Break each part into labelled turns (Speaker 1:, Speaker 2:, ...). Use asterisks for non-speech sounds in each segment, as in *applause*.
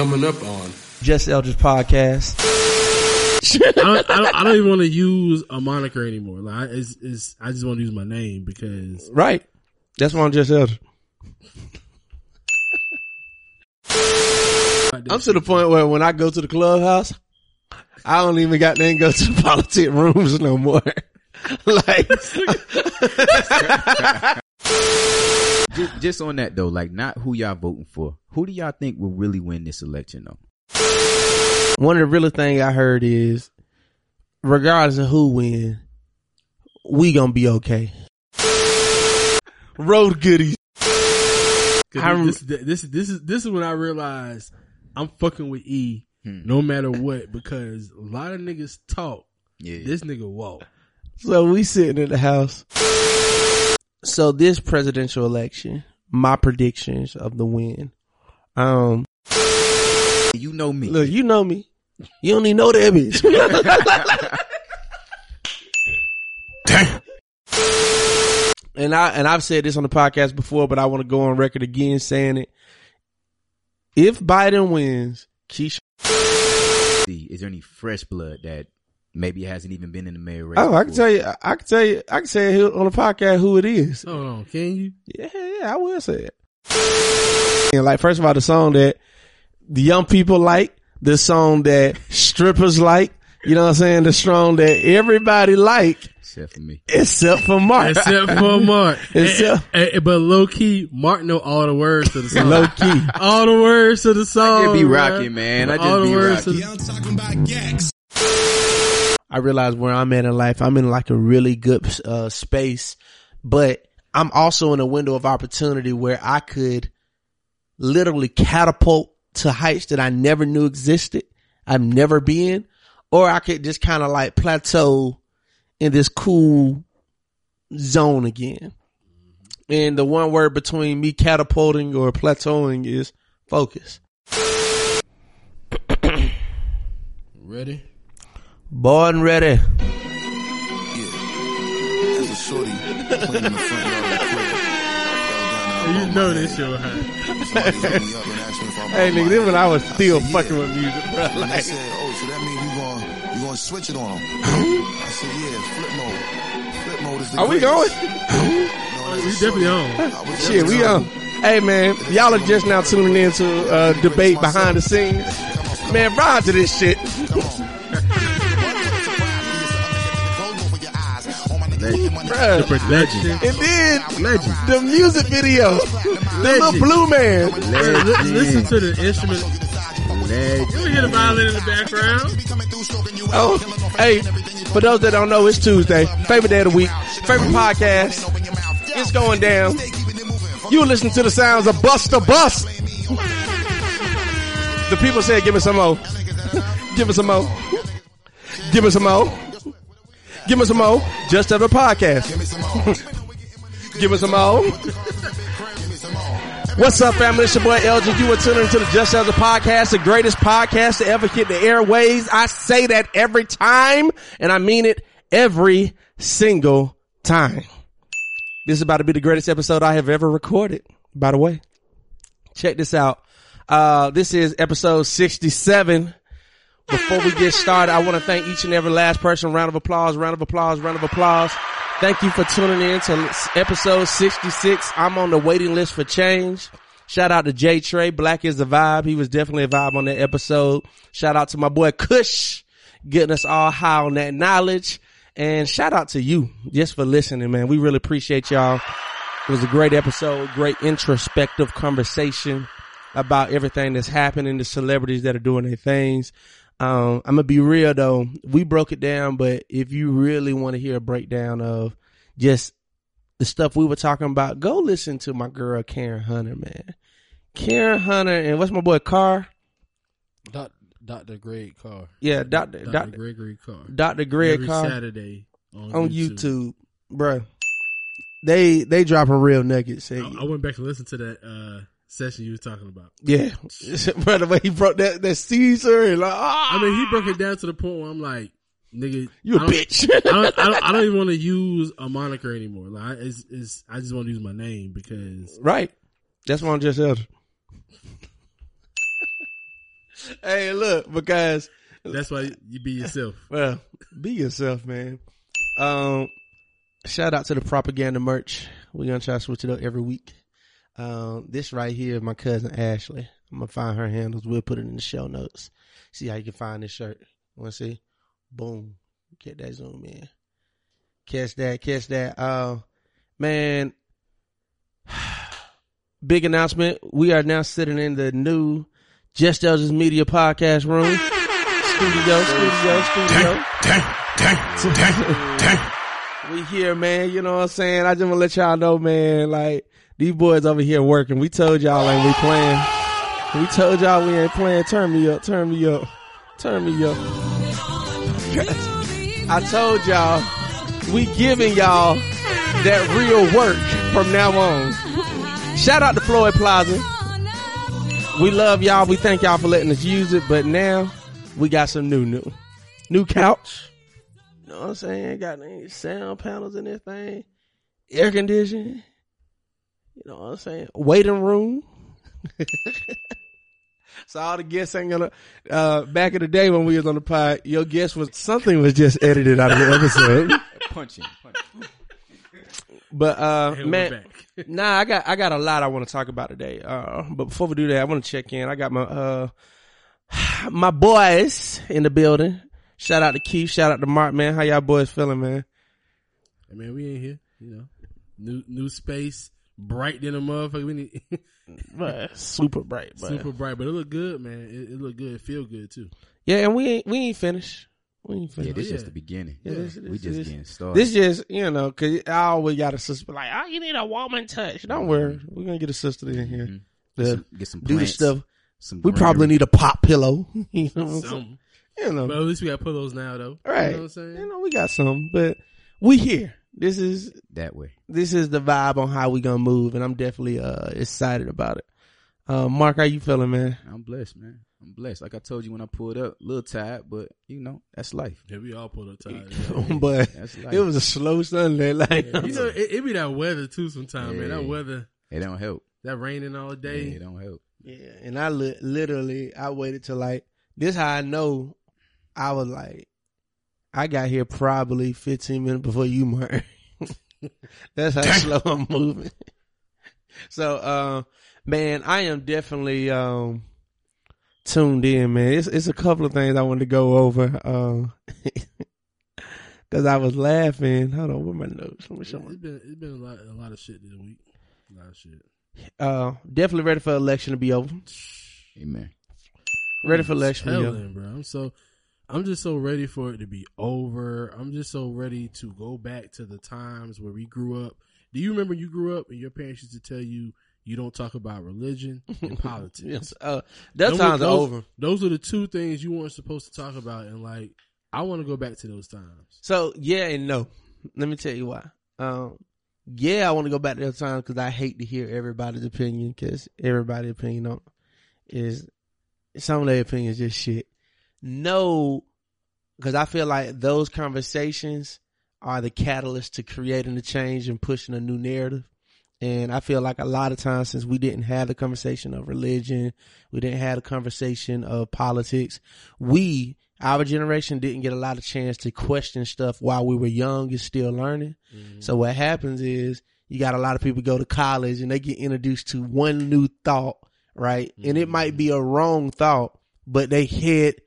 Speaker 1: Coming up on
Speaker 2: Just Eldridge podcast. *laughs*
Speaker 3: I don't, I don't, I don't even want to use a moniker anymore. Like, I- it's, it's, I just want to use my name because
Speaker 2: Right. That's why I'm Just Eldridge. *laughs* I'm to the point where when I go to the clubhouse, I don't even got to go to the politic rooms no more. *laughs* like,
Speaker 4: Just, just on that though, like not who y'all voting for. Who do y'all think will really win this election though?
Speaker 2: one of the realest thing I heard is, regardless of who win, we gonna be okay. Road goodies.
Speaker 3: 'cause
Speaker 2: I'm-
Speaker 3: this, this, this is, this is when I realized I'm fucking with E
Speaker 4: Hmm.
Speaker 3: no matter what because a lot of niggas talk.
Speaker 4: Yeah.
Speaker 3: This nigga walk.
Speaker 2: So we sitting in the house. So this presidential election, my predictions of the win. Um,
Speaker 4: you know me.
Speaker 2: look, you know me. You don't even know that bitch. *laughs* and I and I've said this on the podcast before, but I want to go on record again saying it. If Biden wins, Keisha.
Speaker 4: Is there any fresh blood that maybe it hasn't even been in the mayor race?
Speaker 2: Oh, I can tell you. I can tell you. I can say it on the podcast who it is.
Speaker 3: Hold on, can you?
Speaker 2: Yeah, yeah, I will say it. And like, first of all, the song that the young people like, the song that strippers like, you know what I'm saying? The song that everybody like,
Speaker 4: Except for me.
Speaker 2: except for Mark.
Speaker 3: Except for Mark. *laughs*
Speaker 2: Except-
Speaker 3: Eh, eh, but low key, Mark know all the words to the song.
Speaker 2: Low key. *laughs*
Speaker 3: all the words to the song.
Speaker 4: just be
Speaker 3: bruh.
Speaker 4: rocking, man. I just
Speaker 3: all
Speaker 4: be
Speaker 3: the words to
Speaker 4: rocking.
Speaker 3: the-
Speaker 1: I'm talking about Gex.
Speaker 2: I realize where I'm at in life. I'm in like a really good uh, space, but I'm also in a window of opportunity where I could literally catapult to heights that I never knew existed. I've never been, or I could just kind of like plateau in this cool zone again. And the one word between me catapulting or plateauing is focus.
Speaker 1: Ready?
Speaker 2: Born ready.
Speaker 5: As a shorty playing in the front yard of the crib,
Speaker 3: You
Speaker 5: and I
Speaker 3: know this
Speaker 5: my
Speaker 3: shit
Speaker 5: head.
Speaker 3: hot.
Speaker 5: Somebody hit me up and asked me if I
Speaker 2: Hey nigga,
Speaker 5: my
Speaker 2: this when I was
Speaker 5: head.
Speaker 2: still
Speaker 5: said,
Speaker 2: fucking
Speaker 5: yeah.
Speaker 2: with music, bro.
Speaker 5: And they
Speaker 2: Like,
Speaker 5: said, "Oh, so that means you going you going to switch it on them?" I said, "Yeah, flip mode. Flip mode is the
Speaker 2: are we going?
Speaker 5: No, as a
Speaker 3: We definitely on.
Speaker 5: I was
Speaker 2: Shit, we
Speaker 5: definitely
Speaker 2: on. Hey man, y'all are just now tuning in to uh, debate behind the scenes. Man, ride to this shit. *laughs* Bruh.
Speaker 3: The production.
Speaker 2: And then the music video, the little blue man.
Speaker 3: Bruh, li- listen to the instrument.
Speaker 4: Legend.
Speaker 3: You hear the violin in the background.
Speaker 2: Oh, hey, for those that don't know, it's Tuesday, favorite day of the week, favorite podcast. It's going down. You listen to the sounds of Buster Bust. The people said, *laughs* "Give me some more. Give me some more. Give me some more. Give me some more." Just of a podcast. *laughs* Give me some more. What's up, family? It's your boy LG. You are tuning into the Just As a Podcast, the greatest podcast to ever hit the airways. I say that every time, and I mean it every single time. This is about to be the greatest episode I have ever recorded, by the way. Check this out. Uh, this is episode 67. Before we get started, I want to thank each and every last person. Round of applause, round of applause, round of applause. Thank you for tuning in to episode 66. I'm on the waiting list for change. Shout out to Jay Trey. Black is the vibe. He was definitely a vibe on that episode. Shout out to my boy Kush getting us all high on that knowledge. And shout out to you just for listening, man. We really appreciate y'all. It was a great episode, great introspective conversation about everything that's happening, the celebrities that are doing their things. Um, I'm gonna be real though. We broke it down, but if you really want to hear a breakdown of just the stuff we were talking about, go listen to my girl Karen Hunter, man. Karen Hunter and what's my boy Carr?
Speaker 3: Doc, Dr. Greg Carr.
Speaker 2: Yeah, Doctor
Speaker 3: Dr.
Speaker 2: Doctor
Speaker 3: Gregory Carr.
Speaker 2: Doctor Greg
Speaker 3: Every
Speaker 2: Carr
Speaker 3: Saturday on,
Speaker 2: on YouTube, bruh. They they dropping real nuggets.
Speaker 3: I, I went back and listened to that uh, session you were talking about.
Speaker 2: yeah, *laughs* by the way he broke that that Caesar and like, ah,
Speaker 3: I mean, he broke it down to the point where I'm like, nigga,
Speaker 2: you a
Speaker 3: I
Speaker 2: bitch.
Speaker 3: I don't, I don't, I don't *laughs* even want to use a moniker anymore. Like, I- it's, it's, I just want to use my name because
Speaker 2: right. That's what I'm just Eldridge. *laughs* hey, look, because
Speaker 3: That's why you be yourself.
Speaker 2: well, be yourself, man. Um, shout out to the propaganda merch. We're gonna try to switch it up every week. Um, this right here, my cousin Ashley. I'm gonna find her handles. We'll put it in the show notes. See how you can find this shirt. Want to see? Boom. Get that zoom in. Catch that. Catch that. Uh, man. *sighs* Big announcement. We are now sitting in the new Just Elgin Media podcast room. Studio, studio, studio. *laughs* We here, man. You know what I'm saying? I just want to let y'all know, man. Like these boys over here working. We told y'all ain't we playing. We told y'all we ain't playing. Turn me up. Turn me up. Turn me up. *laughs* I told y'all we giving y'all that real work from now on. Shout out to Floyd Plaza. We love y'all. We thank y'all for letting us use it. But now we got some new, new, new couch. You know what I'm saying? Got any sound panels in this thing, air conditioning. You know what I'm saying? Waiting room. *laughs* so all the guests ain't gonna. Uh, back in the day when we was on the pod, your guest was something was just edited out of the episode. *laughs*
Speaker 4: punching, punching.
Speaker 2: But uh,
Speaker 3: And we're
Speaker 2: man, *laughs* nah, I got I got a lot I want to talk about today. Uh, but before we do that, I want to check in. I got my uh *sighs* my boys in the building. Shout out to Keith. Shout out to Mark. Man, how y'all boys feeling, man?
Speaker 3: I mean, we ain't here. You know, new new space, bright than a motherfucker. We need *laughs*
Speaker 2: Super bright, but
Speaker 3: super bright, but it look good, man. It, it look good. It feel good too.
Speaker 2: yeah, and we ain't we ain't finished. We ain't
Speaker 4: Yeah,
Speaker 2: finished.
Speaker 4: this
Speaker 3: yeah.
Speaker 4: just the beginning.
Speaker 2: Yeah, this-
Speaker 4: we
Speaker 2: this-
Speaker 4: just
Speaker 2: this-
Speaker 4: getting started.
Speaker 2: This just you know, cause I always got a sister like, oh, you need a woman touch. Don't worry, we're gonna get a sister in here
Speaker 4: Mhm.
Speaker 2: to
Speaker 4: get some, get some
Speaker 2: do the stuff.
Speaker 4: Some
Speaker 2: We probably need a pop pillow. *laughs* you know, what I'm saying?
Speaker 3: Some,
Speaker 2: you know,
Speaker 3: but at least we got pillows now, though.
Speaker 2: Right.
Speaker 3: You know what I'm saying?
Speaker 2: you know, we got some, but we here. This is
Speaker 4: that way.
Speaker 2: this is the vibe on how we gonna move, and I'm definitely uh excited about it. Uh, Mark, how you feeling, man?
Speaker 4: I'm blessed, man. I'm blessed. Like I told you when I pulled up, a little tired, but you know that's life.
Speaker 3: Yeah, we all pulled up tired. *laughs* *laughs*
Speaker 2: but
Speaker 4: That's life.
Speaker 2: it was a slow Sunday. Like,
Speaker 3: you know, it, it be that weather too. Sometimes, man. That weather,
Speaker 4: it don't help.
Speaker 3: that raining all
Speaker 4: Yeah,
Speaker 3: day.
Speaker 4: it don't help.
Speaker 2: yeah, and I li- literally I waited till like this. How I know I was like, I got here probably 15 minutes before you, Mark. *laughs* That's how slow I'm moving. *laughs* So, uh, man, I am definitely um tuned in, man. It's it's a couple of things I wanted to go over. Um, *laughs* cause I was laughing. Hold on, where my notes? Let me show
Speaker 3: It's
Speaker 2: my.
Speaker 3: been it's been a lot a lot of shit this week. A lot of shit.
Speaker 2: Uh, definitely ready for election to be over.
Speaker 4: Amen.
Speaker 2: Ready for election to be over.
Speaker 3: Bro. I'm so I'm just so ready for it to be over. I'm just so ready to go back to the times where we grew up. Do you remember you grew up and your parents used to tell you you don't talk about religion and *laughs* politics?
Speaker 2: Yes, uh, that
Speaker 3: Those-
Speaker 2: times
Speaker 3: those-
Speaker 2: over.
Speaker 3: Those are the two things you weren't supposed to talk about, and like I want to go back to those times.
Speaker 2: So yeah and no. Let me tell you why. Um, yeah, I want to go back to those times because I hate to hear everybody's opinion because everybody's opinion on is some of their opinions just shit. No, because I feel like those conversations are the catalyst to creating the change and pushing a new narrative. And I feel like a lot of times since we didn't have the conversation of religion, we didn't have the conversation of politics, we, our generation didn't get a lot of chance to question stuff while we were young and still learning. Mm-hmm. So what happens is you got a lot of people go to college and they get introduced to one new thought, right? And it mm-hmm. might be a wrong thought, but they hit,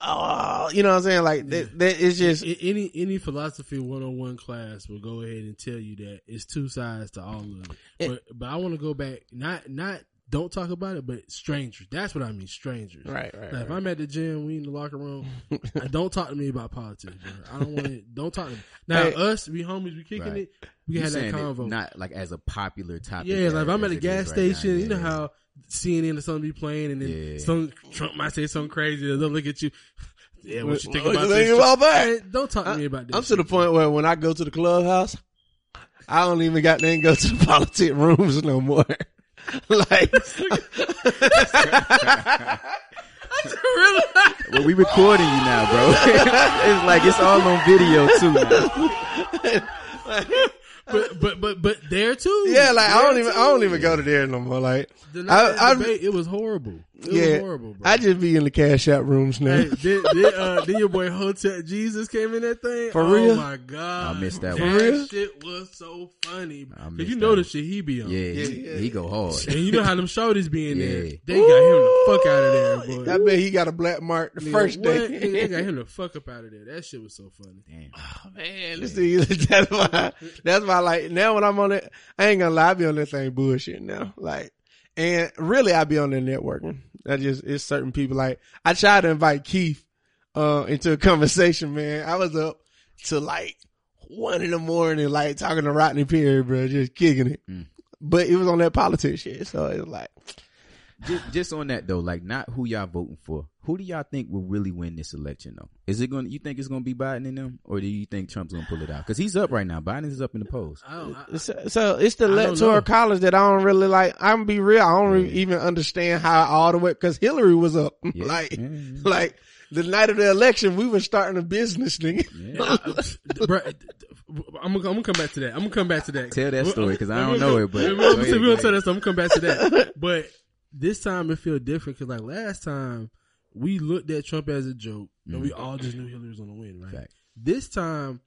Speaker 2: oh, you know what I'm saying? Like that, that it's just,
Speaker 3: any any philosophy one on one class will go ahead and tell you that it's two sides to all of it.
Speaker 2: It-
Speaker 3: But but I want to go back, not not don't talk about it, but strangers. That's what I mean, strangers.
Speaker 2: right, right,
Speaker 3: Like, if. I'm at the gym, we in the locker room. *laughs* don't talk to me about politics, bro. I don't want to. *laughs* Don't talk to me. Now
Speaker 2: Hey.
Speaker 3: us, we homies, we kicking
Speaker 4: Right.
Speaker 3: it. We
Speaker 4: You
Speaker 3: can have that
Speaker 4: saying
Speaker 3: convo.
Speaker 4: not like as a popular topic.
Speaker 3: yeah,
Speaker 4: as-
Speaker 3: like if I'm at a gas
Speaker 4: is right now,
Speaker 3: station, you know how CNN or something be playing, and then
Speaker 4: Yeah.
Speaker 3: some Trump might say something crazy, and they'll look at you. *laughs* Yeah, what you think
Speaker 2: What
Speaker 3: about
Speaker 2: you
Speaker 3: this?
Speaker 2: think about that?
Speaker 3: Man, Don't talk to me about this.
Speaker 2: I'm to the point where when I go to the clubhouse, I don't even got to go to the *laughs* politic rooms no more. *laughs* like,
Speaker 3: really?
Speaker 4: Well, we recording you now, bro. it's like it's all on video too.
Speaker 3: But but but but there too.
Speaker 2: yeah, like I don't even, I don't even go to there no more. Like,
Speaker 3: The
Speaker 2: I- I-
Speaker 3: debate, it was horrible. It was
Speaker 2: yeah,
Speaker 3: horrible, bro.
Speaker 2: I just be in the cash out rooms now.
Speaker 3: Hey, did, did, uh, did your boy Hotel Jesus came in that thing?
Speaker 2: For
Speaker 3: oh
Speaker 2: real?
Speaker 3: my god,
Speaker 4: I missed that
Speaker 3: That
Speaker 4: one.
Speaker 2: For real?
Speaker 3: shit was so funny.
Speaker 4: I
Speaker 3: Cause you know the shit he be on.
Speaker 4: Yeah,
Speaker 2: Yeah,
Speaker 4: he,
Speaker 2: yeah.
Speaker 4: he go hard.
Speaker 3: And you know how them shorties be in *laughs* there.
Speaker 4: Yeah.
Speaker 3: They got him the fuck out of there, boy.
Speaker 2: I bet he got a black mark the
Speaker 3: Nigga,
Speaker 2: first
Speaker 3: what?
Speaker 2: day.
Speaker 3: Nigga, they got *laughs* him the fuck up out of there. That shit was so funny.
Speaker 4: Damn.
Speaker 2: Oh, man, this thing, *laughs* that's why, that's why, like, now when I'm on it, I ain't gonna lie, I be on that thing bullshit now. Like, and really, I be on there networking. I just, it's certain people, like, I tried to invite Keith, uh, into a conversation, man. I was up to like one in the morning, like, talking to Rodney Perry, bro, just kicking it.
Speaker 4: Mm.
Speaker 2: But it was on that politics shit, so it's like,
Speaker 4: Just, just on that though, like not who y'all voting for. Who do y'all think will really win this election though? Is it going? to You think it's going to be Biden and them, or do you think Trump's going to pull it out? Because he's up right now. Biden is up in the polls.
Speaker 3: I I,
Speaker 2: So, so it's the
Speaker 3: I don't
Speaker 2: electoral college that I don't really like. I'm gonna be real. I don't re- even understand how all the way because Hillary was up. *laughs*
Speaker 4: Yeah.
Speaker 2: like,
Speaker 4: Yeah, yeah.
Speaker 2: like the night of the election, we were starting a business, nigga.
Speaker 3: Bruh, I'm gonna, I'm gonna come back to that. I'm gonna come back to that.
Speaker 4: Tell that story because I don't know it, but
Speaker 3: we're gonna,
Speaker 4: ahead,
Speaker 3: we're
Speaker 4: go
Speaker 3: gonna tell that. So I'm gonna come back to that. But this time it feel different because like last time we looked at Trump as a joke and we all just knew Hillary was gonna win, right?
Speaker 4: Fact.
Speaker 3: This time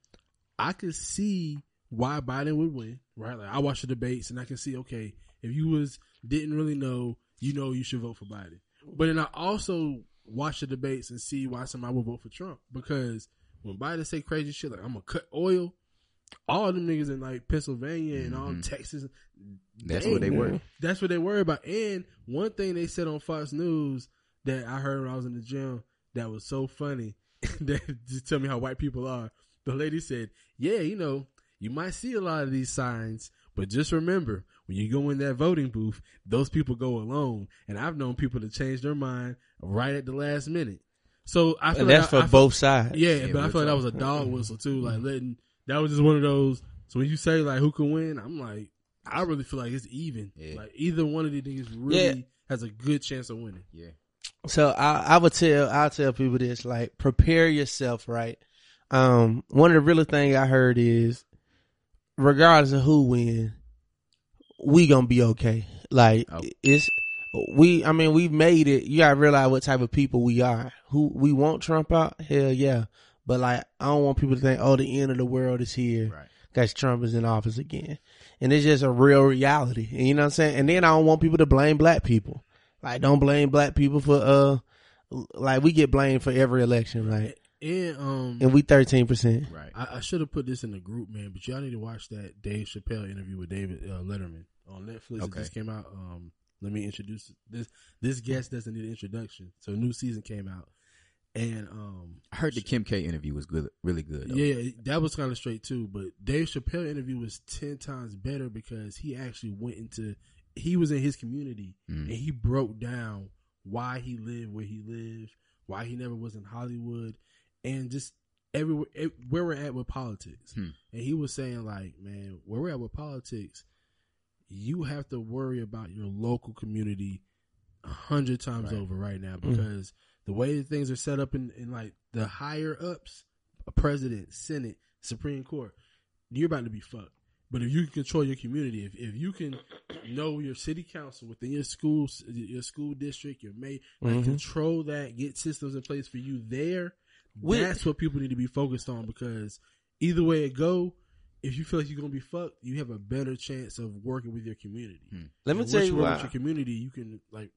Speaker 3: I could see why Biden would win, right? Like I watched the debates and I can see, okay, if you was didn't really know, you know you should vote for Biden. But then I also watch the debates and see why somebody would vote for Trump because when Biden say crazy shit like I'm gonna cut oil, all them niggas in like Pennsylvania and all
Speaker 4: Mhm.
Speaker 3: Texas,
Speaker 4: That's
Speaker 3: Dang,
Speaker 4: what they were.
Speaker 3: that's what they worry about. And one thing they said on Fox News that I heard when I was in the gym that was so funny *laughs* that just tell me how white people are. The lady said, "Yeah, you know, you might see a lot of these signs, but just remember when you go in that voting booth, those people go alone. And I've known people to change their mind right at the last minute. So I feel
Speaker 2: And that's
Speaker 3: like I-
Speaker 2: for
Speaker 3: I feel-
Speaker 2: both sides.
Speaker 3: yeah,
Speaker 4: Yeah,
Speaker 3: but I feel like that was a dog mm-hmm. whistle too. Like letting that was just one of those. So when you say like who can win, I'm like, I really feel like it's even.
Speaker 4: Yeah.
Speaker 3: Like either one of these things really
Speaker 2: Yeah.
Speaker 3: has a good chance of winning.
Speaker 4: Yeah.
Speaker 2: So I, I would tell, I'll tell people this, like, prepare yourself, right? Um, one of the real thing I heard is, regardless of who win, we gonna be okay. Like,
Speaker 4: Oh.
Speaker 2: it's, we, I mean, we've made it. You gotta realize what type of people we are. Who, we want Trump out? Hell yeah. But like, I don't want people to think, oh, the end of the world is here.
Speaker 4: Right.
Speaker 2: Because Trump is in office again. And it's just a real reality. And you know what I'm saying? And then I don't want people to blame black people. Like, don't blame black people for, uh, like, we get blamed for every election, right?
Speaker 3: And um,
Speaker 2: and we 13%.
Speaker 4: Right.
Speaker 3: I, I should have put this in the group, man. But y'all need to watch that Dave Chappelle interview with David uh, Letterman on Netflix. It
Speaker 4: Okay.
Speaker 3: just came out. Um, let me introduce this. This guest doesn't need an introduction. So a new season came out, and um,
Speaker 4: I heard the Kim K interview was good, really good. Though.
Speaker 3: Yeah, that was kind of straight too. But Dave Chappelle interview was ten times better because he actually went into he was in his community
Speaker 4: Mm.
Speaker 3: and he broke down why he lived where he lived, why he never was in Hollywood, and just everywhere where we're at with politics.
Speaker 4: Hmm.
Speaker 3: And he was saying like, man, where we're at with politics, you have to worry about your local community a hundred times
Speaker 4: Right.
Speaker 3: over right now because the way that things are set up in, in like the higher ups, a president, senate, supreme court, you're about to be fucked. But if you can control your community, if, if you can know your city council within your school, your school district, your may like
Speaker 2: Mhm.
Speaker 3: control that, get systems in place for you there.
Speaker 2: We-
Speaker 3: that's what people need to be focused on because either way it go, if you feel like you're gonna be fucked, you have a better chance of working with your community.
Speaker 4: Hmm.
Speaker 2: Let me
Speaker 3: And
Speaker 2: tell
Speaker 3: once
Speaker 2: you
Speaker 3: work
Speaker 2: why.
Speaker 3: with your community, you can like.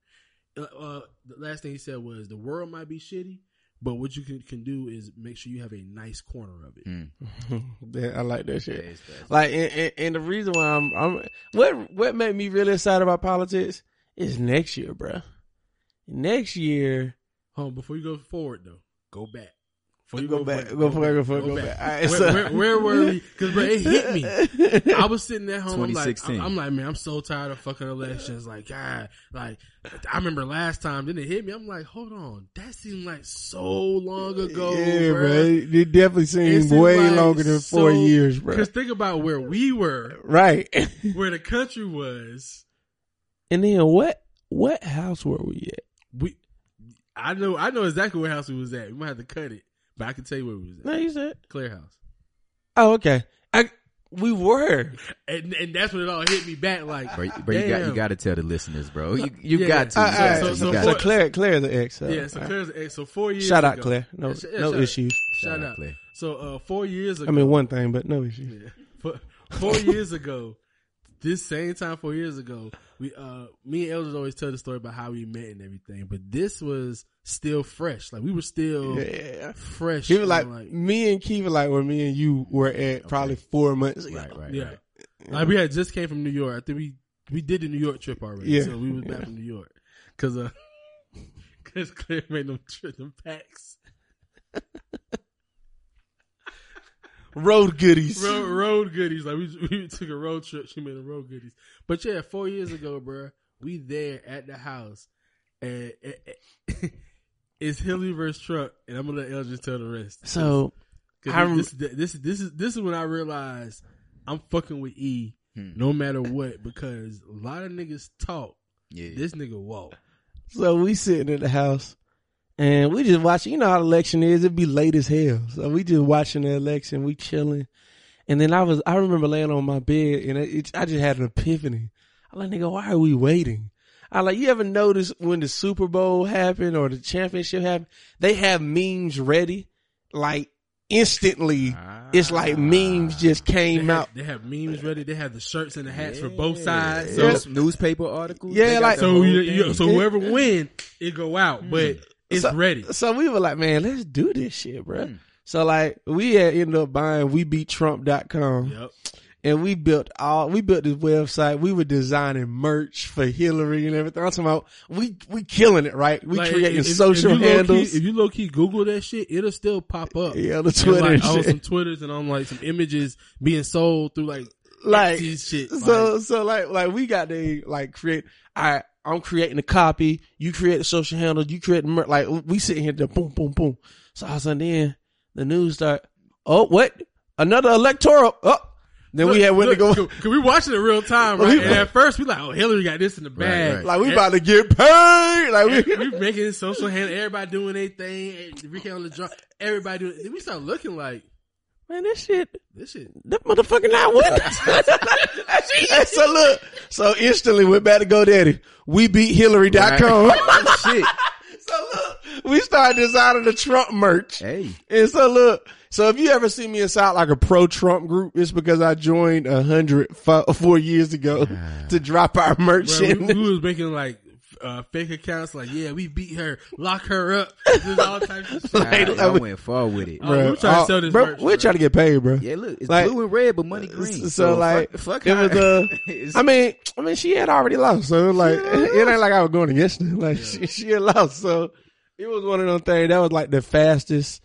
Speaker 3: Uh, uh, the last thing he said was the world might be shitty, but what you can can do is make sure you have a nice corner of it.
Speaker 4: Mm. *laughs*
Speaker 2: I like that shit.
Speaker 4: it's.
Speaker 2: Like, and, and, and the reason why I'm, I'm, what, what made me really excited about politics is next year, bruh. Next year,
Speaker 3: Hold on, before you go forward though, go back. Before you
Speaker 2: Go back, go forward, go forward, go back. All right,
Speaker 3: where,
Speaker 2: so-
Speaker 3: where, where were we? Because bro, it hit me. *laughs* I was sitting at home. I'm like, I'm, I'm like, man, I'm so tired of fucking elections. Like, God, like, I remember last time. Then it hit me. I'm like, hold on, that seemed like so long ago.
Speaker 2: yeah, bro.
Speaker 3: bruh.
Speaker 2: It definitely
Speaker 3: It
Speaker 2: seemed
Speaker 3: seemed
Speaker 2: way
Speaker 3: like
Speaker 2: longer than four years, bro.
Speaker 3: Because think about where we were,
Speaker 2: Right. *laughs*
Speaker 3: where the country was.
Speaker 2: and then what, what house were we at?
Speaker 3: We, I know, I know exactly where house we was at. We might have to cut it, but I can tell you where we was at.
Speaker 2: No, you said.
Speaker 3: Clear House.
Speaker 2: Oh, okay. I, We were.
Speaker 3: and and that's when it all hit me back. Like,
Speaker 4: Bro, bro you got you got to tell the listeners, bro. You *laughs* you
Speaker 3: Yeah.
Speaker 4: got to.
Speaker 2: All
Speaker 4: You
Speaker 2: right,
Speaker 4: got
Speaker 3: so- so
Speaker 4: You got
Speaker 2: So
Speaker 3: for-
Speaker 4: to.
Speaker 2: Claire, Claire's an ex. So.
Speaker 3: Yeah, so Claire's the ex. So four years.
Speaker 2: Shout out Claire. No,
Speaker 3: Yeah, sh-
Speaker 2: no
Speaker 3: shout-
Speaker 2: issues.
Speaker 3: Shout
Speaker 4: Shout out,
Speaker 3: out.
Speaker 4: Claire.
Speaker 3: So uh, four years ago.
Speaker 2: I mean, one thing, but no issues.
Speaker 3: Yeah. Four, four years ago, this same time four years ago, we uh me and Elders always tell the story about how we met and everything, but this was still fresh. Like we were still
Speaker 2: Yeah.
Speaker 3: fresh.
Speaker 2: He was
Speaker 3: and,
Speaker 2: like, me and Kiva, like where me and you were at probably four months ago.
Speaker 4: Right, right,
Speaker 3: yeah.
Speaker 4: right.
Speaker 3: Like we had just came from New York. I think we we did the New York trip already.
Speaker 2: Yeah.
Speaker 3: So we was back from New York because uh *laughs* because Claire made them trip them packs.
Speaker 2: Road goodies.
Speaker 3: road, road goodies. Like we, we took a road trip. She made a road goodies. But yeah, four years ago, bro, we there at the house, and, and- and- *laughs* it's Hillary versus Trump, and I'm gonna let Elgin tell the rest.
Speaker 2: So, I rem-
Speaker 3: this, this, this is this is when I realized I'm fucking with E,
Speaker 4: Hmm.
Speaker 3: no matter what, because a lot of niggas talk.
Speaker 4: Yeah.
Speaker 3: This nigga walk.
Speaker 2: So we sitting at the house and we just watching. You know how the election is; it'd be late as hell. So we just watching the election. We chilling, and then I was. I remember laying on my bed, and it, it, I just had an epiphany. I like, nigga, why are we waiting? I like. You ever notice when the Super Bowl happened or the championship happened, they have memes ready, like instantly. It's like memes ah. just
Speaker 3: They
Speaker 2: came
Speaker 3: have,
Speaker 2: out.
Speaker 3: they have memes ready. They have the shirts and the hats for both sides.
Speaker 4: So
Speaker 3: So,
Speaker 4: newspaper articles.
Speaker 2: Yeah, like-
Speaker 3: so, you, you- so whoever win, it go out, but mm. It's
Speaker 2: So-
Speaker 3: ready.
Speaker 2: So we were like, man, let's do this shit, bro.
Speaker 4: Hmm.
Speaker 2: So like we had ended up buying webeattrump.com
Speaker 3: Yep.
Speaker 2: and we built all we built this website. We were designing merch for Hillary and everything. I'm talking about we we killing it, right? We
Speaker 3: Like,
Speaker 2: creating
Speaker 3: if- if
Speaker 2: social
Speaker 3: low-key-
Speaker 2: handles.
Speaker 3: if you low key Google that shit, it'll still pop up.
Speaker 2: yeah, the
Speaker 3: And,
Speaker 2: Twitter
Speaker 3: like,
Speaker 2: and
Speaker 3: on
Speaker 2: shit.
Speaker 3: some Twitters and on like some images being sold through like
Speaker 2: like
Speaker 3: shit.
Speaker 2: so
Speaker 3: like,
Speaker 2: so like like we got to like create I I'm creating a copy, you create the social handle, you create the mer- like we sitting here just boom boom boom. So all of a sudden then the news start oh what? Another electoral oh then we had went to go
Speaker 3: Look, Cause we watching it real time, right? And at first we like, oh, Hillary got this in the bag.
Speaker 4: right.
Speaker 2: like we about to get paid. Like
Speaker 3: And
Speaker 2: we
Speaker 3: we making social hand, everybody doing their thing, and Ricky on the drum, everybody doing. Then we start looking like
Speaker 2: Man, this shit
Speaker 3: this shit.
Speaker 2: that motherfucker not winning. *laughs* so look, so instantly went back to GoDaddy. We beat Hillary.com. *laughs*
Speaker 4: Oh, shit.
Speaker 2: so look, we started designing the Trump merch.
Speaker 4: Hey.
Speaker 2: And so look, so if you ever see me inside like a pro Trump group, it's because I joined a hundred four years ago ah. to drop our merch.
Speaker 3: Bro, we, we was making like uh, fake accounts, like yeah, we beat her, lock her up, There's *laughs* all types of shit.
Speaker 2: Like,
Speaker 4: I, I went far with it.
Speaker 3: Oh, we're trying to sell this
Speaker 2: bro,
Speaker 3: merch,
Speaker 2: we're
Speaker 3: bro.
Speaker 2: trying to get paid, bro.
Speaker 4: Yeah, look, it's
Speaker 2: Like-
Speaker 4: blue and red, but money green.
Speaker 2: So, like,
Speaker 4: fuck, fuck
Speaker 2: it was
Speaker 4: her.
Speaker 2: uh, *laughs* I mean, I mean, she had already lost, so like, *laughs* it ain't like I was going against her. Like, she, she had lost, so it was one of those things. That was like the fastest.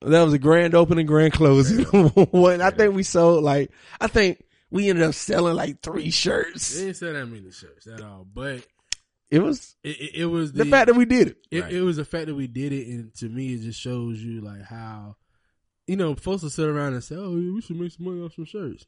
Speaker 2: That was a grand opening, grand closing. One, I think we sold like, I think we ended up selling like three shirts.
Speaker 3: They didn't sell that many shirts at all, but
Speaker 2: It was
Speaker 3: it, it, it was the,
Speaker 2: the fact that we did it.
Speaker 3: it,
Speaker 4: Right.
Speaker 3: it was the fact that we did it, and to me, it just shows you like how, you know, folks will sit around and say, "Oh, we should make some money off some shirts."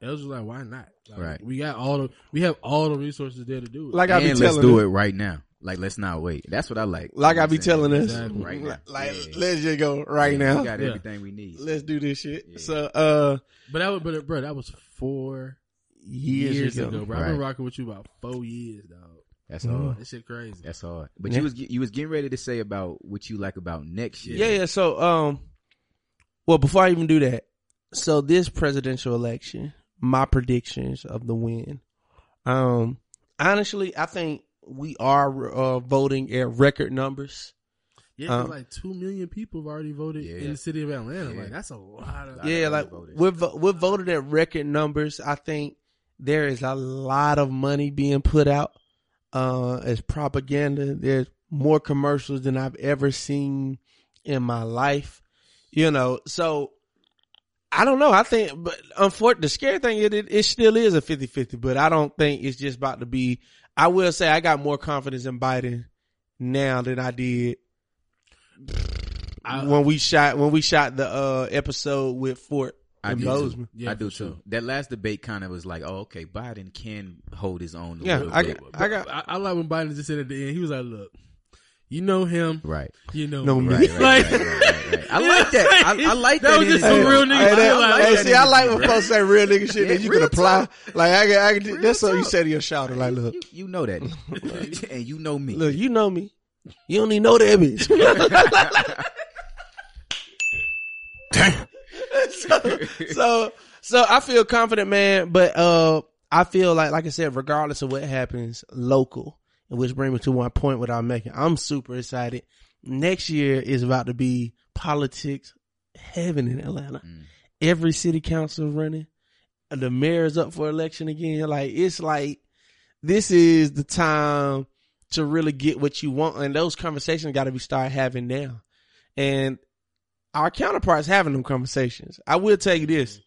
Speaker 3: It was just like, why not? Like,
Speaker 4: Right.
Speaker 3: We got all the we have all the resources there to do it.
Speaker 2: Like I be
Speaker 4: and let's do
Speaker 2: her-
Speaker 4: it right now. Like, let's not wait. That's what I like.
Speaker 2: Like
Speaker 4: You know
Speaker 2: I
Speaker 4: what
Speaker 2: be telling us,
Speaker 3: Exactly.
Speaker 4: Right now.
Speaker 2: like
Speaker 4: Yeah.
Speaker 2: let's just go right
Speaker 4: Yeah,
Speaker 2: now.
Speaker 4: We got
Speaker 3: Yeah.
Speaker 4: everything we need.
Speaker 2: Let's do this shit.
Speaker 4: Yeah.
Speaker 2: So, uh,
Speaker 3: but that was, but bro, that was four
Speaker 2: years,
Speaker 3: years,
Speaker 2: ago,
Speaker 3: ago, bro. I've been rocking with you about four years, dog.
Speaker 4: That's
Speaker 2: Mhm.
Speaker 4: hard.
Speaker 3: That shit crazy.
Speaker 4: That's hard. But
Speaker 2: Yeah.
Speaker 4: you was you was getting ready to say about what you like about next year.
Speaker 2: Yeah, yeah. So, um, well, before I even do that, so this presidential election, my predictions of the win. Um, honestly, I think we are uh, voting at record numbers.
Speaker 3: Yeah, 'cause
Speaker 2: Um,
Speaker 3: like two million people have already voted
Speaker 4: Yeah.
Speaker 3: in the city of Atlanta.
Speaker 4: Yeah.
Speaker 3: Like that's a lot of.
Speaker 2: Yeah, like
Speaker 4: we voted.
Speaker 2: we're vo- we're voted at record numbers. I think there is a lot of money being put out uh, as propaganda. There's more commercials than I've ever seen in my life. You know, so I don't know. I think, but unfortunately, the scary thing is it, it still is a 50-50, but I don't think it's just about to be. I will say I got more confidence in Biden now than I did
Speaker 3: I-
Speaker 2: when we shot when we shot the uh, episode with Fort
Speaker 4: I do
Speaker 2: Bozeman.
Speaker 4: too.
Speaker 3: Yeah,
Speaker 4: I do too.
Speaker 3: sure.
Speaker 4: That last debate kind of was like, oh, okay, Biden can hold his own. A
Speaker 2: Yeah,
Speaker 4: little
Speaker 2: I
Speaker 4: bit.
Speaker 2: got, I got,
Speaker 3: I, I like when Biden just said at the end, he was like, "Look, You know him.
Speaker 4: Right.
Speaker 3: You know,
Speaker 2: Know
Speaker 3: me.
Speaker 2: me.
Speaker 4: Right, right, *laughs*
Speaker 3: Like-
Speaker 4: right, right, right, right. I like *laughs* that. I, I like that.
Speaker 3: That was just some real nigga
Speaker 2: Hey,
Speaker 3: shit.
Speaker 2: that-
Speaker 3: like-
Speaker 2: hey,
Speaker 4: that
Speaker 2: see, I like when
Speaker 4: bro.
Speaker 2: folks say real nigga shit
Speaker 4: Yeah,
Speaker 2: that you can apply.
Speaker 4: talk.
Speaker 2: Like I, can- I, can-
Speaker 4: Real
Speaker 2: that's what you
Speaker 4: talk.
Speaker 2: say to your shouter. Like, look,
Speaker 4: You, you know that, *laughs* and you know me.
Speaker 2: look, you know me. You don't even know that bitch. *laughs* so, so, so I feel confident, man. But uh, I feel like, like I said, regardless of what happens, local, which brings me to one point without making. I'm super excited. Next year is about to be politics heaven in Atlanta.
Speaker 4: Mm.
Speaker 2: Every city council running, the mayor's up for election again. Like it's like this is the time to really get what you want, and those conversations got to be start having now. And our counterparts having them conversations. I will tell you this,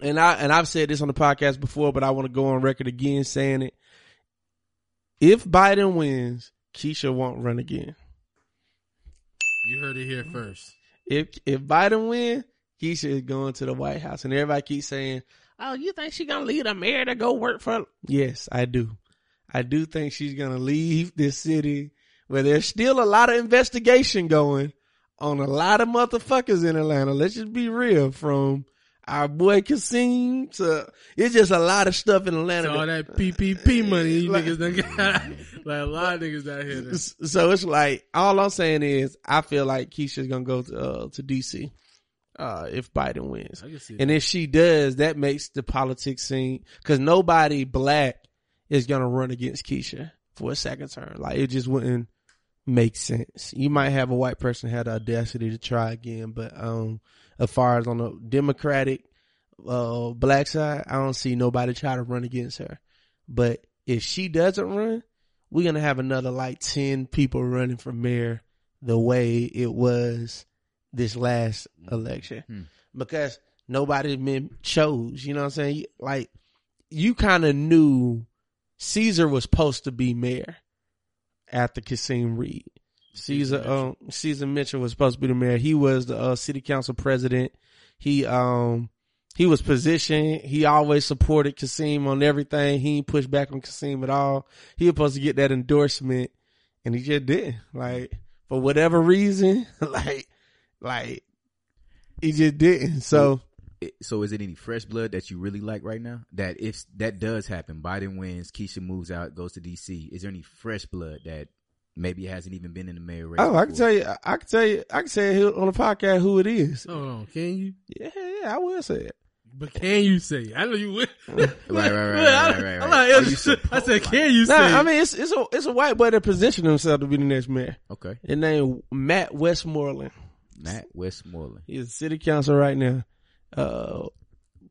Speaker 2: and I and I've said this on the podcast before, but I want to go on record again saying it. If Biden wins, Keisha won't run again.
Speaker 3: You heard it here first.
Speaker 2: If if Biden win, Keisha is going to the White House, and everybody keeps saying, "Oh, you think she gonna leave the mayor to go work for?" Yes, I do. I do think she's gonna leave this city where there's still a lot of investigation going on a lot of motherfuckers in Atlanta. Let's just be real. From our boy Kasim to it's just a lot of stuff in Atlanta.
Speaker 3: So all
Speaker 2: that-
Speaker 3: PPP money you *laughs*
Speaker 2: Like-
Speaker 3: niggas *laughs* like a lot of niggas out here.
Speaker 2: So it's like all I'm saying is I feel like Keisha's gonna go to uh, to DC uh, if Biden wins,
Speaker 3: I can see
Speaker 2: and if she does, that makes the politics scene because nobody black is gonna run against Keisha for a second term. Like it just wouldn't make sense. You might have a white person had the audacity to try again, but um, as far as on the Democratic uh black side, I don't see nobody try to run against her. But if she doesn't run, we're gonna have another like ten people running for mayor the way it was this last election.
Speaker 4: Hmm.
Speaker 2: Because nobody been chose, you know what I'm saying? Like you kind of knew Caesar was supposed to be mayor after Kasim Reed. Caesar, um, Caesar Mitchell was supposed to be the mayor. He was the uh, city council president. He, um, he was positioned. He always supported Kasim on everything. He ain't pushed back on Kasim at all. He was supposed to get that endorsement and he just didn't. Like, for whatever reason, *laughs* like, like, he just didn't. So,
Speaker 4: So is it any fresh blood that you really like right now? That if that does happen, Biden wins, Keisha moves out, goes to DC. Is there any fresh blood that maybe hasn't even been in the mayor race?
Speaker 2: oh, I can tell you, I can tell you, I can say it on the podcast who it is.
Speaker 3: Hold on, can you?
Speaker 2: Yeah, yeah, I will say it.
Speaker 3: But can you say? it? I know you will. *laughs*
Speaker 4: Right, right, right, right,
Speaker 3: I- *laughs*
Speaker 4: right, right.
Speaker 3: I'm like,
Speaker 4: Are you
Speaker 3: I said, can you
Speaker 2: Nah,
Speaker 3: say?
Speaker 2: I mean, it's it's a it's a white boy that positioned himself to be the next mayor.
Speaker 4: Okay,
Speaker 2: His name Matt Westmoreland.
Speaker 4: Matt Westmoreland.
Speaker 2: He's a city council right now. Uh,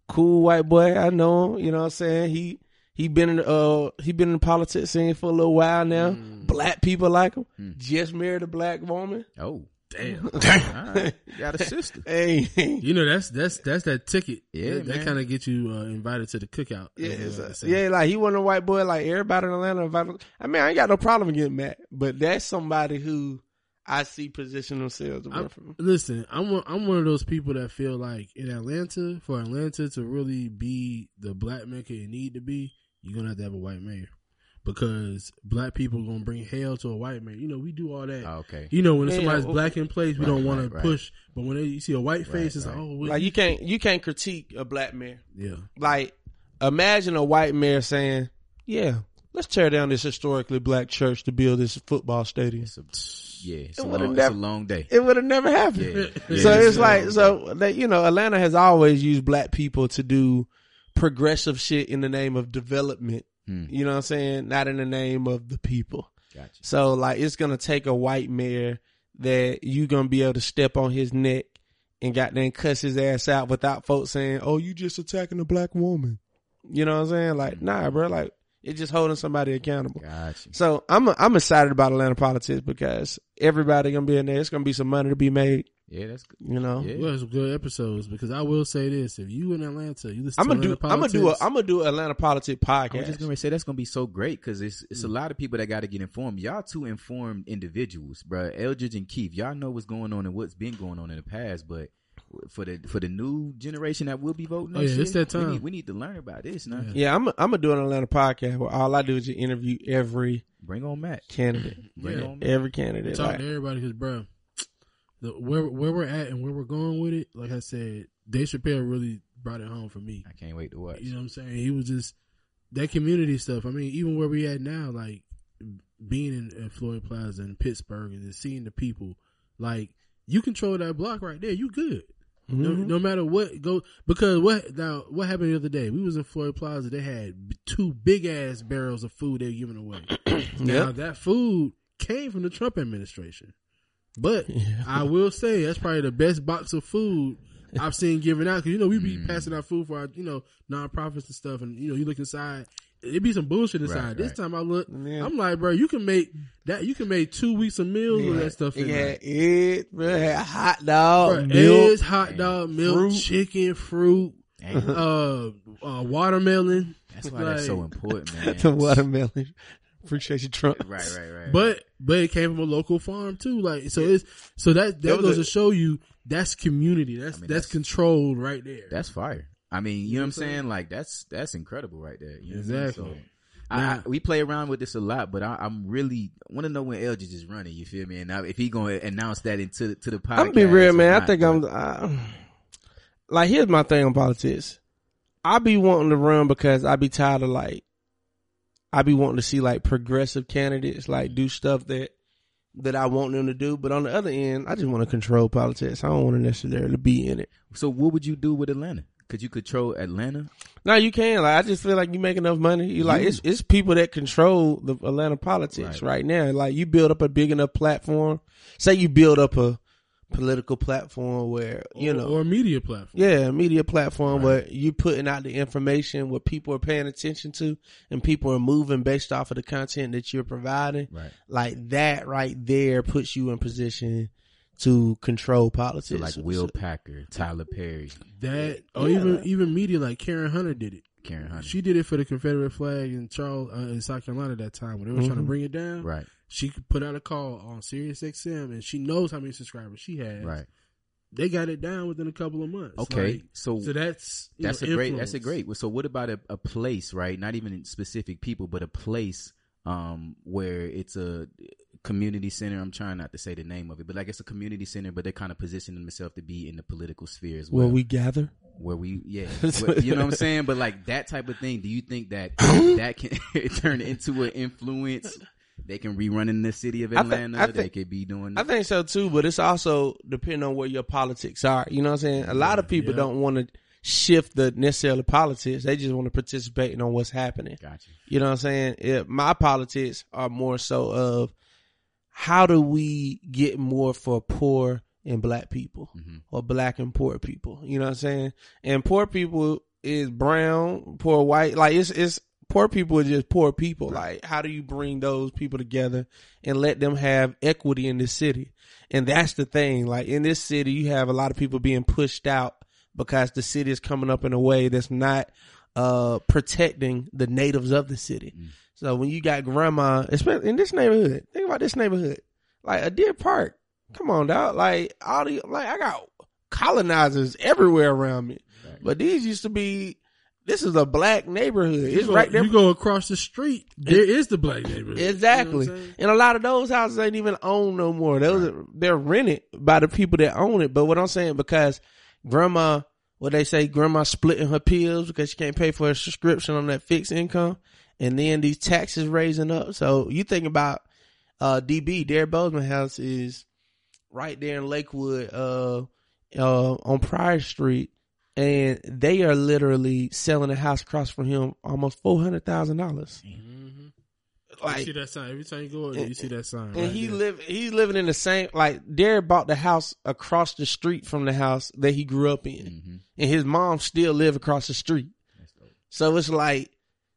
Speaker 2: cool white boy. I know him. You know what I'm saying? He he been in uh he been in politics scene for a little while now. Black people like him. Just married a black woman.
Speaker 4: Oh,
Speaker 3: Damn. *laughs*
Speaker 4: right. Got a sister. *laughs*
Speaker 2: Hey,
Speaker 3: You know that's that's that's that ticket.
Speaker 4: Yeah,
Speaker 3: that, that kind of get you uh, invited to the cookout.
Speaker 2: yeah,
Speaker 3: You know
Speaker 2: it's
Speaker 3: what
Speaker 2: a-
Speaker 3: I'm saying?
Speaker 2: yeah. Like he wasn't a white boy. Like everybody in Atlanta. invited- I mean, I ain't got no problem getting Matt, but that's somebody who I see positional sales.
Speaker 3: I'm-
Speaker 2: work for him.
Speaker 3: Listen, I'm one, I'm one of those people that feel like in Atlanta, for Atlanta to really be the black mecca it need to be, you're gonna have to have a white mayor because black people are gonna bring hell to a white mayor. You know, we do all that.
Speaker 4: Oh, okay.
Speaker 3: You know, when
Speaker 2: Yeah,
Speaker 3: somebody's
Speaker 2: well-
Speaker 3: black in place, we
Speaker 4: Right,
Speaker 3: don't want
Speaker 4: right,
Speaker 3: to
Speaker 4: right.
Speaker 3: push. But when they, you see a white face, it's
Speaker 4: right.
Speaker 3: like, oh, well,
Speaker 2: Like you can't you can't critique a black man.
Speaker 3: yeah.
Speaker 2: like imagine a white mayor saying, "Yeah, let's tear down this historically black church to build this football stadium."
Speaker 4: It's a, yeah, it's, a long,
Speaker 2: never-
Speaker 4: it's a long day.
Speaker 2: It would have never happened.
Speaker 4: Yeah, *laughs* yeah,
Speaker 2: so
Speaker 4: it's
Speaker 2: it's like so that you know Atlanta has always used black people to do progressive shit in the name of development.
Speaker 4: Hmm.
Speaker 2: You know what I'm saying? Not in the name of the people.
Speaker 4: Gotcha.
Speaker 2: So like it's gonna take a white mayor that you gonna be able to step on his neck and goddamn cuss his ass out without folks saying, "Oh, you just attacking a black woman." You know what I'm saying? Like, nah, bro. Like it's just holding somebody accountable.
Speaker 4: Gotcha.
Speaker 2: So I'm I'm excited about Atlanta politics because everybody gonna be in there. It's gonna be some money to be made.
Speaker 4: Yeah, that's good.
Speaker 2: You know.
Speaker 4: Yeah.
Speaker 3: Well, some good episodes because I will say this: if you in Atlanta, you listen
Speaker 2: I'm
Speaker 3: to
Speaker 2: gonna do.
Speaker 3: Atlanta
Speaker 2: I'm gonna do. A,
Speaker 3: politics,
Speaker 2: I'm gonna do Atlanta politics podcast.
Speaker 4: I was
Speaker 2: podcast.
Speaker 4: just gonna say that's gonna be so great because it's it's a mm. lot of people that got to get informed. Y'all two informed individuals, bro. Eldridge and Keith, y'all know what's going on and what's been going on in the past, but for the for the new generation that will be voting.
Speaker 3: Oh,
Speaker 4: next
Speaker 3: yeah, it's
Speaker 4: year,
Speaker 3: that
Speaker 4: We
Speaker 3: time.
Speaker 4: need, we need to learn about this now.
Speaker 3: Yeah.
Speaker 2: Yeah, I'm. I'm gonna do an Atlanta podcast where all I do is just interview every
Speaker 4: Bring on Matt.
Speaker 2: candidate, *laughs*
Speaker 4: Bring
Speaker 3: Yeah.
Speaker 4: on Matt.
Speaker 2: every candidate.
Speaker 3: talk
Speaker 2: Like,
Speaker 3: to everybody because, bro, the, where where we're at and where we're going with it. Like I said, Dave Chappelle really brought it home for me.
Speaker 4: I can't wait to watch.
Speaker 3: You know what I'm saying? He was just that community stuff. I mean, even where we at now, like being in, in Floyd Plaza in Pittsburgh and just seeing the people, like you control that block right there, you good. No,
Speaker 2: Mhm.
Speaker 3: no matter what go because what now what happened the other day? We was in Floyd Plaza. They had two big ass barrels of food they were giving away. *clears throat* now
Speaker 2: Yep.
Speaker 3: that food came from the Trump administration, but *laughs*
Speaker 2: Yeah.
Speaker 3: I will say that's probably the best box of food I've seen given out because you know we
Speaker 2: Mm.
Speaker 3: be passing out food for our you know nonprofits and stuff, and you know you look inside, it be some bullshit inside.
Speaker 4: Right,
Speaker 3: this
Speaker 4: right.
Speaker 3: time I look,
Speaker 2: Yeah.
Speaker 3: I'm like, bro, you can make that. You can make two weeks of meals with that stuff in
Speaker 2: yeah,
Speaker 3: there.
Speaker 2: it, bro, had hot dog,
Speaker 3: Bro,
Speaker 2: milk.
Speaker 3: eggs, hot dog, milk,
Speaker 2: fruit.
Speaker 3: chicken, fruit, uh, uh, watermelon.
Speaker 4: that's why that's so important, *laughs* man.
Speaker 2: the watermelon. Appreciate you, Trump.
Speaker 4: Right, right, right.
Speaker 3: But but it came from a local farm too. Like so it's so that that
Speaker 2: was
Speaker 3: goes
Speaker 2: a-
Speaker 3: to show you that's community. That's
Speaker 4: I mean,
Speaker 3: that's,
Speaker 4: that's-
Speaker 3: controlled right there.
Speaker 4: That's fire. I mean, you know what I'm saying? Like that's that's incredible right there. You know what I mean?
Speaker 3: Exactly.
Speaker 4: So, I, I, we play around with this a lot, but I, I'm really want to know when LG is running. You feel me? And if he going to announce that into the, to the podcast,
Speaker 2: I'm gonna be real, man. I think I'm. I, like, here's my thing on politics. I be wanting to run because I be tired of like. I be wanting to see like progressive candidates like do stuff that that I want them to do, but on the other end, I just want to control politics. I don't want to necessarily be in it.
Speaker 4: So, what would you do with Atlanta? Could you control Atlanta?
Speaker 2: No, you can. Like, I just feel like you make enough money. You like
Speaker 4: You-
Speaker 2: it's it's people that control the Atlanta politics
Speaker 4: Right.
Speaker 2: right. now. Like you build up a big enough platform. Say you build up a political platform where you
Speaker 3: or,
Speaker 2: know
Speaker 3: or a media platform.
Speaker 2: Yeah, a media platform where you're putting out the information what people are paying attention to and people are moving based off of the content that you're providing.
Speaker 4: Right.
Speaker 2: Like that right there puts you in position to control politics.
Speaker 4: So, like Will Packer, Tyler Perry,
Speaker 3: That or
Speaker 2: Yeah.
Speaker 3: even even media like Karen Hunter did it.
Speaker 4: Karen Hunter.
Speaker 3: She did it for the Confederate flag in Charles uh, in South Carolina at that time when they were trying to
Speaker 2: Mhm.
Speaker 3: bring it down.
Speaker 4: right,
Speaker 3: She put out a call on Sirius XM and she knows how many subscribers she has.
Speaker 4: right.
Speaker 3: They got it down within a couple of months.
Speaker 4: Okay,
Speaker 3: Like,
Speaker 4: so
Speaker 3: so that's
Speaker 4: that's
Speaker 3: know,
Speaker 4: a great that's a
Speaker 3: influence.
Speaker 4: great so what about a, a place right not even specific people but a place um where it's a community center i'm trying not to say the name of it but like it's a community center but they're kind of positioning themselves to be in the political sphere as well
Speaker 2: Where we gather.
Speaker 4: where we yeah *laughs* Where- you know what i'm saying but like that type of thing do you think that *coughs* that can *laughs* turn into an influence they can rerun in the city of
Speaker 2: I thi-
Speaker 4: atlanta
Speaker 2: I
Speaker 4: they
Speaker 2: think-
Speaker 4: could be doing
Speaker 2: I think so too, but it's also depending on where your politics are. You know what I'm saying? A lot of people
Speaker 3: Yeah.
Speaker 2: don't want to shift the necessarily politics. They just want to participate in on what's happening.
Speaker 4: gotcha
Speaker 2: You know what I'm saying? It, my politics are more so of how do we get more for poor and black people
Speaker 4: Mhm.
Speaker 2: or black and poor people. You know what I'm saying? And poor people is brown, poor white. Like it's it's poor people are just poor people. Like how do you bring those people together and let them have equity in this city? And that's the thing. Like in this city, you have a lot of people being pushed out because the city is coming up in a way that's not uh protecting the natives of the city. So when you got grandma, especially in this neighborhood, think about this neighborhood, like a Deer Park. Come on, dog. Like all the like, I got colonizers everywhere around me, but these used to be. This is a black neighborhood.
Speaker 3: You
Speaker 2: It's
Speaker 3: go-
Speaker 2: right there.
Speaker 3: You go across the street, there is the black neighborhood. You know
Speaker 2: Exactly.
Speaker 3: I'm saying?
Speaker 2: and a lot of those houses ain't even owned no more. Those are, they're rented by the people that own it. But what I'm saying, because grandma, what they say, grandma splitting her pills because she can't pay for her subscription on that fixed income. And then these taxes raising up. So you think about, uh, DB, Derek Bozeman house is right there in Lakewood, uh, uh, on Pryor Street. And they are literally selling a house across from him almost four hundred thousand dollars.
Speaker 3: you
Speaker 2: Like
Speaker 3: see that sign every time you go. there, You see that sign.
Speaker 2: and
Speaker 3: right
Speaker 2: he
Speaker 3: there.
Speaker 2: live he's living in the same like Derek bought the house across the street from the house that he grew up in.
Speaker 4: Mhm.
Speaker 2: And his mom still live across the street. So it's like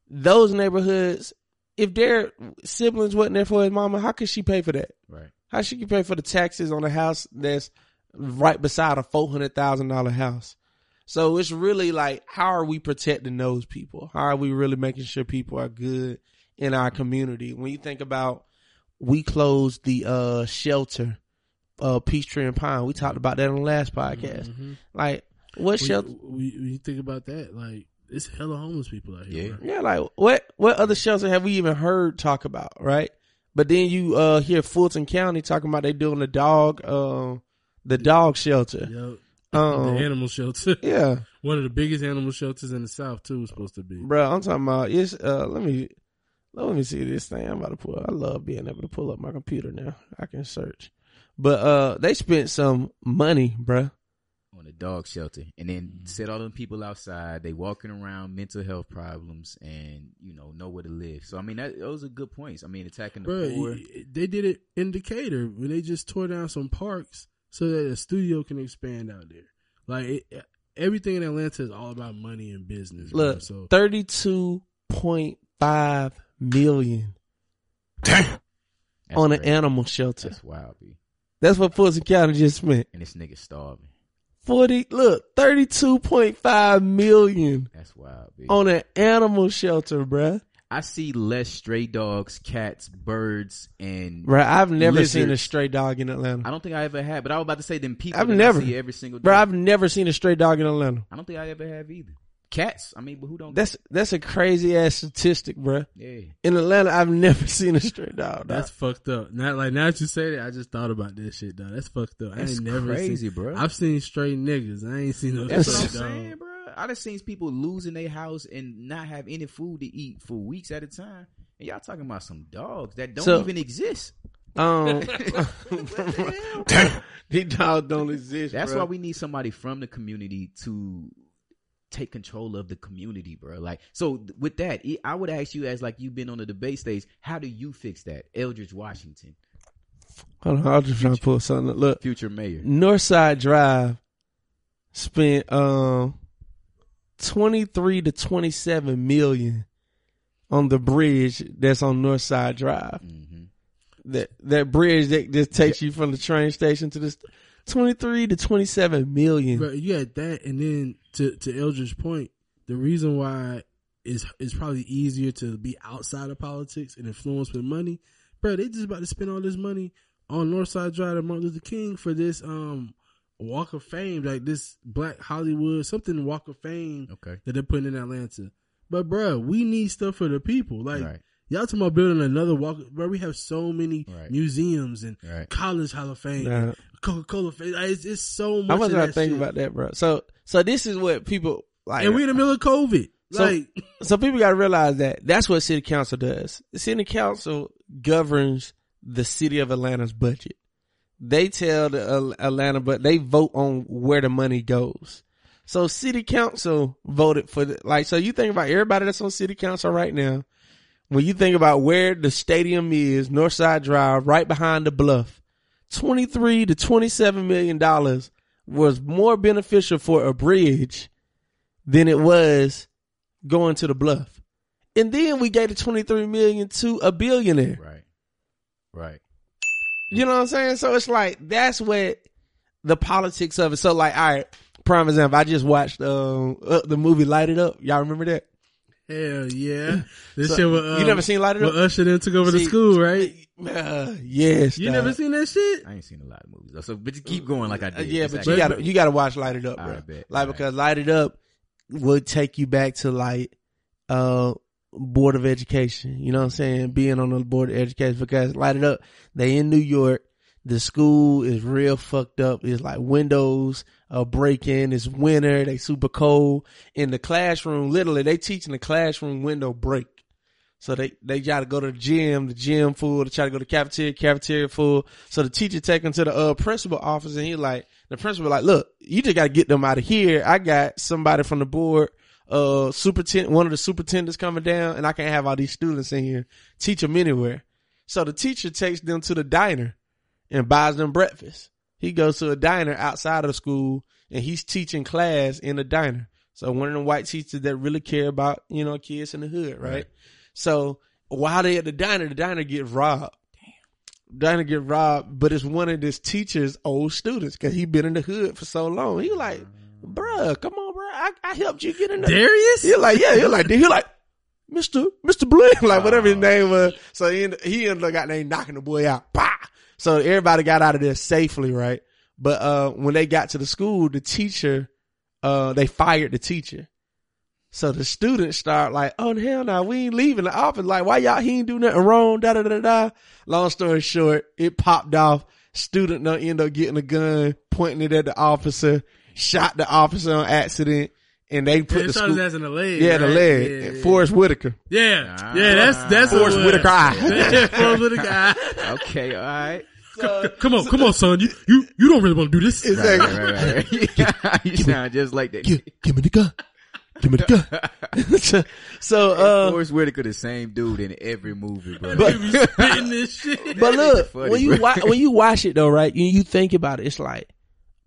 Speaker 2: those neighborhoods, if their siblings wasn't there for his mama, how could she pay for that?
Speaker 4: right
Speaker 2: How she can pay for the taxes on a house that's right beside a four hundred thousand dollar house? So it's really like, how are we protecting those people? How are we really making sure people are good in our community? When you think about, we closed the uh, shelter uh, Peachtree and Pine. We talked about that on the last podcast.
Speaker 3: Mhm.
Speaker 2: Like, what
Speaker 3: When,
Speaker 2: shelter?
Speaker 3: you- when you- think about that, like it's hella homeless people out here.
Speaker 4: Yeah.
Speaker 3: bro.
Speaker 2: Yeah, like what what other shelter have we even heard talk about, right? But then you uh hear Fulton County talking about they doing the dog um the dog shelter.
Speaker 3: Yo,
Speaker 2: Um,
Speaker 3: the animal shelter, *laughs*
Speaker 2: yeah,
Speaker 3: one of the biggest animal shelters in the South too, is supposed to be.
Speaker 2: bro. I'm talking about it's uh let me let me see this thing. I'm about to pull. I love being able to pull up my computer now. I can search. But uh, they spent some money, bruh
Speaker 4: on a dog shelter and then mm-hmm. set all them people outside they walking around mental health problems and you know nowhere to live so i mean that, those are good points i mean attacking the
Speaker 3: Bruh,
Speaker 4: poor
Speaker 3: they did it in decatur when they just tore down some parks so that a studio can expand out there like it, everything in atlanta is all about money and business
Speaker 2: look
Speaker 3: so
Speaker 2: 32.5 million. Damn.
Speaker 4: That's
Speaker 2: on
Speaker 4: crazy.
Speaker 2: an animal shelter.
Speaker 4: That's wild, B.
Speaker 2: That's what Fulton County just spent.
Speaker 4: And this nigga starving.
Speaker 2: 40, look, 32.5 million.
Speaker 4: That's wild, B.
Speaker 2: On an animal shelter, bruh.
Speaker 4: I see less stray dogs, cats, birds, and
Speaker 2: right. I've never lizards. seen a stray dog in Atlanta.
Speaker 4: I don't think I ever had, but I was about to say them people.
Speaker 2: I've never
Speaker 4: every single.
Speaker 2: Bro, I've never seen a stray dog in Atlanta.
Speaker 4: I don't think I ever have either cats i mean but who don't
Speaker 2: That's that's a crazy ass statistic, bruh.
Speaker 4: yeah
Speaker 2: In Atlanta, I've never *laughs* seen a stray dog.
Speaker 3: that's fucked up. Not like now that you say that, I just thought about this shit. Though that's fucked up.
Speaker 4: That's
Speaker 3: I ain't never
Speaker 4: crazy,
Speaker 3: seen,
Speaker 4: bro.
Speaker 3: I've seen straight niggas. I ain't seen no
Speaker 4: That's what I'm
Speaker 3: stray
Speaker 4: saying, bro. I done seen people losing their house and not have any food to eat for weeks at a time. And y'all talking about some dogs that don't
Speaker 2: So-
Speaker 4: even exist.
Speaker 2: um, *laughs* *laughs* these dogs don't exist.
Speaker 4: That's
Speaker 2: bruh.
Speaker 4: why we need somebody from the community to take control of the community, bro. Like, so with that, I would ask you as like you've been on the debate stage, how do you fix that, Eldridge Washington?
Speaker 2: Hold on, I'm just trying to pull something. Up. Look,
Speaker 4: future mayor,
Speaker 2: Northside Drive spent um twenty three to twenty seven million on the bridge that's on Northside Drive.
Speaker 4: Mm-hmm.
Speaker 2: That that bridge that just takes yeah. you from the train station to this. St- 23 to 27 million.
Speaker 3: But you had that, and then to to Eldridge's point, the reason why is it's probably easier to be outside of politics and influence with money, bro. They just about to spend all this money on Northside Drive to Martin Luther King for this um Walk of Fame, like this Black Hollywood something Walk of Fame.
Speaker 4: Okay,
Speaker 3: that they're putting in Atlanta. But bro, we need stuff for the people, like.
Speaker 4: Right.
Speaker 3: Y'all talking about building another walk? where we have so many
Speaker 4: right.
Speaker 3: museums and
Speaker 4: right.
Speaker 3: college hall of fame,
Speaker 2: nah.
Speaker 3: Coca Cola. It's, it's so much.
Speaker 2: I was not thinking
Speaker 3: shit.
Speaker 2: about that, bro. So so this is what people like.
Speaker 3: and we in the middle of COVID.
Speaker 2: So-
Speaker 3: like, *laughs*
Speaker 2: So people got to realize that that's what city council does. The city council governs the city of Atlanta's budget. They tell the Atlanta, but they vote on where the money goes. So city council voted for the, like, so you think about everybody that's on city council right now. When you think about where the stadium is, Northside Drive, right behind the bluff, 23 to 27 million dollars was more beneficial for a bridge than it was going to the bluff. And then we gave the 23 million to a billionaire.
Speaker 4: Right. Right.
Speaker 2: You know what I'm saying? So it's like, that's what the politics of it. So like, all right, prime example, I just watched, um, uh, the movie Light It Up. Y'all remember that?
Speaker 3: Hell yeah, *clears throat* this
Speaker 2: So,
Speaker 3: shit. With,
Speaker 2: you
Speaker 3: um,
Speaker 2: never seen Light It
Speaker 3: When
Speaker 2: Up?
Speaker 3: Usher then took over the school, right?
Speaker 2: Uh, yes.
Speaker 3: You
Speaker 2: dog.
Speaker 3: never seen that shit?
Speaker 4: I ain't seen a lot of movies though. So, but you keep going like I
Speaker 2: Uh,
Speaker 4: did.
Speaker 2: yeah,
Speaker 4: It's
Speaker 2: but
Speaker 4: actually-
Speaker 2: you gotta, you gotta watch Light It Up,
Speaker 4: All
Speaker 2: bro.
Speaker 4: right, bet.
Speaker 2: Like,
Speaker 4: All right.
Speaker 2: because Light It Up would take you back to like, uh, Board of Education. You know what I'm saying? Being on the Board of Education because Light It Up, they in New York. The school is real fucked up. It's like windows are breaking. It's winter. They super cold. In the classroom, literally, they teaching the classroom window break. So they, they try to go to the gym, the gym full, they try to go to the cafeteria, cafeteria full. So the teacher take them to the uh, principal office and he like, the principal like, look, you just gotta get them out of here. I got somebody from the board, uh, superintendent, one of the superintendents coming down and I can't have all these students in here. Teach them anywhere. So the teacher takes them to the diner and buys them breakfast. He goes to a diner outside of school and he's teaching class in a diner. So one of the white teachers that really care about, you know, kids in the hood, right? So while they at the diner, the diner get robbed. Diner get robbed, but it's one of this teacher's old students because he been in the hood for so long. He like, bruh, come on, bruh. I, I helped you get in the
Speaker 3: Darius?
Speaker 2: he like, yeah, he like, he like, Mr. Mr. Blake, *laughs* like whatever his oh, name was. So he ended, he ended up got named knocking the boy out. Bah! So everybody got out of there safely, right? But uh when they got to the school, the teacher uh they fired the teacher. So the students start like, oh hell no, we ain't leaving the office. Like, why y'all he ain't do nothing wrong? Da da da da. Long story short, it popped off. Student done end up getting a gun, pointing it at the officer, shot the officer on accident, and they put
Speaker 3: Yeah,
Speaker 2: the
Speaker 3: shot
Speaker 2: school.
Speaker 3: his ass in the leg.
Speaker 2: yeah, the
Speaker 3: right?
Speaker 2: leg.
Speaker 3: Yeah, yeah.
Speaker 2: Forest Whitaker.
Speaker 3: Yeah,
Speaker 4: Ah.
Speaker 3: yeah, that's that's
Speaker 2: Forest
Speaker 3: what it.
Speaker 2: Whitaker. *laughs*
Speaker 3: Yeah, Forest *laughs* Whitaker.
Speaker 4: Okay, all right.
Speaker 3: Come on, come on, son. You you you don't really want to do this.
Speaker 4: Right, right, right, right. *laughs* you sound just like that.
Speaker 2: give, give me the gun. Give me the gun. so, so, uh,
Speaker 4: Forest Whitaker, the same dude in every movie, bro.
Speaker 3: But, this shit.
Speaker 2: but look,
Speaker 4: funny,
Speaker 2: when you
Speaker 4: bro.
Speaker 2: watch, when you watch it though, right? You, you think about it, it's like,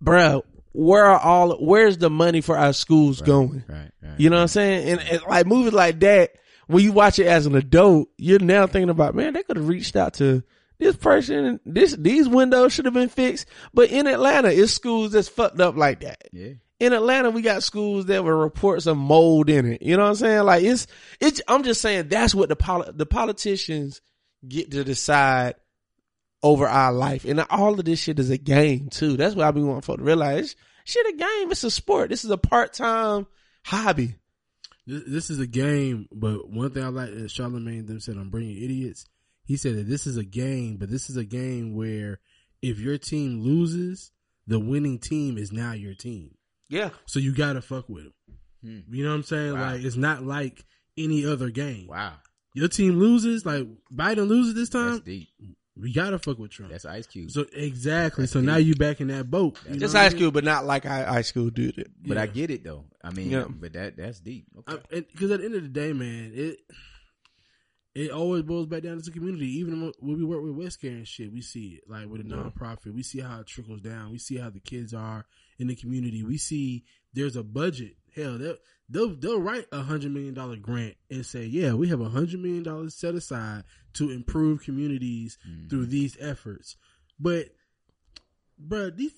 Speaker 2: bro, where are all, where's the money for our schools going?
Speaker 4: right, right.
Speaker 2: You know what I'm saying? And, and like movies like that, when you watch it as an adult, you're now thinking about, man, they could have reached out to this person. This, these windows should have been fixed. But in Atlanta, it's schools that's fucked up like that.
Speaker 4: Yeah.
Speaker 2: In Atlanta, we got schools that were reports of mold in it. You know what I'm saying? Like it's, it's, I'm just saying that's what the poli- the politicians get to decide over our life. And all of this shit is a game too. That's what I be wanting folk to realize. Shit a game. It's a sport. This is a part-time hobby.
Speaker 3: This, this is a game, but one thing I like that Charlamagne them said "I'm Bringing Idiots, he said that this is a game, but this is a game where if your team loses, the winning team is now your team.
Speaker 2: Yeah.
Speaker 3: So you gotta fuck with them.
Speaker 4: Hmm.
Speaker 3: You know what I'm saying?
Speaker 4: Wow.
Speaker 3: Like it's not like any other game.
Speaker 4: Wow.
Speaker 3: Your team loses, like Biden loses this
Speaker 4: That's
Speaker 3: time,
Speaker 4: deep.
Speaker 3: We gotta fuck with Trump.
Speaker 4: That's Ice Cube.
Speaker 3: so exactly.
Speaker 4: That's
Speaker 3: so now you back in that boat. You
Speaker 2: Just
Speaker 3: know what I mean?
Speaker 2: school, but not like I high school did it.
Speaker 4: but I get it though. I mean,
Speaker 2: Yeah.
Speaker 4: but that that's deep. Okay.
Speaker 3: because at the end of the day, man, it it always boils back down to the community. Even when when we work with Westcare and shit, we see it like with a nonprofit. We see how it trickles down. We see how the kids are in the community. We see there's a budget. Hell, they'll they'll, they'll write a hundred million dollar grant and say, yeah, we have a hundred million dollars set aside to improve communities mm-hmm. through these efforts. But, bruh, these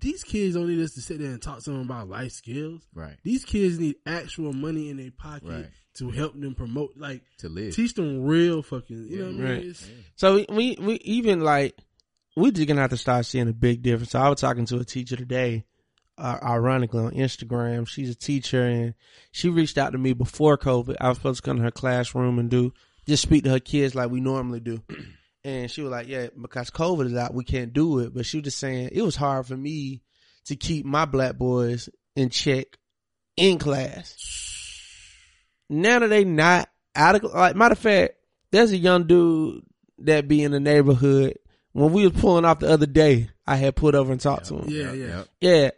Speaker 3: these kids don't need us to sit there and talk to them about life skills.
Speaker 4: Right.
Speaker 3: These kids need actual money in their pocket
Speaker 4: Right.
Speaker 3: to help them promote, like
Speaker 4: To live.
Speaker 3: teach them real fucking. You know what I mean?
Speaker 2: Right.
Speaker 3: It's-
Speaker 2: So we, we, we even like, we just gonna have to start seeing a big difference. So I was talking to a teacher today, uh, ironically on Instagram. She's a teacher and she reached out to me before COVID. I was supposed to come to her classroom and do, just speak to her kids like we normally do. *clears throat* And she was like, yeah, because COVID is out, we can't do it. But she was just saying it was hard for me to keep my black boys in check in class. Now that they not out of, like, matter of fact, there's a young dude that be in the neighborhood. When we was pulling off the other day, I had put over and talked to him.
Speaker 3: Yeah, yeah.
Speaker 2: Yeah.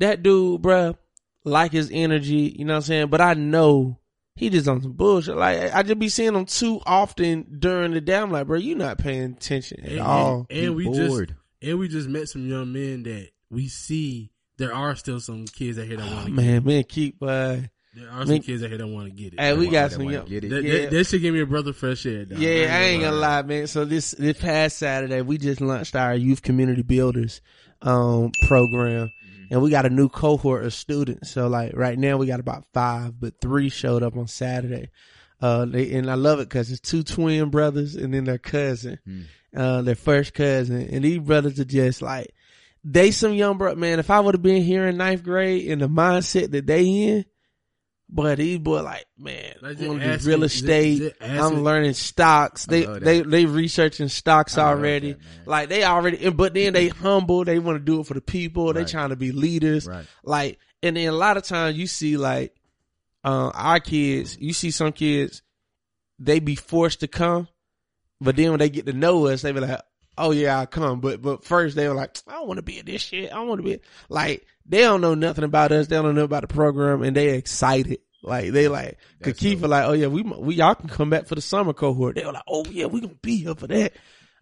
Speaker 2: That dude, bruh, like his energy, you know what I'm saying? But I know he just on some bullshit. Like, I just be seeing him too often during the day. I'm like, bro, you not paying attention at
Speaker 3: And,
Speaker 2: all.
Speaker 3: and, and we
Speaker 4: bored.
Speaker 3: just and we just met some young men that we see there are still some kids out here that want to.
Speaker 2: Man, man, keep, uh,
Speaker 3: There are some
Speaker 2: man.
Speaker 3: kids out here that want to get it.
Speaker 2: hey, we got some young,
Speaker 4: get it.
Speaker 3: that,
Speaker 2: yeah.
Speaker 3: that, that should give me a brother fresh air. Dog.
Speaker 2: Yeah, I ain't gonna lie, man. So this this past Saturday, we just launched our youth community builders um program, and we got a new cohort of students. So like right now, we got about five, but three showed up on Saturday. Uh, they, and I love it because it's two twin brothers and then their cousin, uh, their first cousin, and these brothers are just like they some young bro. Man, if I would have been here in ninth grade in the mindset that they in. But these boy like, man, I want to
Speaker 3: just
Speaker 2: do real
Speaker 3: just-
Speaker 2: estate.
Speaker 3: just
Speaker 2: I'm learning stocks. They they they researching stocks already.
Speaker 4: that,
Speaker 2: like they already, and- but then they *laughs* humble. They want to do it for the people. They trying to be leaders.
Speaker 4: Right.
Speaker 2: Like, and then a lot of times you see like, uh, our kids. You see some kids, they be forced to come, but then when they get to know us, they be like, "Oh yeah, I'll come." But but first they were like, "I don't want to be in this shit. I don't want to be like." They don't know nothing about us. They don't know about the program, and they excited. Like they like could
Speaker 4: That's
Speaker 2: keep
Speaker 4: dope.
Speaker 2: it like, oh yeah, we we y'all can come back for the summer cohort. They were like, oh yeah, we gonna be here for that.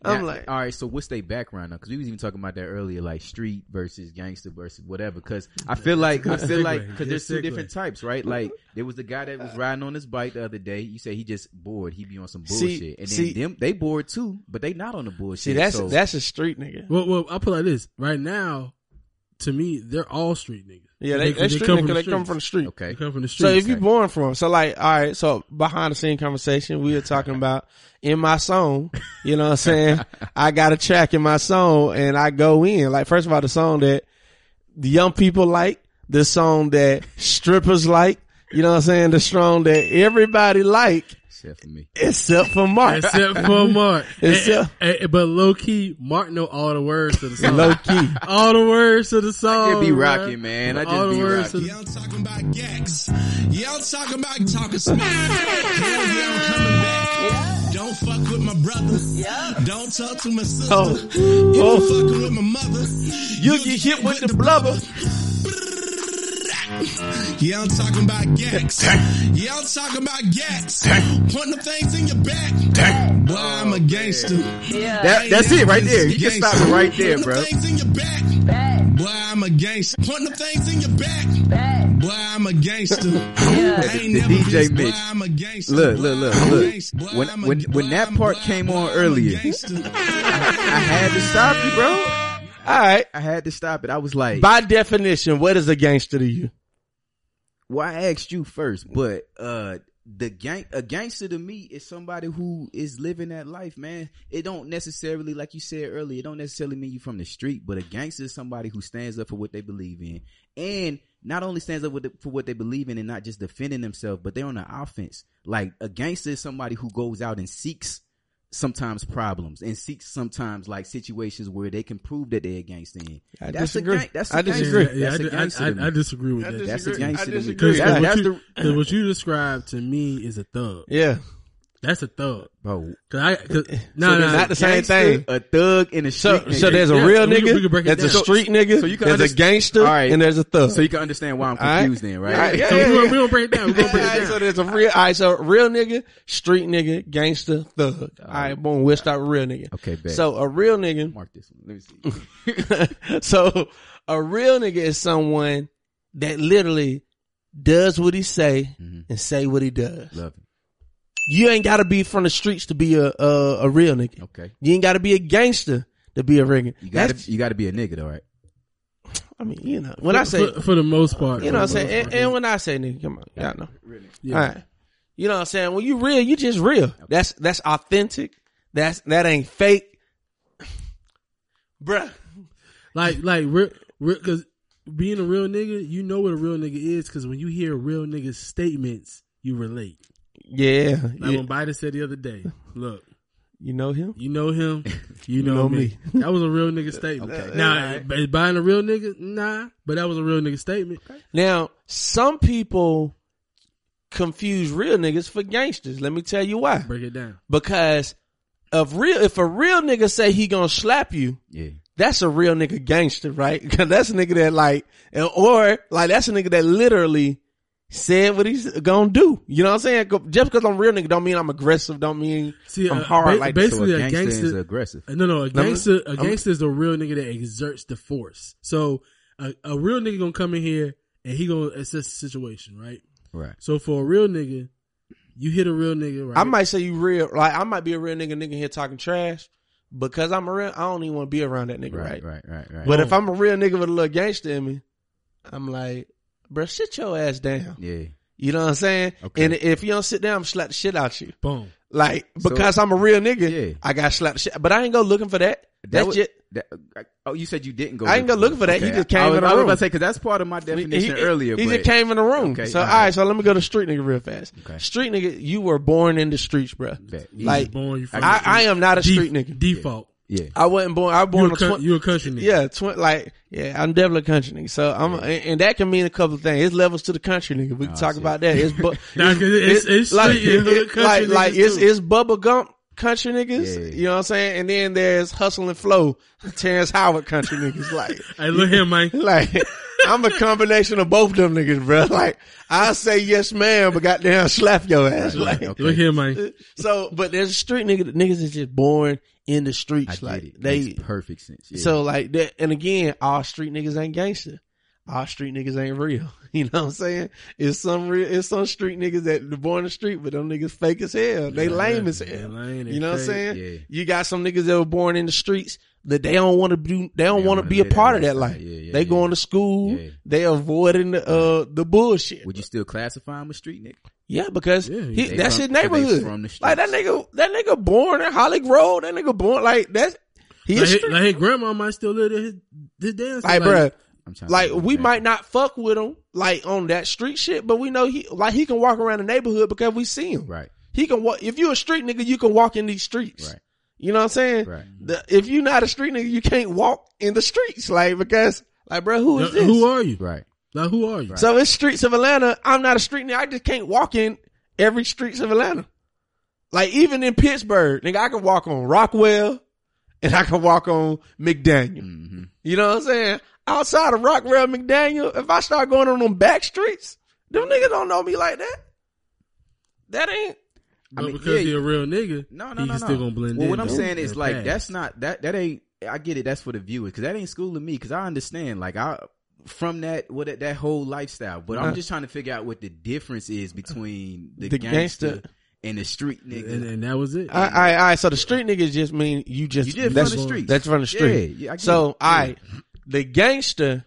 Speaker 2: I'm
Speaker 4: Now,
Speaker 2: like,
Speaker 4: all right. So what's their background now? Because we was even talking about that earlier, like street versus gangster versus whatever. Because I feel like I feel like because there's two different types, right? Like *laughs* there was the guy that was riding on his bike the other day. You say he just bored. He be on some
Speaker 2: See-
Speaker 4: bullshit, and then
Speaker 2: see-
Speaker 4: them they bored too, but they not on the bullshit.
Speaker 2: see, that's
Speaker 4: so,
Speaker 2: that's a street nigga.
Speaker 3: Well, well, I'll put it like this. Right now, to me, they're all street niggas.
Speaker 2: Yeah, they, they, street niggas. They come from the street.
Speaker 4: Okay.
Speaker 3: They come from the street.
Speaker 2: So if you're born from, so like, all right, so behind the scene conversation, we were talking about in my song, you know what I'm saying? *laughs* I got a track in my song and I go in. Like, first of all, the song that the young people like, the song that strippers like, you know what I'm saying? The song that everybody like,
Speaker 4: Except for me.
Speaker 2: except for Mark.
Speaker 3: except for Mark. *laughs*
Speaker 2: Except-
Speaker 3: And- and- but low key, Mark know all the words to the song.
Speaker 2: Low key. *laughs*
Speaker 3: all the words to the song.
Speaker 4: just be
Speaker 3: bruh.
Speaker 4: rocking, man. I just
Speaker 3: all
Speaker 4: be
Speaker 3: the words
Speaker 4: rocking.
Speaker 3: To
Speaker 1: Yeah, I'm talking about Gex. Yeah, I'm talking about talking smack. Hell yeah, I'm coming back. Don't fuck with my brother. Don't talk to my sister.
Speaker 2: Oh.
Speaker 1: If you
Speaker 2: Oh.
Speaker 1: fucking with my mother,
Speaker 2: You get hit with the blubber.
Speaker 1: Yeah, I'm talking about Gex. Yeah, I'm talking about Gex. Putting the things in your back. Boy, I'm a gangster.
Speaker 4: That, that's it right there. You can stop it right there,
Speaker 1: Putting
Speaker 4: bro.
Speaker 1: the things in your back. Boy, I'm a gangster. Putting the things in your back. Boy, I'm a gangster. *laughs* I ain't
Speaker 4: the
Speaker 1: never
Speaker 4: DJ
Speaker 1: been-
Speaker 4: mix.
Speaker 1: Boy, I'm a gangster.
Speaker 4: Look, look, look, look.
Speaker 1: Boy,
Speaker 4: When- when- when that part came on earlier. *laughs* I had to stop you, bro.
Speaker 2: All right.
Speaker 4: I had to stop it. I was like,
Speaker 2: By definition, what is a gangster to you?
Speaker 4: Well, I asked you first, but uh the gang a gangster to me is somebody who is living that life, man. It don't necessarily, like you said earlier, it don't necessarily mean you from the street, but a gangster is somebody who stands up for what they believe in, and not only stands up the, for what they believe in, and not just defending themselves, but they're on the offense. Like a gangster is somebody who goes out and seeks sometimes problems and seeks sometimes like situations where they can prove that they're a gangster in.
Speaker 2: I
Speaker 4: that's
Speaker 2: disagree.
Speaker 4: a gang, that's a
Speaker 2: I
Speaker 4: gangster.
Speaker 2: disagree.
Speaker 3: Yeah,
Speaker 4: That's
Speaker 3: I,
Speaker 4: a
Speaker 3: I,
Speaker 4: gangster
Speaker 3: I,
Speaker 4: to me.
Speaker 3: I disagree with
Speaker 2: I
Speaker 3: that.
Speaker 4: That's a
Speaker 2: disagree.
Speaker 4: gangster
Speaker 2: I disagree.
Speaker 3: Because what, you,
Speaker 4: the
Speaker 3: 'cause what you described to me is a thug.
Speaker 2: Yeah.
Speaker 3: That's a thug.
Speaker 4: bro.
Speaker 3: Cause I, cause,
Speaker 2: So
Speaker 3: no, no,
Speaker 2: not the same
Speaker 4: Gangster,
Speaker 2: thing.
Speaker 4: A thug in a street.
Speaker 2: So, so there's a
Speaker 3: Yeah,
Speaker 2: real
Speaker 3: we we
Speaker 2: nigga,
Speaker 3: can break
Speaker 2: a street nigga,
Speaker 4: so you can
Speaker 2: there's a
Speaker 4: understand-
Speaker 2: gangster,
Speaker 4: All right.
Speaker 2: and there's a thug.
Speaker 4: so you can understand why I'm
Speaker 2: All right.
Speaker 4: confused then, right?
Speaker 2: All right, yeah,
Speaker 3: So
Speaker 2: yeah,
Speaker 3: we,
Speaker 2: yeah.
Speaker 3: gonna, we gonna break it down. We gonna break
Speaker 2: All
Speaker 3: it
Speaker 2: right,
Speaker 3: down.
Speaker 2: so there's a real, all right, so real nigga, street nigga, gangster, thug. All right, boom, we'll start with real nigga.
Speaker 4: Okay, bet.
Speaker 2: So a real nigga,
Speaker 4: Mark this one. Let me see. *laughs*
Speaker 2: so a real nigga is someone that literally does what he say
Speaker 4: Mhm.
Speaker 2: and say what he does.
Speaker 4: Love it.
Speaker 2: You ain't gotta be from the streets to be a, a, a real nigga.
Speaker 4: Okay.
Speaker 2: You ain't gotta be a gangster to be a real nigga.
Speaker 4: You gotta
Speaker 2: That's-
Speaker 4: you gotta be a nigga though, right?
Speaker 2: I mean, you know, when I say,
Speaker 3: for, for the most part,
Speaker 2: you know what I'm saying?
Speaker 3: most
Speaker 2: And, and when I say nigga, come on, y'all know.
Speaker 3: yeah.
Speaker 2: All right. You know what I'm saying? When you real, you just real. That's that's authentic. That's that ain't fake. Bruh.
Speaker 3: Like, like, real, real, cause being a real nigga, you know what a real nigga is, cause when you hear a real nigga's statements, you relate.
Speaker 2: Yeah.
Speaker 3: Like
Speaker 2: yeah.
Speaker 3: when Biden said the other day, look,
Speaker 2: You know him?
Speaker 3: you know him, *laughs* you know,
Speaker 2: know
Speaker 3: me.
Speaker 2: me. *laughs*
Speaker 3: That was a real nigga statement. Now, is Biden a real nigga? Nah, but that was a real nigga statement.
Speaker 2: Now, some people confuse real niggas for gangsters. Let me tell you why.
Speaker 3: Break it down.
Speaker 2: Because of real if a real nigga say he gonna slap you,
Speaker 4: Yeah.
Speaker 2: that's a real nigga gangster, right? *laughs* Cause that's a nigga that like, or like that's a nigga that literally said what he's gonna do. You know what I'm saying? Just because I'm real nigga don't mean I'm aggressive. Don't mean
Speaker 3: See,
Speaker 2: I'm
Speaker 3: uh,
Speaker 2: hard
Speaker 3: ba-
Speaker 2: like
Speaker 3: basically
Speaker 4: So a
Speaker 3: a
Speaker 4: gangster,
Speaker 3: gangster.
Speaker 4: is aggressive.
Speaker 3: No, no, a
Speaker 2: I'm-
Speaker 3: gangster, a
Speaker 2: I'm-
Speaker 3: gangster is a real nigga that exerts the force. So a, a real nigga gonna come in here and he gonna assess the situation, right?
Speaker 4: Right.
Speaker 3: So for a real nigga, you hit a real nigga, right?
Speaker 2: I might say you real, like I might be a real nigga, nigga here talking trash, because I'm a real. I don't even want to be around that nigga, right?
Speaker 4: Right, right, right, right.
Speaker 2: But if I'm a real nigga with a little gangster in me, I'm like, bro, sit your ass down.
Speaker 4: yeah.
Speaker 2: You know what I'm saying?
Speaker 4: Okay.
Speaker 2: And if you don't sit down, I'm slap the shit out you.
Speaker 3: Boom.
Speaker 2: Like
Speaker 4: So-
Speaker 2: because I'm a real nigga,
Speaker 4: Yeah.
Speaker 2: I got slap the shit. But I ain't go looking for that.
Speaker 4: That
Speaker 2: That's
Speaker 4: was,
Speaker 2: just
Speaker 4: that, oh, you said you didn't go.
Speaker 2: I ain't go looking for that. He just came
Speaker 4: I was,
Speaker 2: in the
Speaker 4: I was about to say because that's part of my definition
Speaker 2: he,
Speaker 4: earlier.
Speaker 2: He
Speaker 4: but
Speaker 2: just came in the room.
Speaker 4: Okay,
Speaker 2: so
Speaker 4: all
Speaker 2: all
Speaker 4: right.
Speaker 2: right. so let me go to street nigga real fast.
Speaker 4: Okay.
Speaker 2: Street nigga, you were born in the streets, bro. Like
Speaker 3: born, you
Speaker 2: I, I am not a
Speaker 3: Def-
Speaker 2: street nigga.
Speaker 3: Default.
Speaker 4: Yeah,
Speaker 2: I wasn't born. I was born
Speaker 3: a,
Speaker 2: on
Speaker 3: coun-
Speaker 2: twen-
Speaker 3: you a country nigga.
Speaker 2: Yeah, tw- like yeah, I'm definitely a country nigga. So I'm, and, and that can mean a couple of things. It's levels to the country nigga. We can
Speaker 4: Oh,
Speaker 2: talk
Speaker 4: shit.
Speaker 2: about that. It's, bu- *laughs*
Speaker 3: 'cause it's- it's
Speaker 2: like
Speaker 3: street and hood
Speaker 2: it-
Speaker 3: country
Speaker 2: like like it's it's Bubba Gump country niggas.
Speaker 4: Yeah.
Speaker 2: You know what I'm saying? And then there's Hustle and Flow, Terrence Howard country niggas. Like *laughs*
Speaker 3: Hey, look here, man. *laughs*
Speaker 2: like I'm a combination of both them niggas, bro. *laughs* Like I say yes, ma'am, but goddamn slap your ass. Like
Speaker 4: okay.
Speaker 3: Look here, man.
Speaker 2: so, but there's a street nigga. Niggas is just born in the
Speaker 4: I
Speaker 2: streets.
Speaker 4: get
Speaker 2: like
Speaker 4: it.
Speaker 2: they
Speaker 4: Makes perfect sense. Yeah.
Speaker 2: so like that, and again, all street niggas ain't gangster. All street niggas ain't real. You know what I'm saying? It's some real, it's some street niggas that born in the street, but them niggas fake as hell. They lame as hell.
Speaker 3: lame,
Speaker 2: You know what I'm saying?
Speaker 4: Yeah.
Speaker 2: You got some niggas that were born in the streets, that they don't want to do. They don't want to be a part of that life.
Speaker 4: Yeah, yeah,
Speaker 2: they
Speaker 4: yeah.
Speaker 2: going to school.
Speaker 4: Yeah.
Speaker 2: They avoiding the uh the bullshit.
Speaker 4: Would you still classify him a street nigga?
Speaker 2: Yeah, because
Speaker 3: Yeah,
Speaker 2: he, that's
Speaker 4: from-
Speaker 2: his neighborhood. like that nigga, that nigga born in Holly Grove. That nigga born like that's he a
Speaker 3: Like, his, like his grandma might still live there. His, his dance.
Speaker 2: Like, bruh,
Speaker 4: I'm trying.
Speaker 2: like
Speaker 4: think
Speaker 2: we
Speaker 4: an
Speaker 2: might not fuck with him like on that street shit, but we know he like he can walk around the neighborhood because we see him.
Speaker 4: Right.
Speaker 2: He can walk. If you're a street nigga, you can walk in these streets.
Speaker 4: Right.
Speaker 2: You know what I'm saying?
Speaker 4: Right.
Speaker 2: The, if you're not a street nigga, you can't walk in the streets, like because like, bro, who is this?
Speaker 3: Who are you?
Speaker 4: Right.
Speaker 3: Now, who are you?
Speaker 2: So it's streets of Atlanta. I'm not a street nigga. I just can't walk in every streets of Atlanta. Like even in Pittsburgh, nigga, I can walk on Rockwell and I can walk on McDaniel.
Speaker 4: hmm
Speaker 2: You know what I'm saying? Outside of Rockwell, McDaniel, if I start going on them back streets, them niggas don't know me like that. That ain't.
Speaker 3: But
Speaker 4: I mean,
Speaker 3: because
Speaker 4: yeah,
Speaker 3: he a real nigga,
Speaker 4: No, no,
Speaker 3: he
Speaker 4: no, no.
Speaker 3: still gonna blend
Speaker 4: well,
Speaker 3: in.
Speaker 4: what I'm saying is like
Speaker 3: pass.
Speaker 4: that's not that that ain't. I get it. That's for the viewers because that ain't schooling me because I understand like I from that what that, that whole lifestyle. But
Speaker 2: Uh-huh.
Speaker 4: I'm just trying to figure out what the difference is between the,
Speaker 2: The
Speaker 4: gangster,
Speaker 2: gangster.
Speaker 4: and the street nigga.
Speaker 3: and, and that was it.
Speaker 2: I, I, I, so the street niggas just mean you just,
Speaker 4: You just
Speaker 2: that's,
Speaker 4: from the streets.
Speaker 2: that's from the street.
Speaker 4: Yeah, yeah, I
Speaker 2: so,
Speaker 4: it.
Speaker 2: I, the gangster,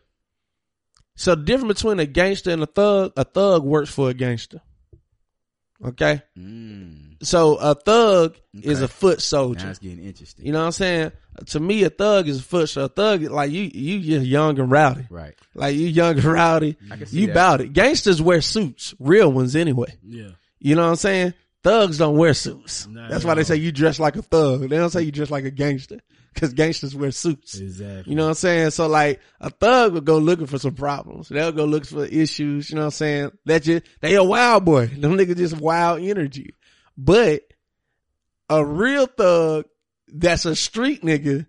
Speaker 2: so the difference between a gangster and a thug, a thug works for a gangster. Okay?
Speaker 4: Mm,
Speaker 2: So a thug is a foot
Speaker 4: now
Speaker 2: soldier.
Speaker 4: it's getting interesting.
Speaker 2: You know what I'm saying? To me, a thug is a foot. soldier. a thug, like you, you just young and rowdy.
Speaker 4: right.
Speaker 2: Like you young and rowdy.
Speaker 4: I can see
Speaker 2: You
Speaker 4: that.
Speaker 2: bout it. Gangsters wear suits, real ones anyway.
Speaker 3: yeah.
Speaker 2: You know what I'm saying? Thugs don't wear suits.
Speaker 3: Not
Speaker 2: That's
Speaker 3: at
Speaker 2: why they say you dress like a thug. They don't say you dress like a gangster *laughs* because gangsters wear suits.
Speaker 3: Exactly.
Speaker 2: You know what I'm saying? So like a thug would go looking for some problems. They'll go look for issues. You know what I'm saying? That just they a wild boy. *laughs* Them niggas just wild energy. But a real thug that's a street nigga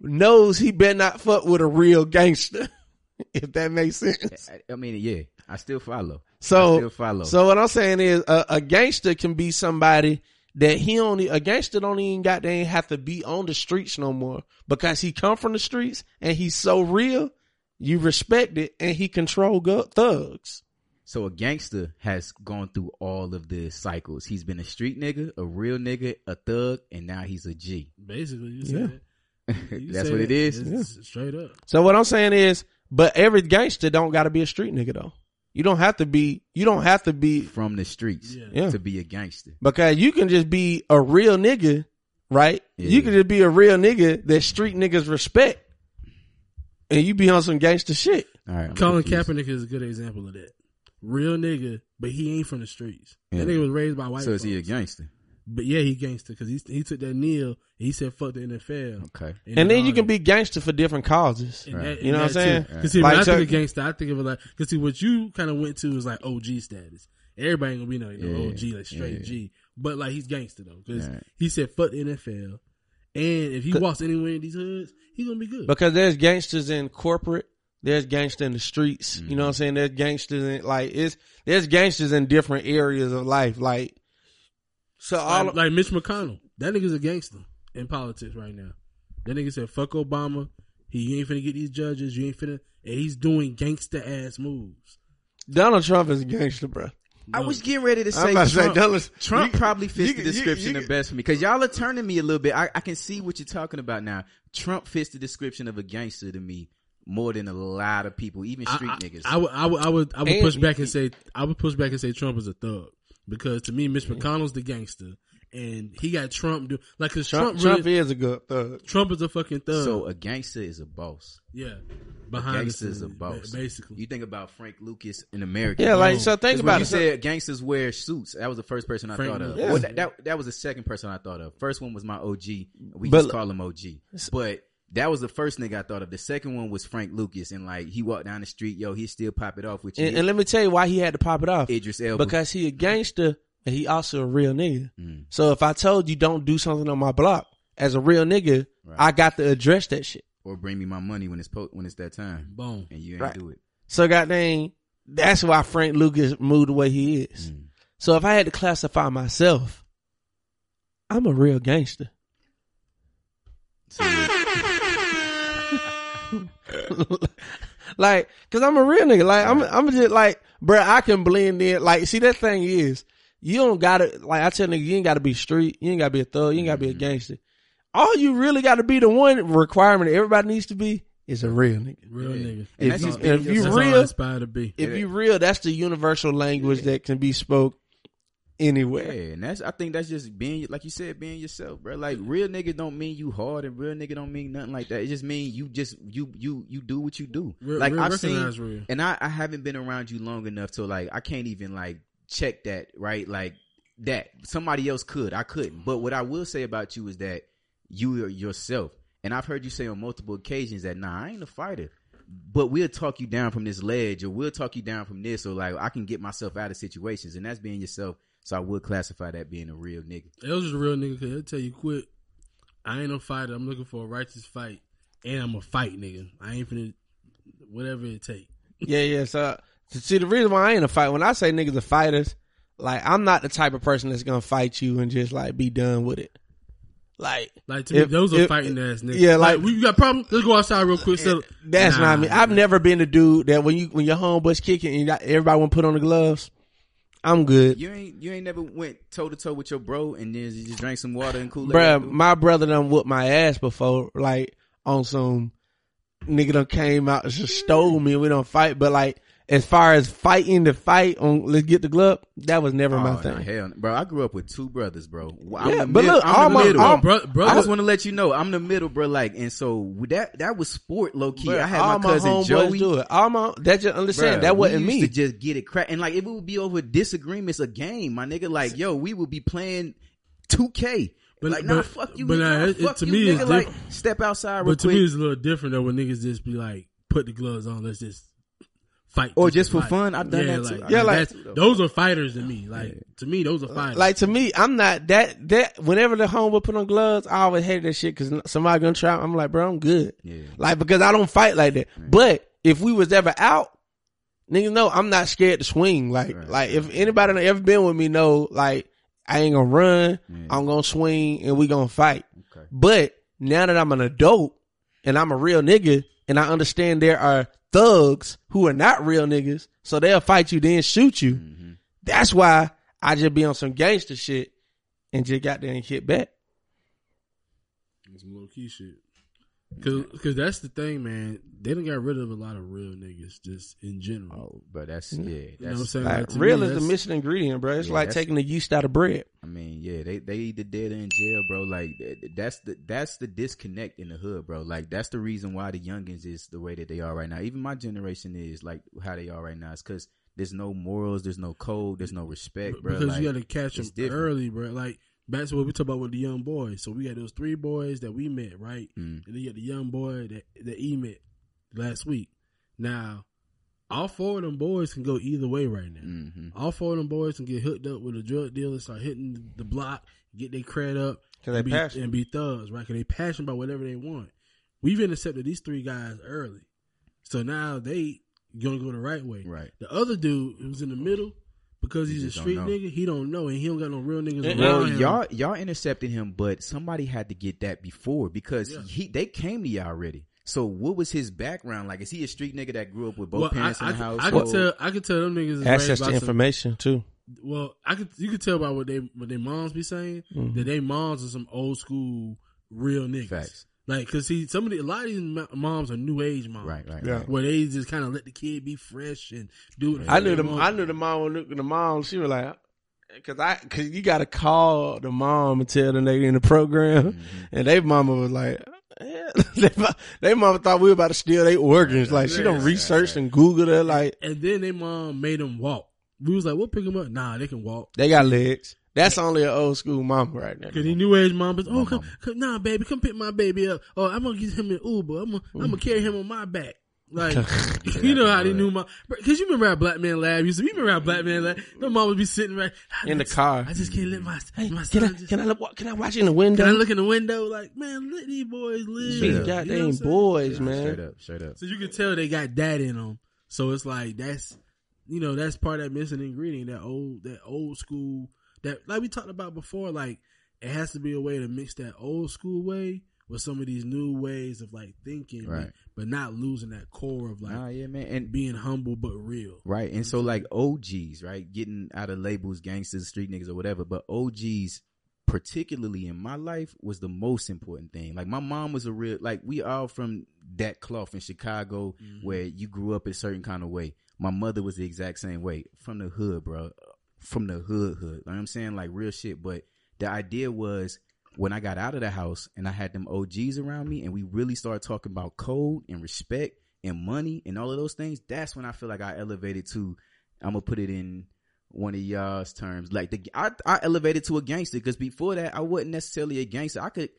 Speaker 2: knows he better not fuck with a real gangster. *laughs* if that makes sense.
Speaker 4: I, I mean, yeah, I still follow. I
Speaker 2: So
Speaker 4: still follow.
Speaker 2: so what I'm saying is a, a gangster can be somebody that he only a gangster don't even got they ain't have to be on the streets no more because he come from the streets and he's so real. You respect it and he control gu- thugs.
Speaker 4: So a gangster has gone through all of the cycles. He's been a street nigga, a real nigga, a thug, and now he's a G.
Speaker 3: Basically, you
Speaker 2: Yeah.
Speaker 3: said it. *laughs* You
Speaker 4: That's
Speaker 3: said
Speaker 4: what it is.
Speaker 3: It's Straight up.
Speaker 2: So what I'm saying is, but every gangster don't got to be a street nigga though. You don't have to be. You don't have to be
Speaker 4: From the streets
Speaker 3: Yeah.
Speaker 2: Yeah.
Speaker 4: to be a gangster.
Speaker 2: because you can just be a real nigga, right?
Speaker 4: Yeah.
Speaker 2: You can just be a real nigga that street niggas respect, and you be on some gangster shit.
Speaker 4: All right. I'm
Speaker 3: Colin
Speaker 4: confused.
Speaker 3: Kaepernick is a good example of that. Real nigga, but he ain't from the streets.
Speaker 4: Yeah.
Speaker 3: That nigga was raised by white people.
Speaker 4: So is he a gangster?
Speaker 3: But yeah, he gangster because he he took that kneel and he said fuck the NFL.
Speaker 4: Okay.
Speaker 2: And then you can be gangster for different causes.
Speaker 4: Right.
Speaker 3: that-
Speaker 2: You know what I'm saying?
Speaker 3: Cause see,
Speaker 2: Like,
Speaker 3: when I
Speaker 2: so-
Speaker 3: think of gangster, I think of it like, cause see, what you kind of went to is like OG status. Everybody ain't gonna be no, no
Speaker 4: Yeah.
Speaker 3: OG, like straight
Speaker 4: Yeah.
Speaker 3: G. But like he's gangster though, cause
Speaker 4: Right.
Speaker 3: he said fuck the NFL. And if he walks anywhere in these hoods, he gonna be good.
Speaker 2: Because there's gangsters in corporate, there's gangster in the streets. You know mm-hmm. what I'm saying? There's gangsters in like it's there's gangsters in different areas of life. Like so all
Speaker 3: like, like Mitch McConnell, that nigga's a gangster in politics right now. That nigga said fuck Obama. He you ain't finna get these judges. You ain't finna, and he's doing gangster ass moves.
Speaker 2: Donald Trump is a gangster, bro.
Speaker 4: I was getting ready to
Speaker 2: I'm
Speaker 4: say
Speaker 2: about say
Speaker 4: Trump, Trump
Speaker 2: you-
Speaker 4: probably fits
Speaker 2: you-
Speaker 4: the description
Speaker 2: you-
Speaker 4: the best for me because y'all are turning me a little bit. I, I can see what you're talking about now. Trump fits the description of a gangster to me more than a lot of people, even street
Speaker 3: I, I-
Speaker 4: niggas.
Speaker 3: I would, I would, I would, I would
Speaker 2: And
Speaker 3: push
Speaker 2: he-
Speaker 3: back and say, I would push back and say Trump is a thug because to me, Mitch McConnell's the gangster, and he got Trump do like because
Speaker 2: Trump,
Speaker 3: Trump,
Speaker 2: Trump,
Speaker 3: really,
Speaker 2: is a good thug.
Speaker 3: Trump is a fucking thug.
Speaker 4: so a gangster is a boss.
Speaker 3: yeah,
Speaker 4: A
Speaker 3: behind the
Speaker 4: gangster is a boss.
Speaker 3: basically.
Speaker 4: you think about Frank Lucas in America.
Speaker 2: Yeah, like so think
Speaker 4: 'Cause
Speaker 2: about
Speaker 4: when you
Speaker 2: it.
Speaker 4: said gangsters wear suits. That was the first person I
Speaker 3: Frank
Speaker 4: thought of.
Speaker 2: Yeah.
Speaker 4: Well, that, that that was the second person I thought of. First one was my OG. We
Speaker 2: But-
Speaker 4: just call him OG. But that was the first nigga I thought of. The second one was Frank Lucas, and like he walked down the street, yo, he still pop it off with you.
Speaker 2: and, and let me tell you why he had to pop it off.
Speaker 4: Idris Elba.
Speaker 2: Because he a gangster and he also a real nigga.
Speaker 4: Mm.
Speaker 2: So if I told you don't do something on my block as a real nigga,
Speaker 4: Right.
Speaker 2: I got to address that shit.
Speaker 4: or bring me my money when it's po- when it's that time,
Speaker 3: Boom.
Speaker 4: and you ain't
Speaker 2: Right.
Speaker 4: do it.
Speaker 2: So goddamn, that's why Frank Lucas moved the way he is.
Speaker 4: Mm.
Speaker 2: So if I had to classify myself, I'm a real gangster.
Speaker 4: So, yeah. *laughs*
Speaker 2: like, cause I'm a real nigga. Like, I'm, I'm just like, bruh, I can blend in. Like, see, that thing is, you don't gotta, like, I tell niggas, you ain't gotta be street, you ain't gotta be a thug, you ain't gotta be a
Speaker 4: Mm-hmm.
Speaker 2: gangster. all you really got to be the one requirement everybody needs to be is a real nigga.
Speaker 3: Real nigga.
Speaker 4: And
Speaker 2: If
Speaker 4: that's
Speaker 2: you,
Speaker 4: just
Speaker 2: if you
Speaker 3: That's
Speaker 2: real,
Speaker 3: aspire to be.
Speaker 2: if you real, that's the universal language that can be spoke anywhere.
Speaker 4: Yeah, and that's I think that's just being like you said, being yourself, bro. Like real nigga don't mean you hard, and real nigga don't mean nothing like that. It just mean you just you you you do what you do.
Speaker 3: Real-
Speaker 4: like
Speaker 3: real
Speaker 4: I've seen,
Speaker 3: real.
Speaker 4: and I I haven't been around you long enough to like I can't even like check that right like that. Somebody else could, I couldn't. But what I will say about you is that you are yourself, and I've heard you say on multiple occasions that nah, I ain't a fighter. But we'll talk you down from this ledge, or we'll talk you down from this, or like I can get myself out of situations, and that's being yourself. So I would classify that being a real nigga.
Speaker 3: It was just a real nigga because he'll tell you quit. I ain't no fighter. I'm looking for a righteous fight. And I'm a fight nigga. I ain't finna whatever it take. *laughs*
Speaker 2: Yeah, yeah. So, so see, the reason why I ain't a fight when I say niggas are fighters, like I'm not the type of person that's gonna fight you and just like be done with it. Like
Speaker 3: Like to me,
Speaker 2: If-
Speaker 3: those are
Speaker 2: if-
Speaker 3: fighting ass niggas.
Speaker 2: yeah, like-
Speaker 3: we got problems. Let's go outside real quick. So
Speaker 2: that's
Speaker 3: Nah,
Speaker 2: not me. I've never been the dude that when you when your homeboy's kicking and you got, everybody want to put on the gloves. I'm good,
Speaker 4: You ain't you ain't never went toe to toe with your bro and then you just drank some water and cool.
Speaker 2: Bruh, My brother done whooped my ass before, like on some nigga done came out and just stole me and we don't fight. But like as far as fighting the fight on let's get the glove, that was never my
Speaker 4: Oh,
Speaker 2: thing.
Speaker 4: hell, bro, I grew up with two brothers, bro. I'm
Speaker 2: Yeah,
Speaker 4: the
Speaker 2: but
Speaker 4: mid-
Speaker 2: look,
Speaker 4: I'm
Speaker 2: all
Speaker 4: the
Speaker 2: my-
Speaker 4: middle.
Speaker 2: all-
Speaker 3: bro, bro,
Speaker 4: I just want to let you know I'm the middle, bro. Like, and so that that was sport, low key.
Speaker 2: Bruh,
Speaker 4: I had
Speaker 2: all
Speaker 4: my cousin
Speaker 2: homeboys
Speaker 4: Joey.
Speaker 2: do it. All my that just understand
Speaker 4: Bruh,
Speaker 2: that wasn't
Speaker 4: we used
Speaker 2: me.
Speaker 4: To just get it cracked, and like if it would be over disagreements, a game, my nigga. Like, yo, we would be playing 2K.
Speaker 3: But-
Speaker 4: like, nah, fuck you.
Speaker 3: but nah, uh,
Speaker 4: nah,
Speaker 3: it- it-
Speaker 4: fuck
Speaker 3: to
Speaker 4: you,
Speaker 3: me,
Speaker 4: nigga.
Speaker 3: it's
Speaker 4: Like,
Speaker 3: diff-
Speaker 4: step outside real
Speaker 3: But to
Speaker 4: quick.
Speaker 3: me, it's a little different though when niggas just be like, put the gloves on. Let's just fight.
Speaker 4: Or
Speaker 3: to
Speaker 4: just for
Speaker 3: fight.
Speaker 4: fun. I've done
Speaker 3: yeah,
Speaker 4: that
Speaker 3: like,
Speaker 4: too.
Speaker 2: Yeah, like-
Speaker 3: that too, though. those are fighters to me. Like to me, those are fighters.
Speaker 2: Like to me, I'm not that that. Whenever the home homeboy put on gloves, I always hated that shit because somebody gonna try. I'm like, bro, I'm good.
Speaker 4: Yeah.
Speaker 2: Like because I don't fight like that. But if we was ever out, niggas know I'm not scared to swing. Like
Speaker 4: Right.
Speaker 2: like if anybody that ever been with me know, like I ain't gonna run.
Speaker 4: Yeah.
Speaker 2: I'm gonna swing and we gonna fight.
Speaker 4: Okay.
Speaker 2: But now that I'm an adult and I'm a real nigga and I understand there are thugs who are not real niggas, so they'll fight you then shoot you.
Speaker 4: Mm-hmm.
Speaker 2: That's why I just be on some gangster shit and just got there and hit back.
Speaker 3: some low key shit. Cause, cause that's the thing, man. They done got rid of a lot of real niggas just in general.
Speaker 4: Oh, but that's yeah.
Speaker 3: you know what I'm saying?
Speaker 2: Like,
Speaker 3: Like,
Speaker 2: real
Speaker 3: me,
Speaker 2: is the missing ingredient, bro. It's
Speaker 4: Yeah,
Speaker 2: like taking the yeast out of bread.
Speaker 4: I mean, yeah, they they either dead or in jail, bro. Like that's the that's the disconnect in the hood, bro. Like that's the reason why the youngins is the way that they are right now. Even my generation is like how they are right now. It's because there's no morals, there's no code, there's no respect, bro.
Speaker 3: because
Speaker 4: Like,
Speaker 3: you got to catch them
Speaker 4: different.
Speaker 3: early, bro. Like that's what we talk about with the young boys. So we got those three boys that we met, right?
Speaker 4: Mm.
Speaker 3: And then you got the young boy that that he met last week. Now, all four of them boys can go either way right now.
Speaker 4: Mhm.
Speaker 3: All four of them boys can get hooked up with a drug dealer, start hitting the block, get their credit up,
Speaker 2: 'Cause they
Speaker 3: and be,
Speaker 2: passionate.
Speaker 3: and be thugs, right? Because they passionate about whatever they want. We've intercepted these three guys early, so now they gonna go the right way.
Speaker 4: Right.
Speaker 3: The other dude who's in the middle, because he's a street nigga, he don't know, and he don't got no real niggas
Speaker 2: And-
Speaker 3: around
Speaker 4: Well,
Speaker 3: him.
Speaker 4: y'all y'all intercepted him, but somebody had to get that before because
Speaker 3: Yeah.
Speaker 4: he they came to y'all already. So what was his background like? Is he a street nigga that grew up with both
Speaker 3: well,
Speaker 4: parents
Speaker 3: I,
Speaker 4: in the
Speaker 3: could-
Speaker 4: house?
Speaker 3: I could tell. I could tell them niggas
Speaker 2: Access to
Speaker 3: by some-
Speaker 2: information too.
Speaker 3: well, I could you could tell by what they what their moms be saying
Speaker 2: Mm-hmm.
Speaker 3: that they moms are some old school real niggas.
Speaker 4: Facts.
Speaker 3: Like, cause see, some of the a lot of these moms are new age moms,
Speaker 4: Right, right,
Speaker 2: Yeah.
Speaker 3: Where they just kind of let the kid be fresh and do. what
Speaker 2: I knew the
Speaker 3: want.
Speaker 2: I knew the mom. when The mom, she was like, "Cause I, cause you got to call the mom and tell the nigga in the program."
Speaker 3: Mm-hmm.
Speaker 2: And they mama was like, yeah. *laughs* they, mo- mama thought we were about to steal their organs. Like she don't research and Google it. Like
Speaker 3: And then their mom made them walk. We was like, we'll pick them up. Nah, they can walk.
Speaker 2: they got legs. That's only an old school mama right now.
Speaker 3: Cause he new age mom, but oh, come, come, nah, baby, come pick my baby up. Oh, I'm gonna get him an Uber. I'm gonna, I'm gonna carry him on my back. Like, *laughs* *laughs* you know how they knew my, cause you remember how Black Man Lab used to, you remember how Black Man Lab, the mom would be sitting right
Speaker 2: In the car.
Speaker 3: I just can't let my, my
Speaker 2: Can I
Speaker 3: just,
Speaker 2: can I look, can I watch in the window?
Speaker 3: can I look in the window? Like, man, let these boys live.
Speaker 2: These
Speaker 3: You know what
Speaker 2: goddamn
Speaker 3: I'm saying?
Speaker 2: boys,
Speaker 4: Straight
Speaker 2: man.
Speaker 4: up, straight up.
Speaker 3: So you can tell they got that in them. So it's like that's you know that's part of that missing ingredient that old that old school that like we talked about before. Like it has to be a way to mix that old school way with some of these new ways of like thinking, but-
Speaker 4: Right.
Speaker 3: but, not losing that core of like
Speaker 4: Nah, yeah, man, and
Speaker 3: being humble but real.
Speaker 4: Right. And so like OGs, right? Getting out of labels, gangsters, street niggas or whatever, but OGs particularly in my life, was the most important thing. Like my mom was a real like we all from that cloth in Chicago mm-hmm. where you grew up a certain kind of way. My mother was the exact same way from the hood, bro. From the hood, hood. You know what I'm saying? Like real shit. But the idea was when I got out of the house and I had them OGs around me and we really started talking about code and respect and money and all of those things, that's when I feel like I elevated to, I'm gonna put it in one of y'all's terms. Like the, I, I elevated to a gangster because before that I wasn't necessarily a gangster. I could,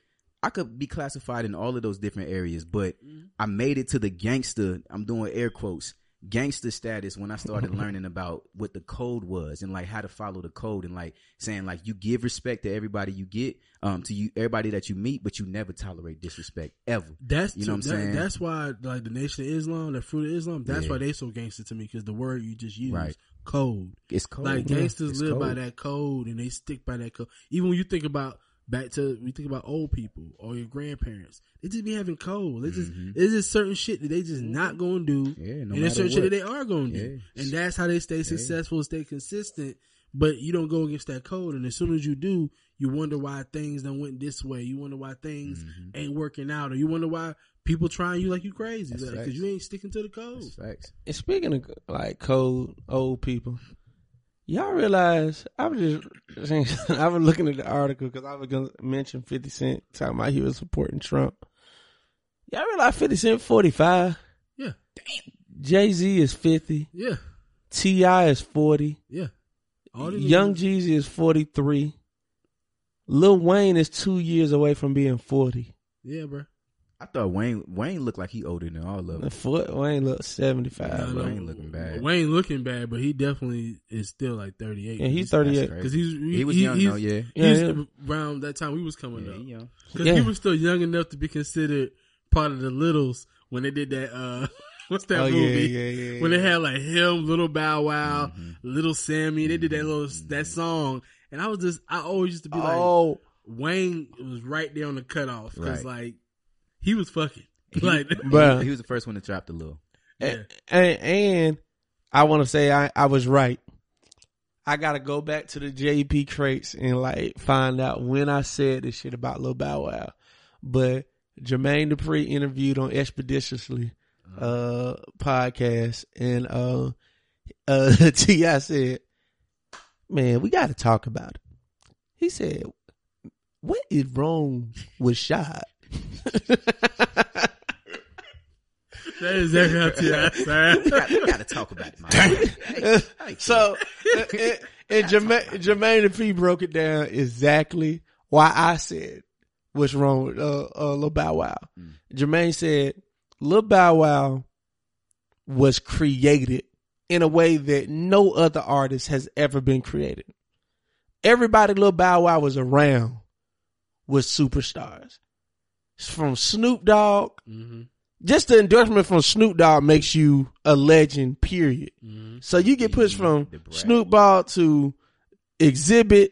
Speaker 4: I could be classified in all of those different areas, but mm-hmm. I made it to the gangster. I'm doing air quotes gangster status when I started *laughs* learning about what the code was and like how to follow the code and like saying like you give respect to everybody you get, um, to you, everybody that you meet, but you never tolerate disrespect ever.
Speaker 3: That's
Speaker 4: You know what I'm
Speaker 3: that-
Speaker 4: saying?
Speaker 3: That's why, like the Nation of Islam, the fruit of Islam. That's
Speaker 4: Yeah.
Speaker 3: why they so gangster to me because the word you just used,
Speaker 4: Right.
Speaker 3: code.
Speaker 4: It's code.
Speaker 3: Like gangsters live by that code and they stick by that code. Even when you think about back to we think about old people or your grandparents, they just be having code. They just there's just certain shit that they just not gonna do,
Speaker 4: Mm-hmm. Yeah, no
Speaker 3: and there's
Speaker 4: matter
Speaker 3: certain shit that they are gonna do,
Speaker 4: Yeah.
Speaker 3: and that's how they stay successful, stay consistent. But you don't go against that code, and as soon as you do, you wonder why things don't went this way. You wonder why things
Speaker 4: Mm-hmm.
Speaker 3: ain't working out, or you wonder why people trying you like you crazy because
Speaker 4: facts.
Speaker 3: you ain't sticking to the code.
Speaker 4: That's facts.
Speaker 2: And speaking of like cold old people, y'all realize I was just *laughs* I was looking at the article because I was gonna mention Fifty Cent talking about he was supporting Trump. Y'all realize Fifty Cent forty five,
Speaker 3: Yeah,
Speaker 2: Jay Z is fifty,
Speaker 3: yeah,
Speaker 2: T.I. is forty,
Speaker 3: yeah. All
Speaker 2: Young Jeezy is forty three, Lil Wayne is two years away from being forty.
Speaker 3: yeah, bro.
Speaker 4: I thought Wayne Wayne looked like he older than all of them.
Speaker 2: foot Wayne look seventy five,
Speaker 3: No,
Speaker 2: bro.
Speaker 3: no,
Speaker 4: Wayne looking bad.
Speaker 3: Wayne looking bad, but he definitely is still like 38.
Speaker 2: and he's thirty eight.
Speaker 3: because he's he,
Speaker 4: He was
Speaker 3: he-
Speaker 4: young
Speaker 3: he's,
Speaker 4: though, yeah.
Speaker 2: Yeah,
Speaker 3: he's
Speaker 2: yeah.
Speaker 3: around that time we was coming
Speaker 4: Yeah,
Speaker 3: up.
Speaker 4: he.
Speaker 3: Because
Speaker 2: Yeah.
Speaker 3: he was still young enough to be considered part of the Littles when they did that. uh *laughs* What's that
Speaker 2: Oh,
Speaker 3: movie?
Speaker 2: yeah, yeah,
Speaker 3: When they had like him, Lil Bow Wow,
Speaker 4: Mm-hmm.
Speaker 3: Little Sammy. They did that little that song, and I was just I always used to be like,
Speaker 2: Oh,
Speaker 3: Wayne was right there on the cutoff because
Speaker 4: Right.
Speaker 3: like he was fucking like *laughs*
Speaker 2: Bruh.
Speaker 4: He was the first one to drop the little.
Speaker 3: yeah.
Speaker 2: and, and I want to say I, I was right. I gotta go back to the JP crates and like find out when I said this shit about Lil Bow Wow. But Jermaine Dupri interviewed on Expeditiously uh podcast and uh uh *laughs* T.I. said, Man, we gotta talk about it. He said, What is wrong with Shad?
Speaker 3: That is exactly how T.I. sound.
Speaker 4: we, got, we got to talk about it, man.
Speaker 2: so, *laughs* and, and- and Jermaine, Jermaine Dupri broke it down exactly why I said what's wrong with uh, uh, Lil Bow Wow. Jermaine said Lil Bow Wow was created in a way that no other artist has ever been created. Everybody Lil Bow Wow was around was superstars. From Snoop Dogg,
Speaker 3: hmm
Speaker 2: just the endorsement from Snoop Dogg makes you a legend, period.
Speaker 3: hmm
Speaker 2: So you get pushed from Snoop Dogg to Xzibit.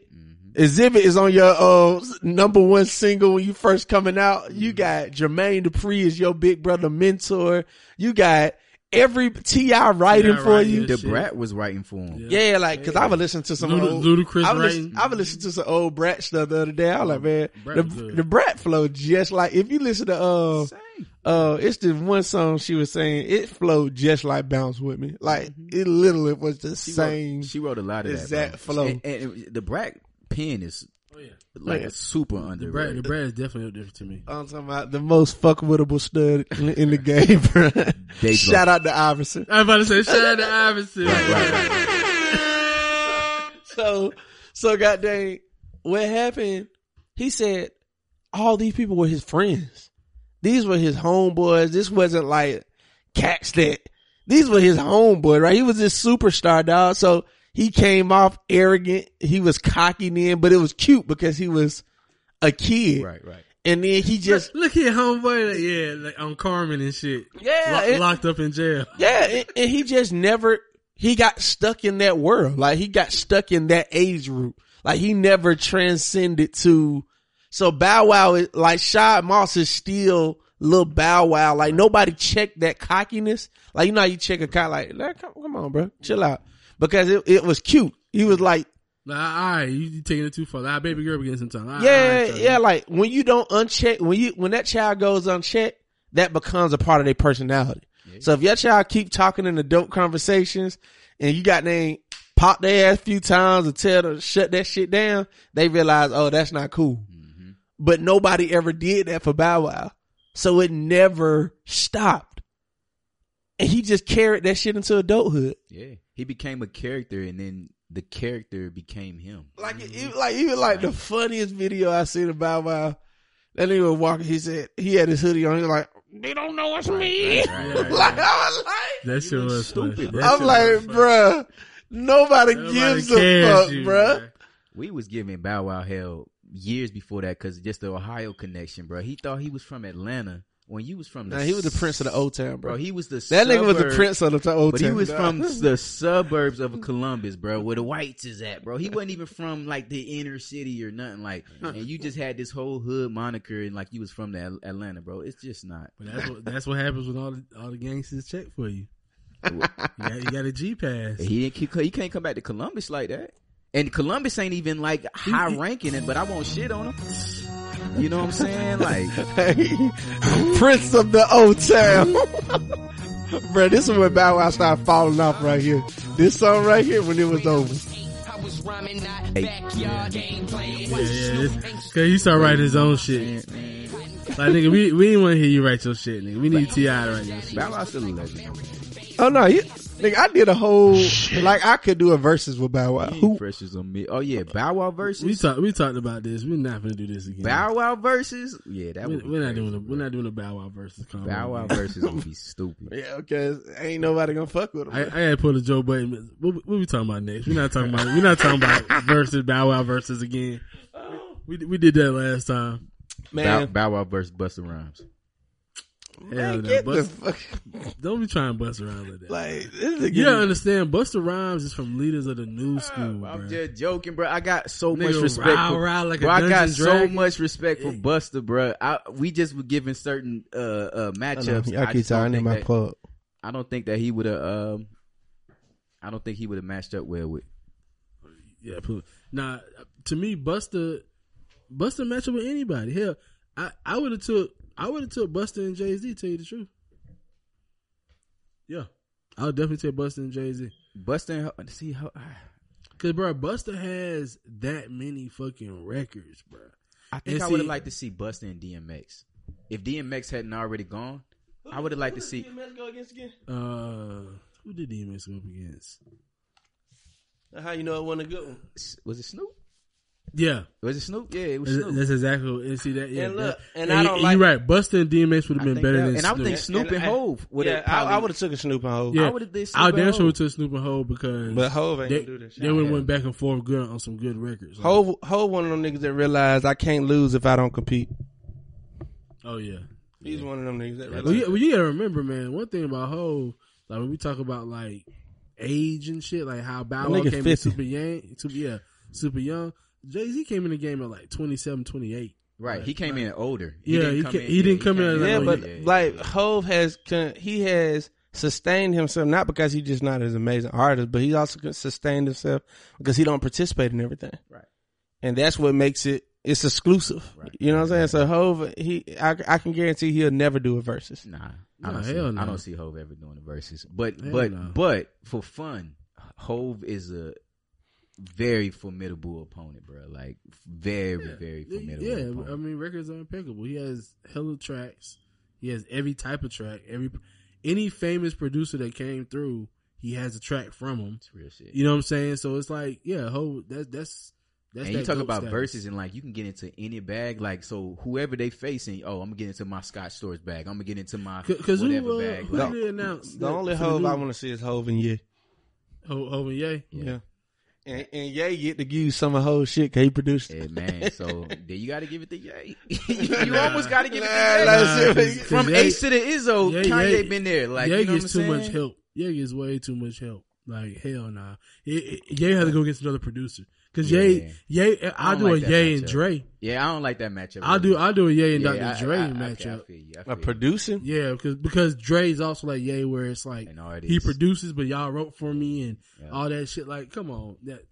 Speaker 2: Xzibit is on your uh number one single when you first coming out. You got Jermaine Dupri is your big brother mentor. You got every T.I. writing
Speaker 3: T.I.
Speaker 2: for
Speaker 3: writing
Speaker 2: you.
Speaker 4: The
Speaker 3: shit.
Speaker 4: Brat was writing for him.
Speaker 2: Yeah, like because I would listen to some
Speaker 3: Luda-
Speaker 2: old
Speaker 3: Ludacris
Speaker 2: I would
Speaker 3: writing.
Speaker 2: listen, I would listen to some old Brat stuff the other day. I was like, man,
Speaker 3: Brat
Speaker 2: the, the Brat flow just like if you listen to uh uh, it's the one song she was saying it flowed just like Bounce with Me. Like it literally was the
Speaker 4: She
Speaker 2: same.
Speaker 4: wrote, she wrote a lot of
Speaker 2: exact
Speaker 4: that.
Speaker 2: flow.
Speaker 4: And, and the Brat pen is
Speaker 3: Oh, yeah.
Speaker 4: like
Speaker 2: Yeah.
Speaker 4: super
Speaker 3: The Brat, the
Speaker 4: underrated.
Speaker 3: Brat is definitely different to me.
Speaker 2: I'm talking about the most fuckwittable stud in, in the game, bro.
Speaker 4: Dave *laughs*
Speaker 2: Shout out to Iverson.
Speaker 3: I'm about to say, shout out to Iverson.
Speaker 4: Right, right, right.
Speaker 2: So, so goddamn, what happened? He said all these people were his friends. These were his homeboys. This wasn't like cats that. These were his homeboy, right? He was this superstar dog. So he came off arrogant. He was cocky then, but it was cute because he was a kid.
Speaker 4: Right, right.
Speaker 2: And then he just,
Speaker 3: Look here, homeboy. Like, yeah, like on Carmen and shit.
Speaker 2: Yeah,
Speaker 3: Lo-
Speaker 2: it-
Speaker 3: locked up in jail.
Speaker 2: yeah, and, and he just never, he got stuck in that world. Like he got stuck in that age group. Like he never transcended to, so Bow Wow is, like Shad Moss is still little Bow Wow. Like nobody checked that cockiness. Like you know how you check a cock like, "Like, come, come on bro, chill out. Because it, it was cute. He was like
Speaker 3: Like, all right, you taking it too far. Like, baby girl be getting some time. All
Speaker 2: Yeah,
Speaker 3: right,
Speaker 2: yeah. Like when you don't uncheck, when you when that child goes unchecked, that becomes a part of their personality. So if your child keep talking in adult conversations and you got them pop their ass a few times and tell them to shut that shit down, they realize, oh, that's not cool. Mm-hmm. But nobody ever did that for Bow Wow, so it never stopped. And he just carried that shit into adulthood.
Speaker 4: Yeah, he became a character, and then the character became him.
Speaker 2: Like mm-hmm. even like even like the funniest video I seen about Bow Wow. That nigga was walking. He said he had his hoodie on. He was like, "They don't know it's me."
Speaker 4: Right, right, *laughs* right.
Speaker 2: like I was like,
Speaker 3: That shit was
Speaker 4: stupid, bro.
Speaker 3: That
Speaker 2: I'm like,
Speaker 3: was funny.
Speaker 2: bruh, nobody,
Speaker 3: Nobody
Speaker 2: gives a fuck,
Speaker 3: you,
Speaker 2: bruh.
Speaker 3: man.
Speaker 4: We was giving Bow Wow hell years before that because just the Ohio connection, bro. He thought he was from Atlanta when you was from the.
Speaker 2: Nah, he was the prince of the old town,
Speaker 4: bro.
Speaker 2: bro.
Speaker 4: He was the
Speaker 2: that nigga was the prince of the old
Speaker 4: But
Speaker 2: town.
Speaker 4: he was
Speaker 2: dog.
Speaker 4: from the suburbs of Columbus, bro, where the whites is at, bro. He wasn't even from like the inner city or nothing like. And you just had this whole hood moniker and like you was from the Al- Atlanta, bro. It's just not.
Speaker 3: But that's what that's what happens when all the all the gangsters check for you. you, got, you got a G pass.
Speaker 4: He didn't. He can't come back to Columbus like that. And Columbus ain't even like high ranking it, but I won't shit on him. You know what I'm saying? Like, hey, *laughs*
Speaker 2: prince of the old town. *laughs* Bro, this is when Bow Wow started falling off right here. This song right here when it was over.
Speaker 3: Yeah, yeah. Cause he started writing his own shit. Like nigga, we we didn't want to hear you write your shit, nigga. We need T.I to write your shit.
Speaker 4: Bow Wow's still a legend.
Speaker 2: Oh no, you, nigga, I did a whole like I could do a verses with Bow Wow. Who?
Speaker 4: pressures on me. Oh yeah, Bow Wow versus
Speaker 3: We talked we talked about this. We're not gonna do this again.
Speaker 4: Bow Wow versus yeah, that
Speaker 3: we,
Speaker 4: would.
Speaker 3: We're, not
Speaker 4: crazy,
Speaker 3: doing a,
Speaker 4: bro.
Speaker 3: we're not doing a Bow Wow versus combo.
Speaker 4: Bow Wow
Speaker 3: again. *laughs*
Speaker 4: versus would be stupid.
Speaker 2: Yeah, because ain't nobody gonna fuck with him.
Speaker 3: I, I had to pull a Joe Budden. What, what we talking about next? We're not talking about. We're not talking about versus Bow Wow versus again. We we did that last time.
Speaker 4: Bow,
Speaker 2: man,
Speaker 4: Bow Wow versus Busta Rhymes.
Speaker 3: Hell
Speaker 2: man,
Speaker 3: no,
Speaker 2: get the
Speaker 3: Bust,
Speaker 2: fuck. *laughs*
Speaker 3: don't be trying to bust around like that.
Speaker 2: Like this nigga.
Speaker 3: you don't understand. Busta Rhymes is from leaders of the new school,
Speaker 4: I'm
Speaker 3: bro.
Speaker 4: just joking, bro. I got so
Speaker 3: Nigga
Speaker 4: much respect
Speaker 3: rah,
Speaker 4: for
Speaker 3: rah like
Speaker 4: bro. I got
Speaker 3: Dungeon
Speaker 4: so
Speaker 3: Dragon.
Speaker 4: much respect for Busta, bro. I, we just were given certain uh, uh matchups.
Speaker 2: Y'all
Speaker 4: I
Speaker 2: keep
Speaker 4: just don't
Speaker 2: talking in
Speaker 4: think
Speaker 2: my
Speaker 4: that-
Speaker 2: plug.
Speaker 4: I don't think that he would have. Um, I don't think he would have matched up well with.
Speaker 3: Yeah, put, nah. To me, Busta, Busta match up with anybody. Hell, I I would have took I would have took Busta and Jay Z. Tell you the truth. Yeah, I would definitely take Busta and Jay Z.
Speaker 4: Busta, and see how
Speaker 3: Cause bro, Busta has that many fucking records, bro.
Speaker 4: I think
Speaker 3: And
Speaker 4: I would have liked to see Busta and DMX. If DMX hadn't already gone, I would have liked to see.
Speaker 2: DMX go against again?
Speaker 3: Uh, who did DMX go up against?
Speaker 2: How you know it wasn't a good one?
Speaker 4: Was it Snoop?
Speaker 3: Yeah,
Speaker 4: Was it Snoop? Yeah, it was
Speaker 3: that's,
Speaker 4: Snoop.
Speaker 3: that's exactly. What, and see that. Yeah,
Speaker 2: And look,
Speaker 3: that-
Speaker 2: and I don't
Speaker 3: you-
Speaker 2: like-
Speaker 3: You're right. Busta and DMX would have been better
Speaker 4: that-
Speaker 3: than
Speaker 4: and I think Snoop and,
Speaker 2: And-
Speaker 4: Hove would have.
Speaker 2: Yeah, I, I would have took a Snoop and Hove.
Speaker 3: Yeah,
Speaker 4: I would've did Snoop
Speaker 3: I
Speaker 4: and
Speaker 3: damn sure would took Snoop and Hove because
Speaker 2: But Hove ain't
Speaker 3: they,
Speaker 2: gonna do that shit.
Speaker 3: they would went back and forth good on some good records. Like,
Speaker 2: Hove, Hove, one of them niggas that realized I can't lose if I don't compete.
Speaker 3: oh yeah.
Speaker 2: He's one of them niggas that
Speaker 3: Well,
Speaker 2: realize.
Speaker 3: you, well, you gotta remember, man. One thing about Hove, like when we talk about like age and shit, like how Bow
Speaker 2: That
Speaker 3: Wow
Speaker 2: nigga
Speaker 3: came in
Speaker 2: 50.
Speaker 3: super young, super, yeah, super young. Jay Z came in the game at like 27, 28.
Speaker 4: Right, he came in older.
Speaker 3: Yeah, he
Speaker 4: come
Speaker 3: ca- he didn't come in
Speaker 2: yeah,
Speaker 3: like,
Speaker 2: but
Speaker 3: yeah,
Speaker 2: like Hove has, he has sustained himself not because he's just not as amazing artist, but he also con- sustained himself because he don't participate in everything.
Speaker 4: Right.
Speaker 2: And that's what makes it. It's exclusive.
Speaker 4: Right.
Speaker 2: You know what I'm saying? So Hove, he, I, I can guarantee he'll never do a versus.
Speaker 4: Nah, I don't see.
Speaker 3: hell no.
Speaker 4: I don't see Hove ever doing the verses. But
Speaker 3: Hell
Speaker 4: but
Speaker 3: no.
Speaker 4: but for fun, Hove is a very formidable opponent, bro. Like very very formidable.
Speaker 3: Yeah,
Speaker 4: opponent.
Speaker 3: I mean records are impeccable. He has hella tracks. He has every type of track. Every any famous producer that came through, he has a track from him.
Speaker 4: it's real shit.
Speaker 3: You know what I'm saying? So it's like, yeah, Hove, that's that's that's
Speaker 4: and you
Speaker 3: that
Speaker 4: talk about
Speaker 3: status.
Speaker 4: verses and like you can get into any bag. Like so, whoever they facing, oh, I'm gonna get into my Scott Storch bag. I'm gonna get into my
Speaker 3: Because who,
Speaker 4: whatever
Speaker 3: uh,
Speaker 4: bag.
Speaker 3: who
Speaker 4: Like,
Speaker 3: did they announce?
Speaker 2: The
Speaker 3: that
Speaker 2: only
Speaker 3: for the
Speaker 2: Hove
Speaker 3: new-
Speaker 2: I want to see is Hove and Ye.
Speaker 3: Ho- Hove and Ye.
Speaker 2: Yeah. And, and Ye get to use some of whole shit because he produced it.
Speaker 4: Yeah, man. *laughs* So then you got to give it to Ye. *laughs* *laughs* you almost got to give it
Speaker 2: Nah,
Speaker 4: to Ye.
Speaker 2: like,
Speaker 3: Nah,
Speaker 2: seriously.
Speaker 3: 'cause-
Speaker 4: From
Speaker 3: 'cause Ye-
Speaker 4: Ace to the Izzo,
Speaker 3: Ye-
Speaker 4: Kanye
Speaker 3: Ye-
Speaker 4: been there. Like
Speaker 3: Ye
Speaker 4: you know what
Speaker 3: gets
Speaker 4: I'm
Speaker 3: too
Speaker 4: saying?
Speaker 3: much help. Ye gets way too much help. Like hell nah. Ye, Ye had to go against another producer because Ye, Ye, I'll
Speaker 4: don't
Speaker 3: do
Speaker 4: like
Speaker 3: a
Speaker 4: that
Speaker 3: Ye and
Speaker 4: matchup.
Speaker 3: Dre.
Speaker 4: Yeah, I don't like that matchup.
Speaker 3: I'll do I'll do a Ye and
Speaker 4: Yeah,
Speaker 3: Dr.
Speaker 4: I-
Speaker 3: Dre
Speaker 4: I- I-
Speaker 3: matchup.
Speaker 4: okay, I feel you, I
Speaker 2: A
Speaker 4: feel you.
Speaker 2: producing?
Speaker 3: Yeah, because because Dre's also like Ye, where it's like
Speaker 4: it
Speaker 3: he produces, but y'all wrote for me and
Speaker 4: Yeah.
Speaker 3: all that shit. Like, come on, that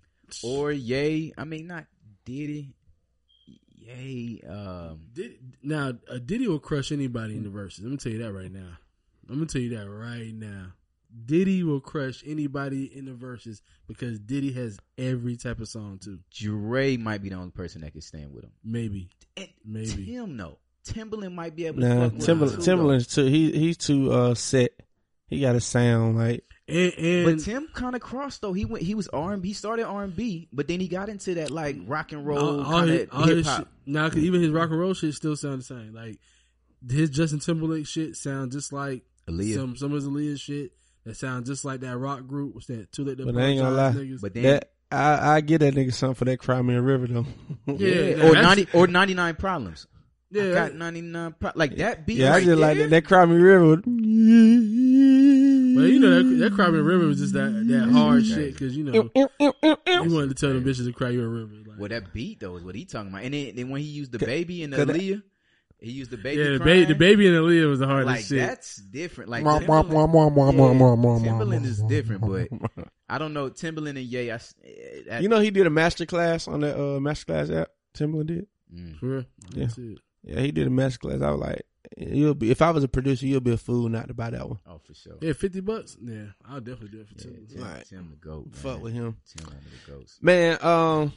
Speaker 4: or Ye. I mean, not Diddy. Ye. Um,
Speaker 3: Did, now, a Diddy will crush anybody in the verses. I'm gonna tell you that right now. I'm gonna tell you that right now. Diddy will crush anybody in the verses because Diddy has every type of song too.
Speaker 4: Dre might be the only person that can stand with him.
Speaker 3: Maybe,
Speaker 4: And
Speaker 3: maybe.
Speaker 4: Tim, no. Timbaland might be able to
Speaker 2: Nah,
Speaker 4: fuck Timbaland,
Speaker 2: Timbaland's
Speaker 4: too.
Speaker 2: He he's too uh set. He got a sound like
Speaker 3: And, and
Speaker 4: But Tim kind of crossed though. He went. He was R and B. He Started R and B, but then he got into that like rock and roll
Speaker 3: all, all
Speaker 4: kind of hip hop.
Speaker 3: now, cause even his rock and roll shit still sound the same. Like his Justin Timberlake shit sound just like
Speaker 4: Aaliyah.
Speaker 3: some some of his Aaliyah shit that sound just like that rock group. What's that? Too late to
Speaker 2: But I ain't gonna lie.
Speaker 3: niggas.
Speaker 4: But then
Speaker 2: that. I I get that nigga something for that Cry Me a River though. *laughs*
Speaker 3: yeah,
Speaker 4: yeah,
Speaker 3: yeah,
Speaker 4: or ninety or ninety nine problems. I
Speaker 3: Yeah,
Speaker 4: got ninety nine. Pro- like that beat.
Speaker 2: yeah, I
Speaker 4: right
Speaker 2: just like that. That Cry Me a River.
Speaker 3: Well, you know that that Cry Me a River was just that that hard shit because you know you wanted to tell them bitches to cry you a river. Like,
Speaker 4: Well, that beat though is what he talking about. And then, then when he used the baby and the
Speaker 2: cause that-
Speaker 4: Aaliyah, he used the baby.
Speaker 3: yeah, the,
Speaker 4: crying.
Speaker 3: ba- the baby and Aaliyah was the hardest
Speaker 4: like
Speaker 3: shit.
Speaker 4: that's different. Like
Speaker 2: Mwah, mwah,
Speaker 4: Timbaland,
Speaker 2: mwah, mwah,
Speaker 4: yeah,
Speaker 2: Timbaland
Speaker 4: is different, but. I don't know Timbaland and Ye. I, s- eh, that-
Speaker 2: you know he did a master class on that uh master class app. Timbaland did.
Speaker 4: Mm.
Speaker 3: For real.
Speaker 2: Yeah. Yeah, he did a master class. I was like, you'll be if I was a producer, you'll be a fool not to buy that one.
Speaker 4: Oh, for sure.
Speaker 3: Yeah, fifty bucks. Yeah, I'll definitely do it for
Speaker 4: Yeah,
Speaker 3: two.
Speaker 4: Tim,
Speaker 2: Right.
Speaker 4: Tim the goat. Man.
Speaker 2: Fuck with him.
Speaker 4: Tim one the goats.
Speaker 2: Man, um,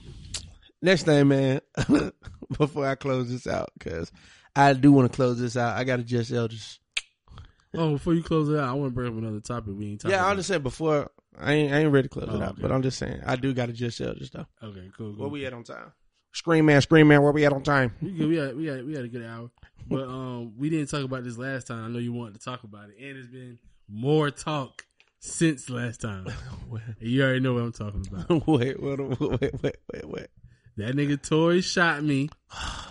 Speaker 2: next thing, man, *laughs* before I close this out, because I do want to close this out. I got to just Elders.
Speaker 3: Oh, before you close it out, I want to bring up another topic we ain't talking
Speaker 2: Yeah. I'm just saying before I ain't, I ain't ready to close
Speaker 3: Oh,
Speaker 2: it out,
Speaker 3: okay.
Speaker 2: but I'm just saying I do got to just Elders though.
Speaker 3: Okay, cool. cool.
Speaker 2: Where we at on time? Scream man, scream man, where we at on time?
Speaker 3: We good. We had we had we had a good hour, but *laughs* um, we didn't talk about this last time. I know you wanted to talk about it, and it's been more talk since last time. *laughs* You already know what I'm talking about. *laughs*
Speaker 2: wait, wait, wait, wait, wait, wait, wait.
Speaker 3: That nigga Tory shot me,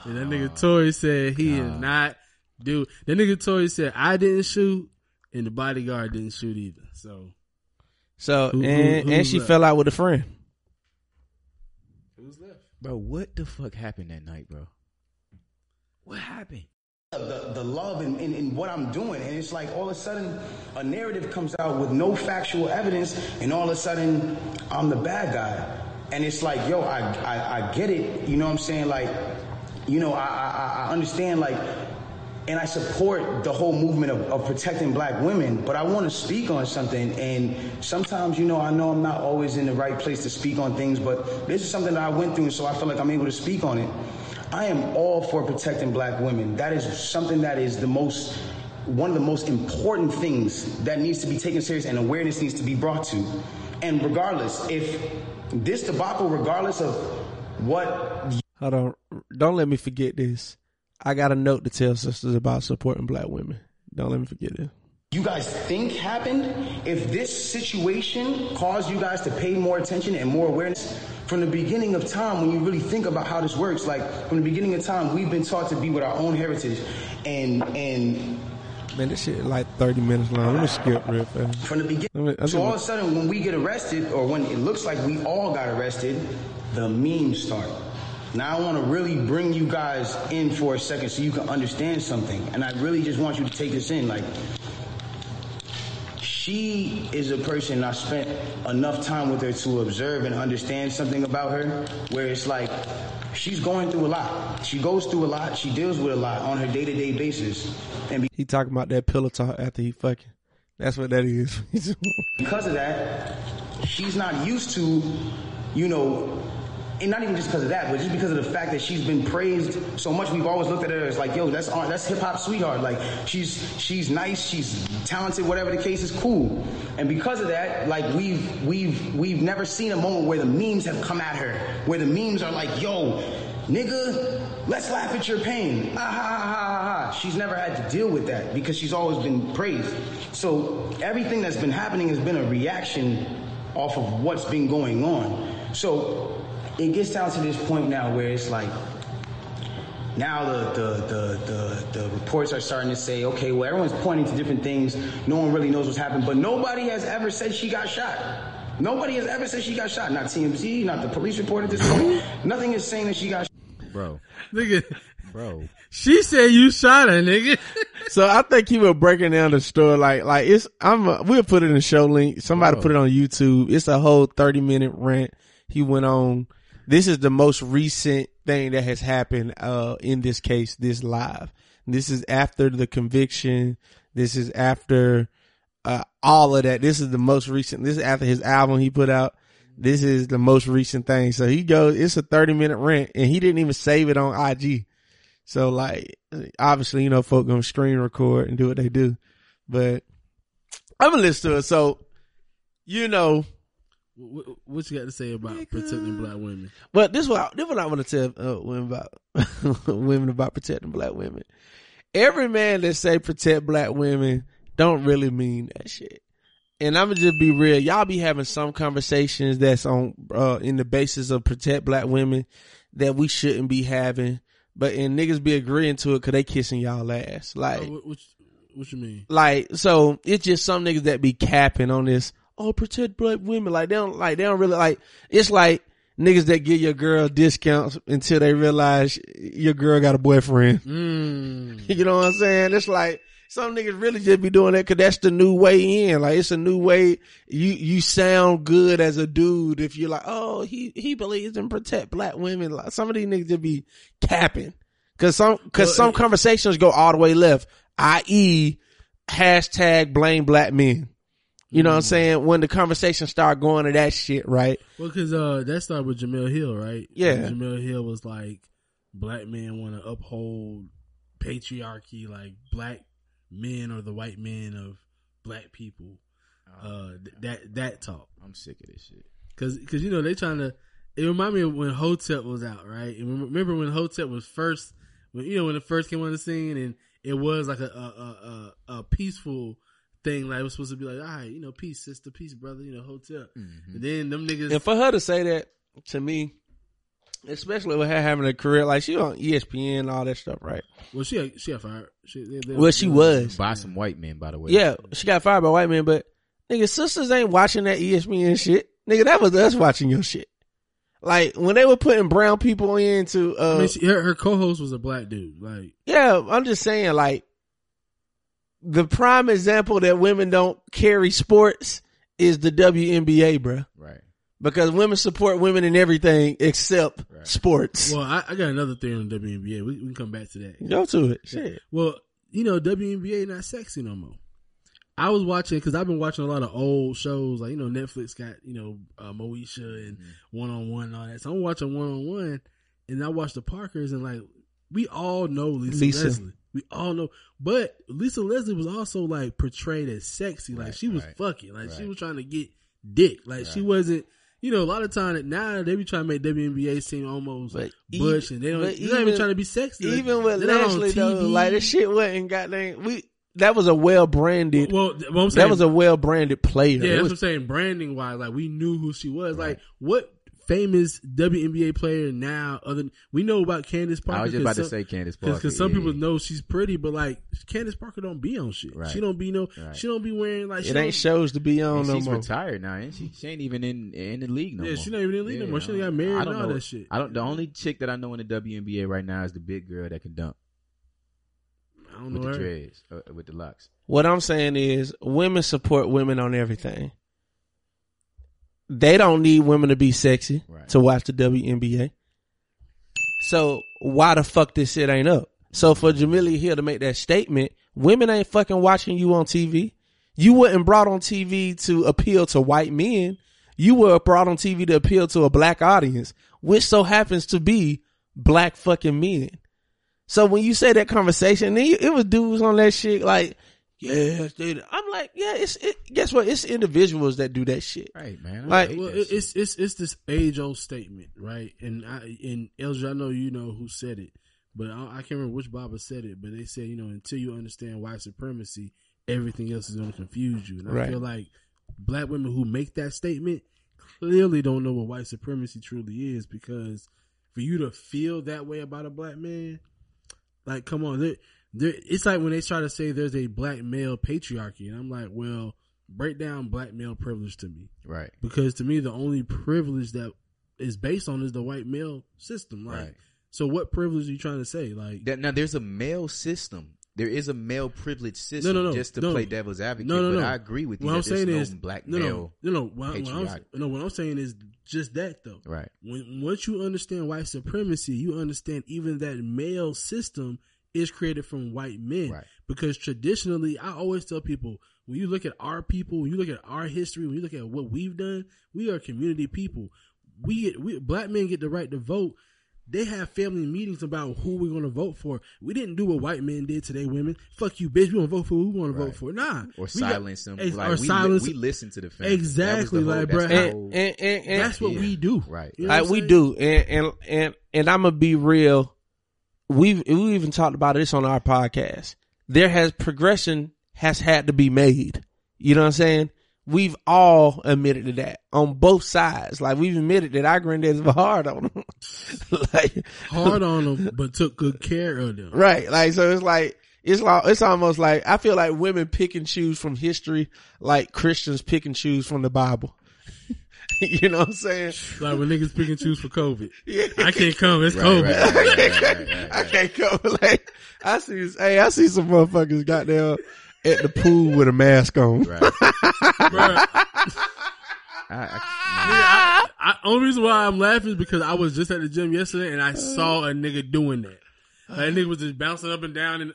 Speaker 3: and that nigga *sighs* Tory said he is not do. That nigga Tory said I didn't shoot, and the bodyguard didn't shoot either. So
Speaker 2: So
Speaker 3: Who- who-
Speaker 2: and
Speaker 3: who's
Speaker 2: and she
Speaker 3: left?
Speaker 2: fell out with a friend.
Speaker 3: who's left?
Speaker 4: Bro, what the fuck happened that night, bro? What happened?
Speaker 6: the, the love in, in, in what I'm doing. And it's like all of a sudden a narrative comes out with no factual evidence, and all of a sudden I'm the bad guy. And it's like, yo, I, I, I get it. You know what I'm saying? Like, you know, I, I, I understand, like, and I support the whole movement of, of protecting black women, but I want to speak on something. And sometimes, you know, I know I'm not always in the right place to speak on things, but this is something that I went through, and so I feel like I'm able to speak on it. I am all for protecting black women. That is something that is the most, one of the most important things that needs to be taken serious and awareness needs to be brought to. And regardless, if this debacle, regardless of what
Speaker 2: Hold on, don't let me forget this. I got a note to tell sisters about supporting black women. Don't let me forget it.
Speaker 6: you guys think happened, if this situation caused you guys to pay more attention and more awareness, from the beginning of time, when you really think about how this works, like from the beginning of time, we've been taught to be with our own heritage, and and
Speaker 2: Man, this shit like thirty minutes long. Let me skip real fast.
Speaker 6: from the beginning.
Speaker 2: Me-
Speaker 6: So all of a sudden, when we get arrested, or when it looks like we all got arrested, the memes start. Now I want to really bring you guys in for a second so you can understand something, and I really just want you to take this in, like. She is a person I spent enough time with her to observe and understand something about her, where it's like she's going through a lot. She goes through a lot. She deals with a lot on her day to day basis, and
Speaker 2: He talking about that pillow talk after he fucking. That's what that is. *laughs*
Speaker 6: because of that, she's not used to, you know, and not even just because of that, but just because of the fact that she's been praised so much. We've always looked at her as like, yo, that's that's hip hop sweetheart. Like she's she's nice, she's talented, whatever the case is, cool. And because of that, like we've we've we've never seen a moment where the memes have come at her, where the memes are like, yo, nigga, let's laugh at your pain. Ah, ha, ha, ha, ha, ha. She's never had to deal with that because she's always been praised. So everything that's been happening has been a reaction off of what's been going on. So it gets down to this point now where it's like, now the, the, the, the, the reports are starting to say, okay, well, everyone's pointing to different things. No one really knows what's happened, but nobody has ever said she got shot. Nobody has ever said she got shot. Not TMZ, not the police report at this point. Nothing is saying that she got shot.
Speaker 4: Bro,
Speaker 3: Nigga,
Speaker 4: bro.
Speaker 3: she said you shot her, nigga. *laughs*
Speaker 2: so I think he was breaking down the story like like it's. I'm. A, we'll put it in the show link. Somebody
Speaker 4: Bro.
Speaker 2: put it on YouTube. It's a whole thirty minute rant. he went on. This is the most recent thing that has happened uh, in this case. This live. This is after the conviction. This is after uh, all of that. This is the most recent. This is after his album he put out. This is the most recent thing. So he goes. It's a thirty minute rant, and he didn't even save it on IG. So like, obviously, you know, folk gonna screen record and do what they do, but I'm gonna listen to it. So, you know,
Speaker 3: What, what you got to say about protecting black women?
Speaker 2: but this is what I, this is what I want to tell uh, women about *laughs* women about protecting black women. Every man that say protect black women don't really mean that shit. And I'm gonna just be real. Y'all be having some conversations that's on uh, in the basis of protect black women that we shouldn't be having, but and niggas be agreeing to it because they kissing y'all ass. Like,
Speaker 3: Oh, what, what, what you mean?
Speaker 2: like so it's just some niggas that be capping on this oh protect black women. Like they don't like they don't really like it's like niggas that give your girl discounts until they realize your girl got a boyfriend.
Speaker 3: Mm. *laughs*
Speaker 2: you know what i'm saying? It's like some niggas really just be doing that because that's the new way in. Like it's a new way. You you sound good as a dude if you're like oh he he believes in protect black women. Like some of these niggas just be capping. Because some because some conversations go all the way left i.e hashtag blame black men you know what i'm saying when the conversation start going to that shit right
Speaker 3: Well, because uh, that started with Jemele Hill, right?
Speaker 2: Yeah.
Speaker 3: And Jemele Hill was like, black men want to uphold patriarchy, like black men or the white men of black people. Uh, th- that that talk,
Speaker 4: I'm sick of this shit.
Speaker 3: because because you know they trying to. It remind me of when Hotep was out, right? And remember when Hotep was first, when you know when it first came on the scene, and it was like a a a, a, a peaceful thing, like it was supposed to be like, all right, you know, peace, sister, peace, brother, you know, Hotep. And then them niggas,
Speaker 2: and for her to say that to me especially with her having a career like she on espn and all that stuff right
Speaker 3: Well, she got, she got fired. She, they, they,
Speaker 2: well she was
Speaker 4: By some white men, by the way.
Speaker 2: yeah she got fired by white men but nigga sisters ain't watching that espn shit nigga that was us watching your shit like when they were putting brown people into uh
Speaker 3: I mean, she, her, her co-host was a black dude. Like,
Speaker 2: Yeah, I'm just saying, like, the prime example that women don't carry sports is the WNBA, bro.
Speaker 4: Right.
Speaker 2: Because women support women in everything except
Speaker 4: Right.
Speaker 2: sports.
Speaker 3: well, I, I got another theory on the WNBA. We, we can come back to that.
Speaker 2: Go to it. Shit.
Speaker 3: Well, you know, WNBA not sexy no more. I was watching because I've been watching a lot of old shows, like you know, Netflix got you know uh, Moesha and One on One and all that. So I'm watching One on One, and I watch the Parkers, and like we all know Lisa,
Speaker 2: Lisa.
Speaker 3: Leslie. We all know, but Lisa Leslie was also like portrayed as sexy, like
Speaker 4: Right,
Speaker 3: she was
Speaker 4: right,
Speaker 3: fucking, like she was trying to get dick, like she wasn't. You know, a lot of time now they be trying to make WNBA seem almost
Speaker 2: But
Speaker 3: butch,
Speaker 2: e-
Speaker 3: and they don't. They're not even
Speaker 2: even-
Speaker 3: trying to be sexy. Like,
Speaker 2: Even with Leslie, though, like, this shit wasn't goddamn, we, that was a well branded,
Speaker 3: Well, I'm saying,
Speaker 2: that was a well branded player.
Speaker 3: yeah. That's
Speaker 2: was-
Speaker 3: what I'm saying. Branding wise, like we knew who she was. Like what famous WNBA player now? Other than, we know about Candace Parker.
Speaker 4: I was just about to say Candace Parker.
Speaker 3: Because some
Speaker 4: yeah,
Speaker 3: people know she's pretty, but like Candace Parker don't be on shit.
Speaker 4: Right.
Speaker 3: She don't be no.
Speaker 4: Right.
Speaker 3: She don't be wearing like. She
Speaker 2: it ain't shows to be on
Speaker 4: And
Speaker 2: no
Speaker 4: she's
Speaker 2: more.
Speaker 4: retired now, ain't she? She ain't even in in the league no
Speaker 3: Yeah,
Speaker 4: more.
Speaker 3: she not even in the league no more. She done got
Speaker 4: I
Speaker 3: married
Speaker 4: don't
Speaker 3: and all
Speaker 4: know.
Speaker 3: that shit.
Speaker 4: I don't. The only chick that I know in the WNBA right now is the big girl that can dunk
Speaker 3: I don't
Speaker 4: with
Speaker 3: know
Speaker 4: the
Speaker 3: her.
Speaker 4: dreads, uh, with the locks.
Speaker 2: What I'm saying is women support women on everything. They don't need women to be sexy
Speaker 4: Right.
Speaker 2: to watch the WNBA. So why the fuck this shit ain't up? So for Jamelia Hill to make that statement, women ain't fucking watching you on TV. You wasn't brought on TV to appeal to white men. You were brought on TV to appeal to a black audience, which so happens to be black fucking men. So when you say that conversation, then it was dudes on that shit like, yeah, dude. I'm like, yeah, it's it, guess what? It's individuals that do that shit.
Speaker 4: Right, man. I
Speaker 2: Like-
Speaker 3: Well,
Speaker 4: that
Speaker 3: it, it's it's it's this age old statement, right? And I and Elja, I know you know who said it, but I, I can't remember which Baba said it. But they said, you know, until you understand white supremacy, everything else is going to confuse you. And I
Speaker 2: Right.
Speaker 3: feel like black women who make that statement clearly don't know what white supremacy truly is, because for you to feel that way about a black man, like, come on, there, it's like when they try to say there's a black male patriarchy, and I'm like, well, break down black male privilege to me
Speaker 4: right.
Speaker 3: because to me the only privilege that is based on is the white male system. Like,
Speaker 4: Right.
Speaker 3: so what privilege are you trying to say? Like,
Speaker 4: That, now there's a male system there is a male privilege system.
Speaker 3: No, no, no.
Speaker 4: Just to
Speaker 3: no.
Speaker 4: play devil's advocate,
Speaker 3: No, no,
Speaker 4: but
Speaker 3: no.
Speaker 4: I agree with you.
Speaker 3: What I'm saying is
Speaker 4: black
Speaker 3: no,
Speaker 4: male.
Speaker 3: no, no, no. What, what I'm, no, what I'm saying is just that though.
Speaker 4: Right.
Speaker 3: When once you understand white supremacy, you understand even that male system is created from white men.
Speaker 4: Right.
Speaker 3: Because traditionally, I always tell people when you look at our people, when you look at our history, when you look at what we've done, we are community people. We get we black men get the right to vote. They have family meetings about who we're going to vote for. We didn't do what white men did today, women. Fuck you, bitch. We want to vote for who we want to vote for. Nah.
Speaker 4: Or
Speaker 3: We got-
Speaker 4: silence them.
Speaker 3: ex-
Speaker 4: Like
Speaker 3: or
Speaker 4: we,
Speaker 3: silence.
Speaker 4: we listen to the family.
Speaker 3: Exactly,
Speaker 4: That was the
Speaker 3: like,
Speaker 4: whole,
Speaker 3: bruh.
Speaker 4: that's
Speaker 2: And,
Speaker 4: whole-
Speaker 2: and, and, and
Speaker 3: That's what
Speaker 4: Yeah.
Speaker 3: we do.
Speaker 4: Right.
Speaker 3: You know
Speaker 2: like we do, and and and and I'm gonna be real. We've we even talked about this on our podcast. There has progression has had to be made. You know what I'm saying? We've all admitted to that on both sides. Like we've admitted that our granddads were hard on them. *laughs* like
Speaker 3: Hard on them, but took good care of them.
Speaker 2: right, like so it's like it's like it's almost like I feel like women pick and choose from history, like Christians pick and choose from the Bible. *laughs* you know what I'm saying?
Speaker 3: Like when niggas pick and choose for COVID. *laughs*
Speaker 2: Yeah.
Speaker 3: I can't come. It's
Speaker 4: Right,
Speaker 3: COVID.
Speaker 4: right, *laughs* right,
Speaker 2: I can't come. Like I see, hey, I see some motherfuckers got there at the pool with a mask on.
Speaker 4: Right.
Speaker 3: Bruh,
Speaker 4: I, I,
Speaker 3: I, I, only reason why I'm laughing is because I was just at the gym yesterday and I saw a nigga doing that. Like, that nigga was just bouncing up and down and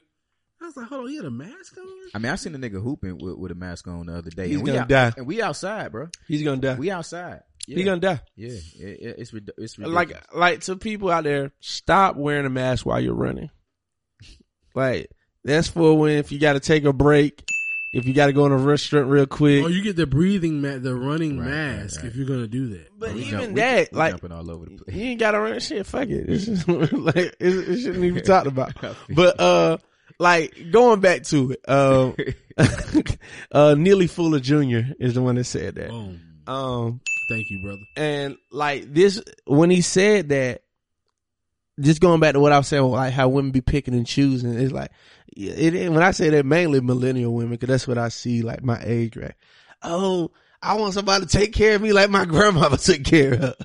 Speaker 3: I was like, hold on, he had a mask on?
Speaker 4: I mean, I seen a nigga hooping with, with a mask on the other day.
Speaker 2: He's
Speaker 4: and
Speaker 2: gonna
Speaker 4: out,
Speaker 2: die.
Speaker 4: And we outside, bro.
Speaker 2: He's gonna die.
Speaker 4: We outside. Yeah.
Speaker 2: He's gonna die.
Speaker 4: Yeah, it, it, it's it's ridiculous.
Speaker 2: Like, like to people out there, stop wearing a mask while you're running. Like that's for when if you got to take a break, if you got to go in a restaurant real quick.
Speaker 3: Or you get the breathing mat, the running
Speaker 4: Right, right,
Speaker 3: mask
Speaker 4: right.
Speaker 3: if you're gonna do that.
Speaker 2: but
Speaker 4: We
Speaker 2: even
Speaker 4: jump- we-
Speaker 2: that,
Speaker 4: we
Speaker 2: like,
Speaker 4: jumping all over the place.
Speaker 2: you ain't gotta run shit. Fuck it. It's just, *laughs* like it, it shouldn't even be talked about. *laughs* But uh, like going back to it, uh, *laughs* uh, Neely Fuller Jr. is the one that said that.
Speaker 3: Boom.
Speaker 2: Um,
Speaker 3: Thank you, brother.
Speaker 2: and like this, when he said that, just going back to what I was saying, like how women be picking and choosing, it's like, it, it- when I say that, mainly millennial women, cause that's what I see, like my age, right? Oh, I want somebody to take care of me like my *laughs* grandmother took care of.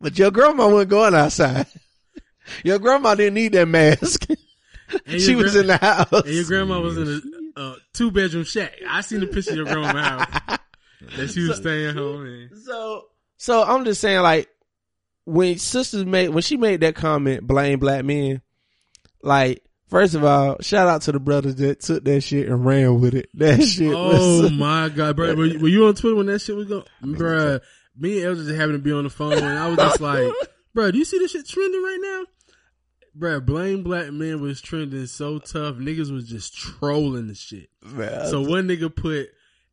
Speaker 2: But your grandma wasn't going outside. *laughs* Your grandma didn't need that mask. She was in the house.
Speaker 3: And your grandma was in a uh, two bedroom shack. I seen the picture of your grandma *laughs* house that she was staying home in.
Speaker 2: So, so I'm just saying, like, when sisters made, when she made that comment, blame black men, like, first of all, shout out to the brothers that took that shit and ran with it. *laughs* That shit
Speaker 3: Oh
Speaker 2: was,
Speaker 3: my god, bro! Were you, were you on Twitter when that shit was going? Bruh, me and Elder just happened to be on the phone, and I was just *laughs* like, "Bruh, do you see this shit trending right now?" Bruh, blame black men was trending so tough. Niggas was just trolling the shit.
Speaker 2: man,
Speaker 3: So one nigga put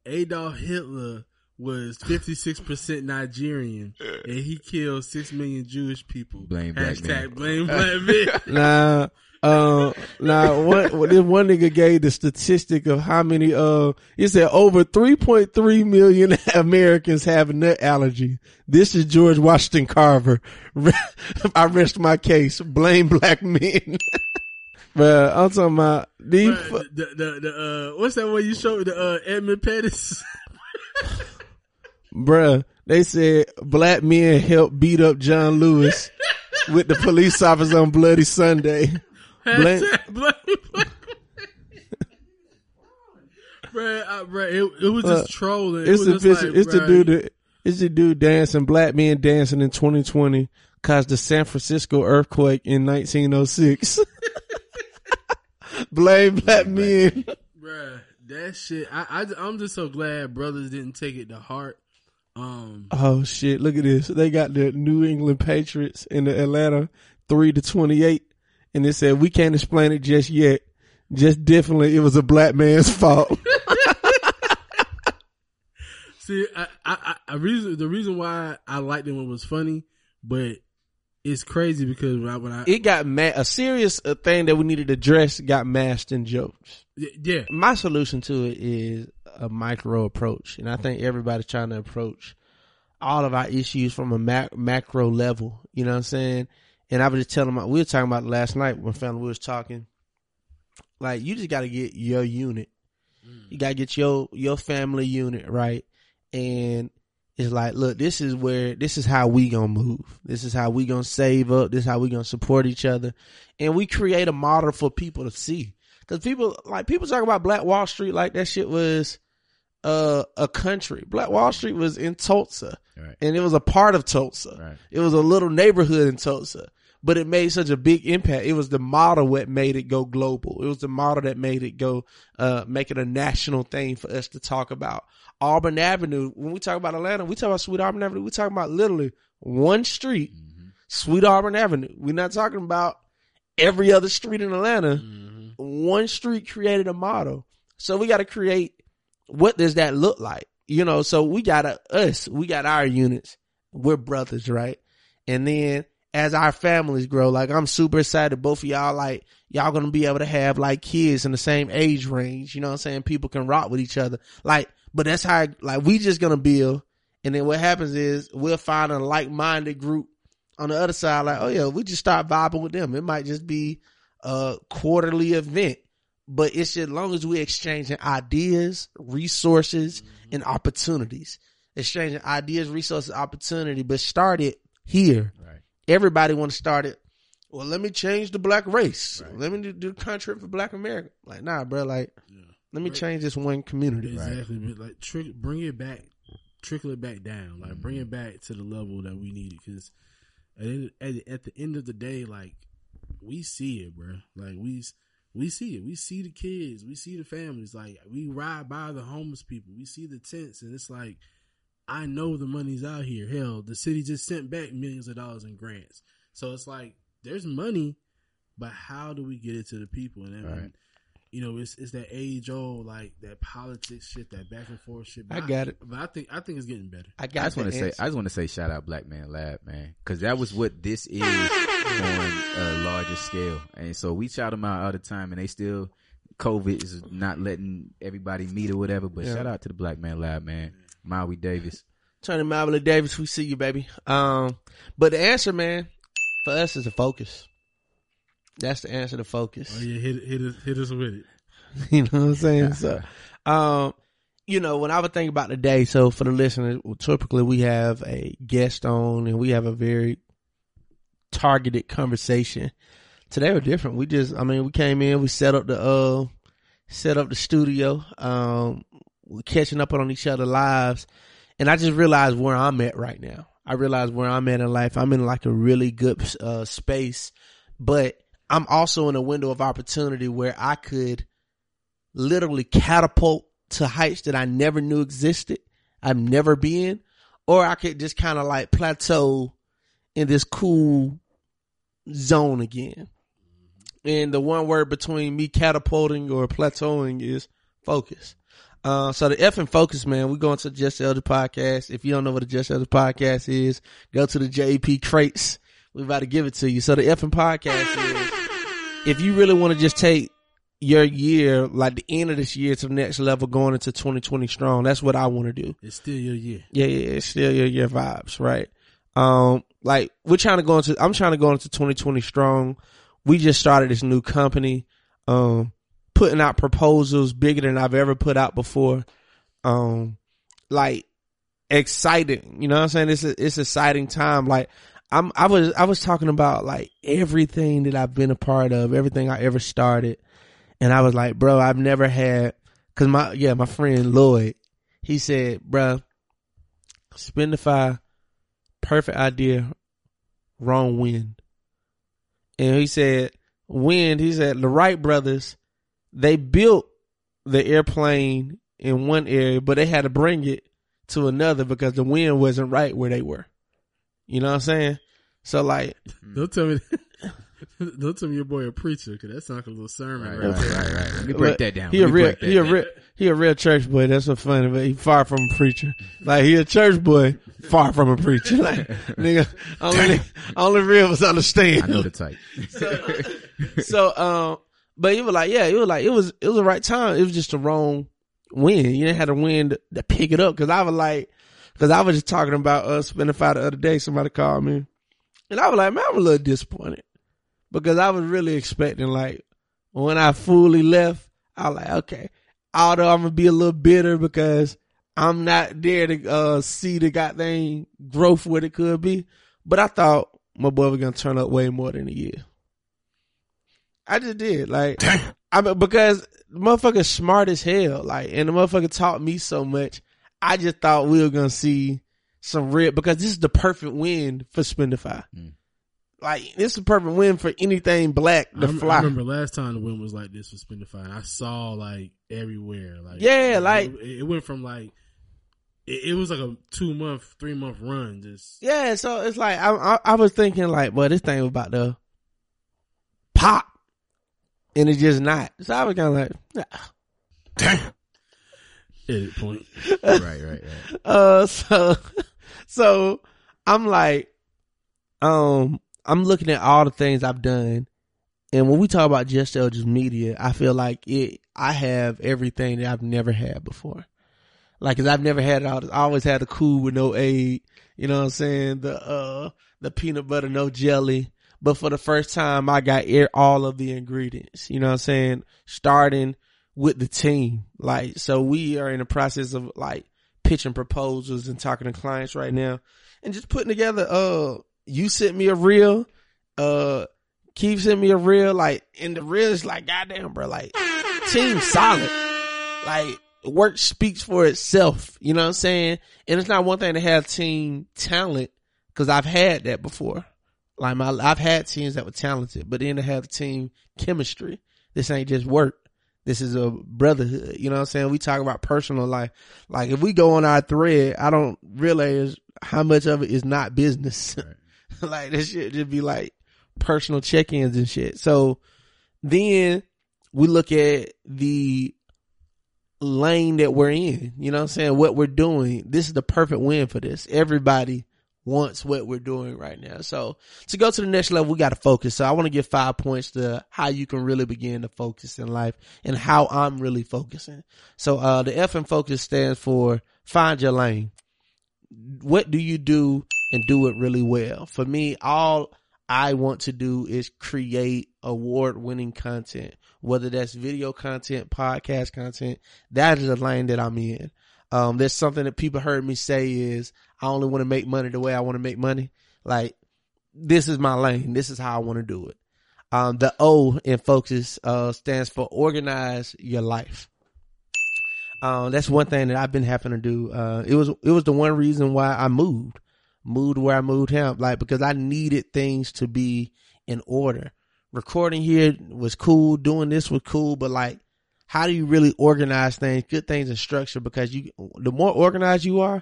Speaker 3: Adolf Hitler was 56% Nigerian and he killed 6 million Jewish people.
Speaker 4: Blame black
Speaker 3: Hashtag
Speaker 4: men.
Speaker 3: blame black men. *laughs*
Speaker 2: Nah, uh, nah, one, this one nigga gave the statistic of how many, uh, he said over 3.3 million *laughs* Americans have a nut allergy. This is George Washington Carver. *laughs* I rest my case. Blame black men. *laughs* but I'm talking about these,
Speaker 3: Bruh, the, the, the, uh, what's that one you showed the, uh, Edmund Pettus?
Speaker 2: bruh, they said black men helped beat up John Lewis with the police officer on Bloody Sunday. Blame,
Speaker 3: blame. *laughs* Bruh, uh, bruh, it, it was
Speaker 2: Uh,
Speaker 3: just trolling. It
Speaker 2: It's
Speaker 3: was
Speaker 2: the
Speaker 3: like,
Speaker 2: it's the dude. That, it's the dude dancing. Black men dancing in 2020 caused the San Francisco earthquake in 1906. *laughs* Blame black men.
Speaker 3: Bruh, that shit. I, I I'm just so glad brothers didn't take it to heart. Um,
Speaker 2: Oh shit! Look at this. They got the New England Patriots in the Atlanta three to 28, and they said we can't explain it just yet. Just definitely, it was a black man's *laughs* fault. *laughs*
Speaker 3: see, I, I, I, reason the reason why I liked it when it was funny, but it's crazy because when I, when I
Speaker 2: it got ma- a serious uh, thing that we needed to address got masked in jokes.
Speaker 3: yeah,
Speaker 2: my solution to it is a micro approach, and I think everybody's trying to approach all of our issues from a mac- macro level. You know what I'm saying? And I was just telling my, we were talking about last night when family was talking. Like you just got to get your unit. You got to get your your family unit right, and it's like, look, this is where this is how we gonna move. This is how we gonna save up. This is how we gonna support each other, and we create a model for people to see. Cause people, like, people talk about Black Wall Street like that shit was, uh, a country. Black Wall Street was in Tulsa.
Speaker 4: Right.
Speaker 2: And it was a part of Tulsa.
Speaker 4: Right.
Speaker 2: It was a little neighborhood in Tulsa. But it made such a big impact. It was the model that made it go global. It was the model that made it go, uh, make it a national thing for us to talk about. Auburn Avenue, when we talk about Atlanta, we talk about Sweet Auburn Avenue, we talk about literally one street, Sweet Auburn Avenue. We're not talking about every other street in Atlanta. One street created a model. So we got to create what does that look like? You know, so we got us, we got our units. We're brothers, right? And then as our families grow, like I'm super excited. Both of y'all, like y'all gonna be able to have like kids in the same age range. You know what I'm saying? People can rock with each other. Like, but that's how, like we just gonna build. And then what happens is we'll find a like-minded group on the other side. Like, oh yeah, we just start vibing with them. It might just be a quarterly event, but it's as long as we exchanging ideas, resources, mm-hmm. and opportunities. Exchanging ideas, resources, opportunity, but start it here.
Speaker 4: Right.
Speaker 2: Everybody want to start it. Well, let me change the black race. Let me do, do country for black America. Like, nah, bro. Like, let me change this one community.
Speaker 3: Exactly, but like trick, bring it back, trickle it back down, like bring
Speaker 2: Mm-hmm.
Speaker 3: it back to the level that we need it. Because at, the- at, the- at the end of the day, like we see it, bro. Like we we see it. We see the kids. We see the families. Like we ride by the homeless people. We see the tents, and it's like I know the money's out here. Hell, the city just sent back millions of dollars in grants. So it's like there's money, but how do we get it to the people? And then,
Speaker 4: Right.
Speaker 3: you know, it's it's that age old like that politics shit, that back and forth shit. But
Speaker 2: I got it.
Speaker 3: But I think I think it's getting better.
Speaker 2: I
Speaker 4: I
Speaker 2: got
Speaker 4: just want to say. I just want to say, shout out Black Man Lab, man, because that was what this is on a larger scale, and so we shout them out all the time, and they still, COVID is not letting everybody meet or whatever. But
Speaker 2: Yeah.
Speaker 4: shout out to the Black Man Lab, man, Maui Davis.
Speaker 2: Turning Marvel Davis, we see you, baby. Um, but the answer, man, for us is a focus. That's the answer to focus.
Speaker 3: Oh yeah, hit hit us hit us with it. *laughs*
Speaker 2: you know what I'm saying? So, *laughs* um, you know, when I would think about the day, so for the listeners, typically we have a guest on and we have a very targeted conversation. Today was different. We just, I mean, we came in, we set up the, uh, set up the studio, um, we're catching up on each other's lives. And I just realized where I'm at right now. I realized where I'm at in life. I'm in like a really good, uh, space, but I'm also in a window of opportunity where I could literally catapult to heights that I never knew existed. I've never been, or I could just kind of like plateau in this cool zone again. And the one word between me catapulting or plateauing is focus. Uh, so the F and focus, man, we're going to the Just Elder podcast. If you don't know what the Just Elder podcast is, go to the JP crates. We're about to give it to you. So the F and podcast is, if you really want to just take your year, like the end of this year to the next level going into 2020 strong, that's what I want to do.
Speaker 3: It's still your year.
Speaker 2: Yeah, yeah, it's still your your vibes, right? Um, like we're trying to go into, I'm trying to go into 2020 strong. We just started this new company, um, putting out proposals bigger than I've ever put out before. Um, like exciting, you know what I'm saying? It's a, it's exciting time. Like I'm, I was, I was talking about like everything that I've been a part of, everything I ever started. And I was like, bro, I've never had, cause my, yeah, my friend Lloyd, he said, bro, Spendify, perfect idea, wrong wind. And he said, wind, he said, the Wright brothers, they built the airplane in one area, but they had to bring it to another because the wind wasn't right where they were. You know what I'm saying? So like,
Speaker 3: Don't tell me. *laughs* don't tell me your boy a preacher because that sounds like a little sermon.
Speaker 4: Right,
Speaker 3: Right,
Speaker 4: right, right, right. Let me break
Speaker 2: Look,
Speaker 4: that down.
Speaker 2: He a
Speaker 4: Let me
Speaker 2: real, he a real, he a real church boy. That's so funny, but he far from a preacher. Like he a church boy, far from a preacher. Like *laughs* nigga, only only real of us understand.
Speaker 4: I know the type. *laughs*
Speaker 2: so, um, but he was like, yeah, it was like it was it was the right time. It was just the wrong wind. You didn't have the wind to pick it up because I was like, because I was just talking about us spending five the other day. Somebody called me, and I was like, man, I'm a little disappointed because I was really expecting like when I fully left, I was like, okay, although I'm gonna be a little bitter because I'm not there to uh, see the goddamn growth what it could be, but I thought my boy was gonna turn up way more than a year. I just did. Like I mean, because the motherfucker's smart as hell. Like, and the motherfucker taught me so much. I just thought we were gonna see some real because this is the perfect win for Spendify.
Speaker 4: Mm.
Speaker 2: Like, this is a perfect win for anything black
Speaker 3: I,
Speaker 2: to
Speaker 3: rem-
Speaker 2: fly.
Speaker 3: I remember last time the win was like this was Spendify. and I saw like everywhere. Like
Speaker 2: Yeah, like-
Speaker 3: it, it went from like it, it was like a two month, three month run. Just
Speaker 2: Yeah, so it's like I, I I was thinking like, well, this thing was about to pop, and it's just not. So I was kind of like, nah. damn.
Speaker 3: edit point. *laughs*
Speaker 4: right, right, right.
Speaker 2: Uh, so so I'm like, um, I'm looking at all the things I've done, and when we talk about just Eldridge Media, I feel like it. I have everything that I've never had before. Like, cause I've never had it all. I always had the cool with no aid. You know what I'm saying? The uh, the peanut butter, no jelly. But for the first time, I got all of the ingredients. You know what I'm saying? Starting with the team. Like, so we are in the process of like pitching proposals and talking to clients right now and just putting together, uh, you sent me a reel, uh, Keith sent me a reel, like, and the reel is like, goddamn, bro, like, team solid. Like, work speaks for itself. You know what I'm saying? And it's not one thing to have team talent because I've had that before. Like my, I've had teams that were talented, but then to have team chemistry. This ain't just work. This is a brotherhood. You know what I'm saying? We talk about personal life. Like if we go on our thread, I don't realize how much of it is not business. *laughs* like this shit just be like personal check-ins and shit. So then we look at the lane that we're in. You know what I'm saying? What we're doing. This is the perfect win for this. Everybody wants what we're doing right now. So to go to the next level, we got to focus. So I want to give five points to how you can really begin to focus in life and how I'm really focusing. So, uh, the F in focus stands for find your lane. What do you do and do it really well? For me, all I want to do is create award winning content, whether that's video content, podcast content. That is a lane that I'm in. Um, there's something that people heard me say is I only want to make money the way I want to make money. Like this is my lane. This is how I want to do it. Um, the O in focus, uh, stands for organize your life. Um, that's one thing that I've been having to do. Uh, it was, it was the one reason why I moved, moved where I moved him, like, because I needed things to be in order. Recording here was cool. Doing this was cool, but like, how do you really organize things, get things in structure? Because you, the more organized you are,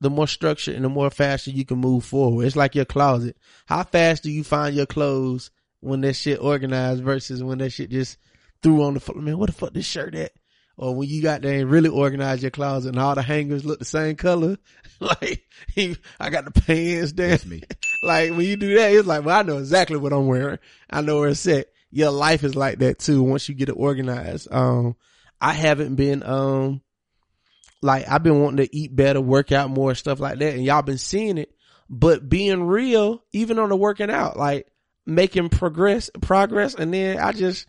Speaker 2: the more structure and the more faster you can move forward. It's like your closet. How fast do you find your clothes when that shit organized versus when that shit just threw on the floor? Man, what the fuck this shirt at? Or when you got there and really organize your closet and all the hangers look the same color. *laughs* like, *laughs* I got the pants there.
Speaker 4: That's me. *laughs*
Speaker 2: like when you do that, it's like, well, I know exactly what I'm wearing. I know where it's at. Your life is like that too. Once you get it organized. Um, I haven't been, um, like I've been wanting to eat better, work out more, stuff like that. And y'all been seeing it, but being real, even on the working out, like making progress, progress. And then I just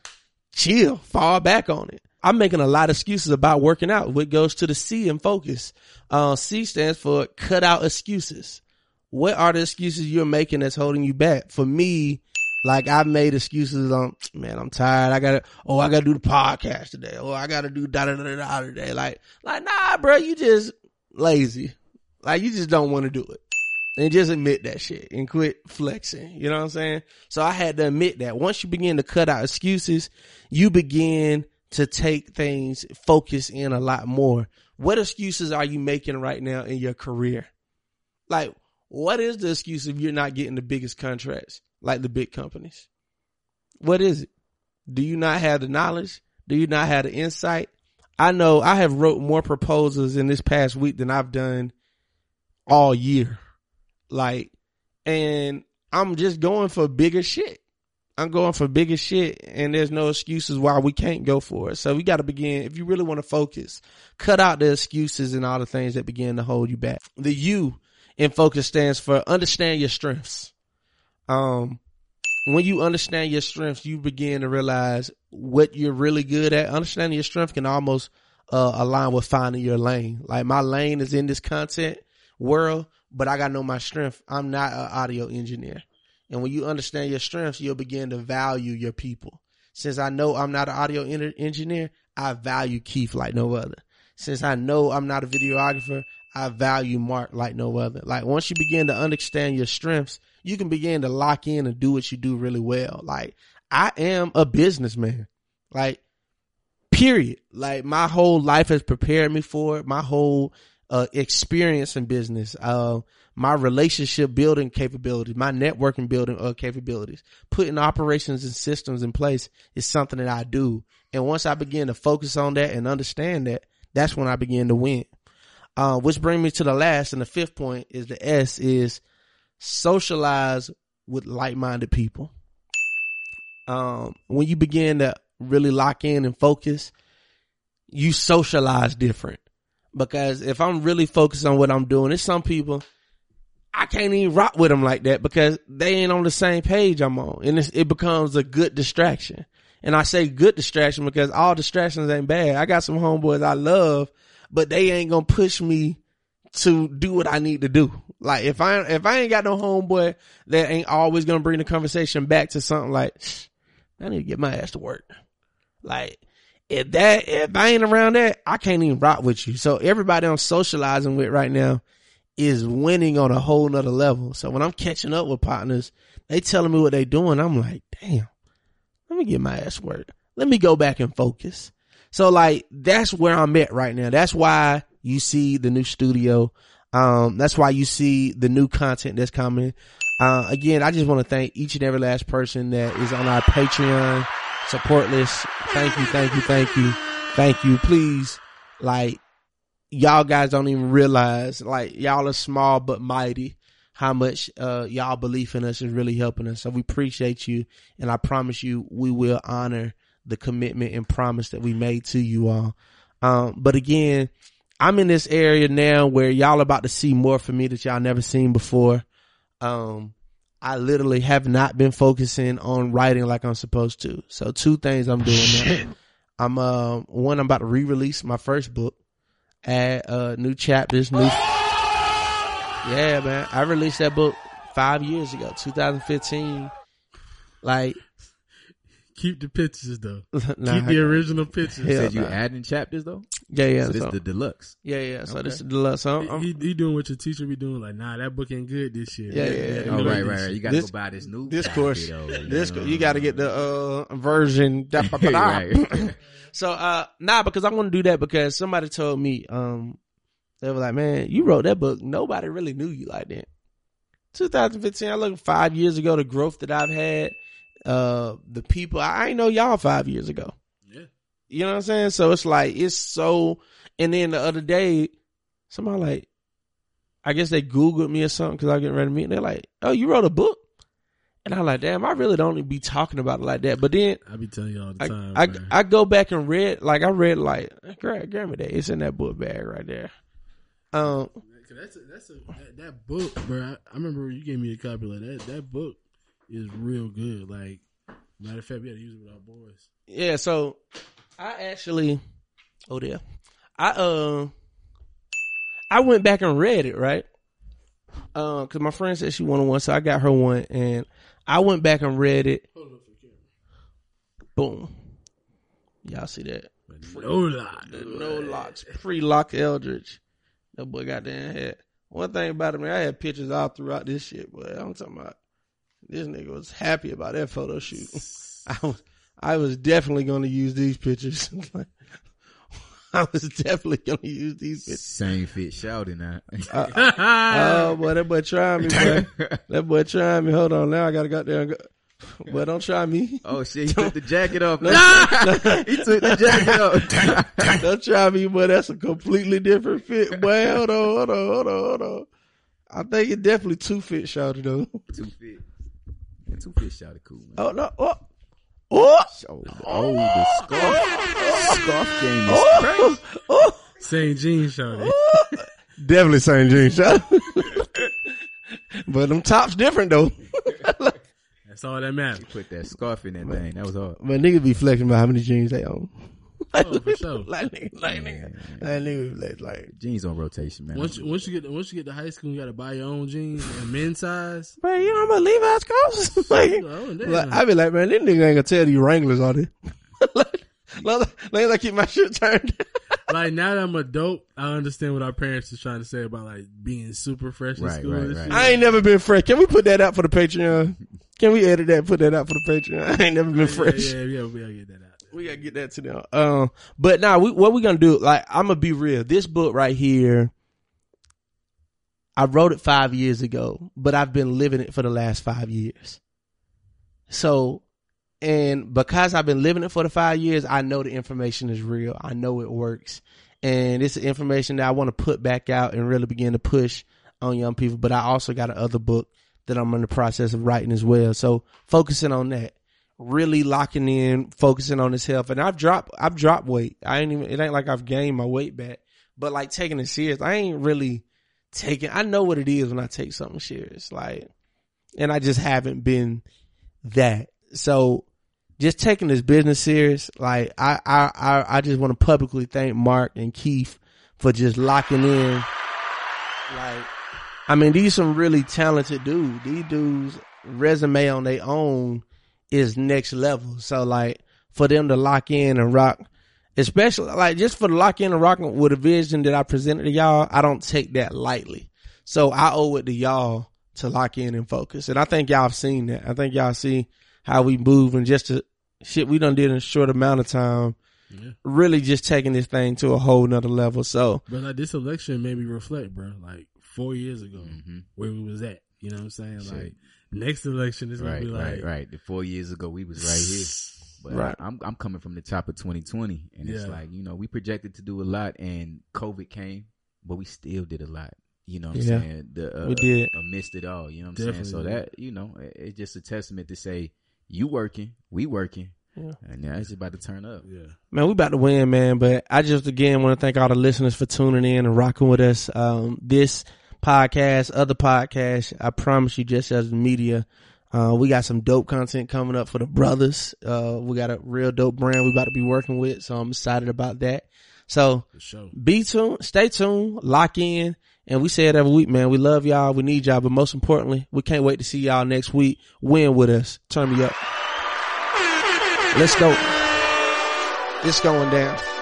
Speaker 2: chill, fall back on it. I'm making a lot of excuses about working out. What goes to the C in focus? Uh, C stands for cut out excuses. What are the excuses you're making that's holding you back? For me, like I've made excuses on, um, *tsk* man, I'm tired. I gotta, oh, I gotta do the podcast today. Oh, I gotta do da da da da today. Like, like, nah, bro, you just lazy. Like, you just don't want to do it. And just admit that shit and quit flexing. You know what I'm saying? So I had to admit that once you begin to cut out excuses, you begin to take things, focus in a lot more. What excuses are you making right now in your career? Like, what is the excuse if you're not getting the biggest contracts like the big companies? What is it? Do you not have the knowledge? Do you not have the insight? I know I have wrote more proposals in this past week than I've done all year. Like, and I'm just going for bigger shit. I'm going for bigger shit and there's no excuses why we can't go for it. So we got to begin, if you really want to focus, cut out the excuses and all the things that begin to hold you back. The U in focus stands for understand your strengths. Um, when you understand your strengths, you begin to realize what you're really good at. Understanding your strength can almost uh, align with finding your lane. Like my lane is in this content world, but I gotta know my strength. I'm not an audio engineer. And when you understand your strengths, you'll begin to value your people. Since I know I'm not an audio en- engineer, I value Keith like no other. Since I know I'm not a videographer, I value Mark like no other. Like once you begin to understand your strengths, you can begin to lock in and do what you do really well. Like I am a businessman. Like period. Like my whole life has prepared me for it. My whole uh, experience in business, uh, my relationship building capabilities, my networking building uh, capabilities, putting operations and systems in place is something that I do. And once I begin to focus on that and understand that, that's when I begin to win. Uh, which brings me to the last and the fifth point is the S is socialize with like-minded people. Um, when you begin to really lock in and focus, you socialize different. Because if I'm really focused on what I'm doing, it's some people I can't even rock with them like that because they ain't on the same page I'm on, and it becomes a good distraction. And I say good distraction because all distractions ain't bad. I got some homeboys I love, but they ain't gonna push me to do what I need to do. Like if I if I ain't got no homeboy that ain't always gonna bring the conversation back to something like, I need to get my ass to work. Like if that if I ain't around that, I can't even rock with you. So everybody I'm socializing with right now is winning on a whole nother level. So when I'm catching up with partners, they telling me what they doing. I'm like, damn, let me get my ass work. Let me go back and focus. So like that's where I'm at right now. That's why you see the new studio. Um, that's why you see the new content that's coming. Uh, again, I just want to thank each and every last person that is on our Patreon support list. Thank you, thank you, thank you, thank you. Please, like, y'all guys don't even realize, like, y'all are small but mighty. How much uh, y'all belief in us is really helping us. So we appreciate you, and I promise you, we will honor the commitment and promise that we made to you all. Um, but again, I'm in this area now where y'all about to see more from me that y'all never seen before. Um, I literally have not been focusing on writing like I'm supposed to. So two things I'm doing now. I'm uh one I'm about to re-release my first book, add uh new chapters, new. Yeah, man, I released that book five years ago, 2015. Like,
Speaker 3: Keep the pictures though. *laughs*
Speaker 2: nah,
Speaker 3: Keep the original pictures.
Speaker 4: Said you
Speaker 2: nah.
Speaker 4: adding chapters though.
Speaker 2: Yeah, yeah,
Speaker 4: so this
Speaker 2: so-
Speaker 4: the deluxe.
Speaker 2: yeah, yeah. So
Speaker 4: Okay.
Speaker 2: this is the last. So I'm, I'm-
Speaker 3: He, he doing what your teacher be doing. Like, nah, that book ain't good this year.
Speaker 2: Yeah, yeah, yeah.
Speaker 3: You
Speaker 4: Oh right, right, right. You got to go buy this new
Speaker 2: this
Speaker 4: copy,
Speaker 2: course,
Speaker 4: though,
Speaker 2: this
Speaker 4: know?
Speaker 2: you got to get the uh version. *laughs*
Speaker 4: right. *laughs*
Speaker 2: So uh nah, because I want to do that because somebody told me um they were like, man, you wrote that book. Nobody really knew you like that. 2015. I look five years ago, the growth that I've had, uh, the people I ain't know y'all five years ago. You know what I'm saying? So it's like it's so. And then the other day, somebody like, I guess they googled me or something because I was getting ready to meet. And they're like, "Oh, you wrote a book?" And I'm like, "Damn, I really don't even be talking about it like that." But then
Speaker 3: I be telling you all the
Speaker 2: I,
Speaker 3: time.
Speaker 2: I,
Speaker 3: man.
Speaker 2: I go back and read like I read like grab me. It's in that book bag right there. Um,
Speaker 3: that's a, that's a that, that book, bro. I, I remember you gave me a copy like that. That book is real good. Like matter of fact, we had to use it with our boys.
Speaker 2: yeah. So I actually, oh yeah, I uh, I went back and read it right. Uh, cause my friend said she wanted one, so I got her one, and I went back and read it.
Speaker 3: Hold up for the camera.
Speaker 2: Boom, y'all see that?
Speaker 3: No.
Speaker 2: The no locks, pre lock Eldridge. That boy got there head. One thing about it, man, I had pictures all throughout this shit, but I'm talking about this nigga was happy about that photo shoot. *laughs* I was, I was definitely going to use these pictures. *laughs* I was definitely going to use these pictures.
Speaker 4: Same fit shouting now.
Speaker 2: Uh, uh, oh, boy, that boy trying me, boy. *laughs* That boy trying me. Hold on, now I got to go there and go. Boy, don't try me.
Speaker 4: oh shit! He took the jacket off. *laughs* he took the jacket off.
Speaker 2: Don't try me, boy. That's a completely different fit, boy. Hold on, hold on, hold on, hold on. I think it definitely two fit shouted though.
Speaker 4: two fit. Two fit shouted cool. Man.
Speaker 2: Oh no! Oh, oh,
Speaker 4: Oh, the, oh, the scarf. scarf game is
Speaker 2: oh,
Speaker 4: crazy.
Speaker 2: oh.
Speaker 3: Same jeans, shawty.
Speaker 2: Definitely St. jeans shot. *laughs* but them tops different though.
Speaker 3: That's all that matters.
Speaker 4: Put that scarf in that thing. That was hard.
Speaker 2: But niggas be flexing about how many jeans they own. *laughs* like,
Speaker 3: Oh, for sure.
Speaker 2: like, nigga, like, nigga, like, nigga, like, like,
Speaker 4: Jeans on rotation, man.
Speaker 3: Once you, once you get once you get to high school, you got to buy your own jeans and men's size. *laughs*
Speaker 2: bro, you know how much Levi's cost? *laughs* like,
Speaker 3: Oh,
Speaker 2: like, I be like, man, this nigga ain't gonna tell you Wranglers on it. like, like, like, I keep my shit turned.
Speaker 3: like now that I'm adult, I understand what our parents is trying to say about like being super fresh in school.
Speaker 4: right, right.
Speaker 2: I ain't never been fresh. Can we put that out for the Patreon? Can we edit that? Put that out for the Patreon. I ain't never been fresh.
Speaker 3: Yeah, yeah, yeah, we gotta get that out.
Speaker 2: We gotta get that to them. Um, but now we, what we gonna do? Like, I'm gonna be real. This book right here, I wrote it five years ago, but I've been living it for the last five years. So, and because I've been living it for the five years, I know the information is real. I know it works, and it's information that I want to put back out and really begin to push on young people. But I also got another book that I'm in the process of writing as well. So focusing on that really locking in, focusing on his health. And I've dropped, I've dropped weight. I ain't even, it ain't like I've gained my weight back, but like taking it serious, I ain't really taking, I know what it is when I take something serious. Like, and I just haven't been that. So just taking this business serious, like I, I, I, I just want to publicly thank Mark and Keith for just locking in. Like, I mean, these some really talented dudes. These dudes resume on their own is next level. So like for them to lock in and rock, especially like just for the lock in and rocking with a vision that I presented to y'all, I don't take that lightly. So I owe it to y'all to lock in and focus. And I think y'all have seen that. I think y'all see how we move and just the shit we done did in a short amount of time.
Speaker 3: Yeah.
Speaker 2: Really just taking this thing to a whole nother level. So
Speaker 3: But like this election made me reflect, bro. Like four years ago,
Speaker 4: Mm-hmm.
Speaker 3: where we was at. You know what I'm saying? Like next election is gonna
Speaker 4: Right,
Speaker 3: be like,
Speaker 4: right, right. The four years ago, we was right here. *laughs* But
Speaker 2: Right.
Speaker 4: I, am I'm coming from the top of 2020, and it's like you know we projected to do a lot, and COVID came, but we still did a lot. You know what I'm saying? The, uh,
Speaker 2: We did.
Speaker 4: amidst it all. You know what I'm saying? So that you know, it- it's just a testament to say you working, we working,
Speaker 2: Yeah.
Speaker 4: and now it's about to turn up.
Speaker 3: yeah.
Speaker 2: Man, we about to win, man. But I just again want to thank all the listeners for tuning in and rocking with us. Um, this podcast, other podcasts, I promise you, just as media, uh, we got some dope content coming up for the brothers. Uh, we got a real dope brand we about to be working with, so I'm excited about that. So be tuned, stay tuned, lock in. And we say it every week, man. We love y'all. We need y'all. But most importantly, we can't wait to see y'all next week. Win with us. Turn me up. Let's go. It's going down.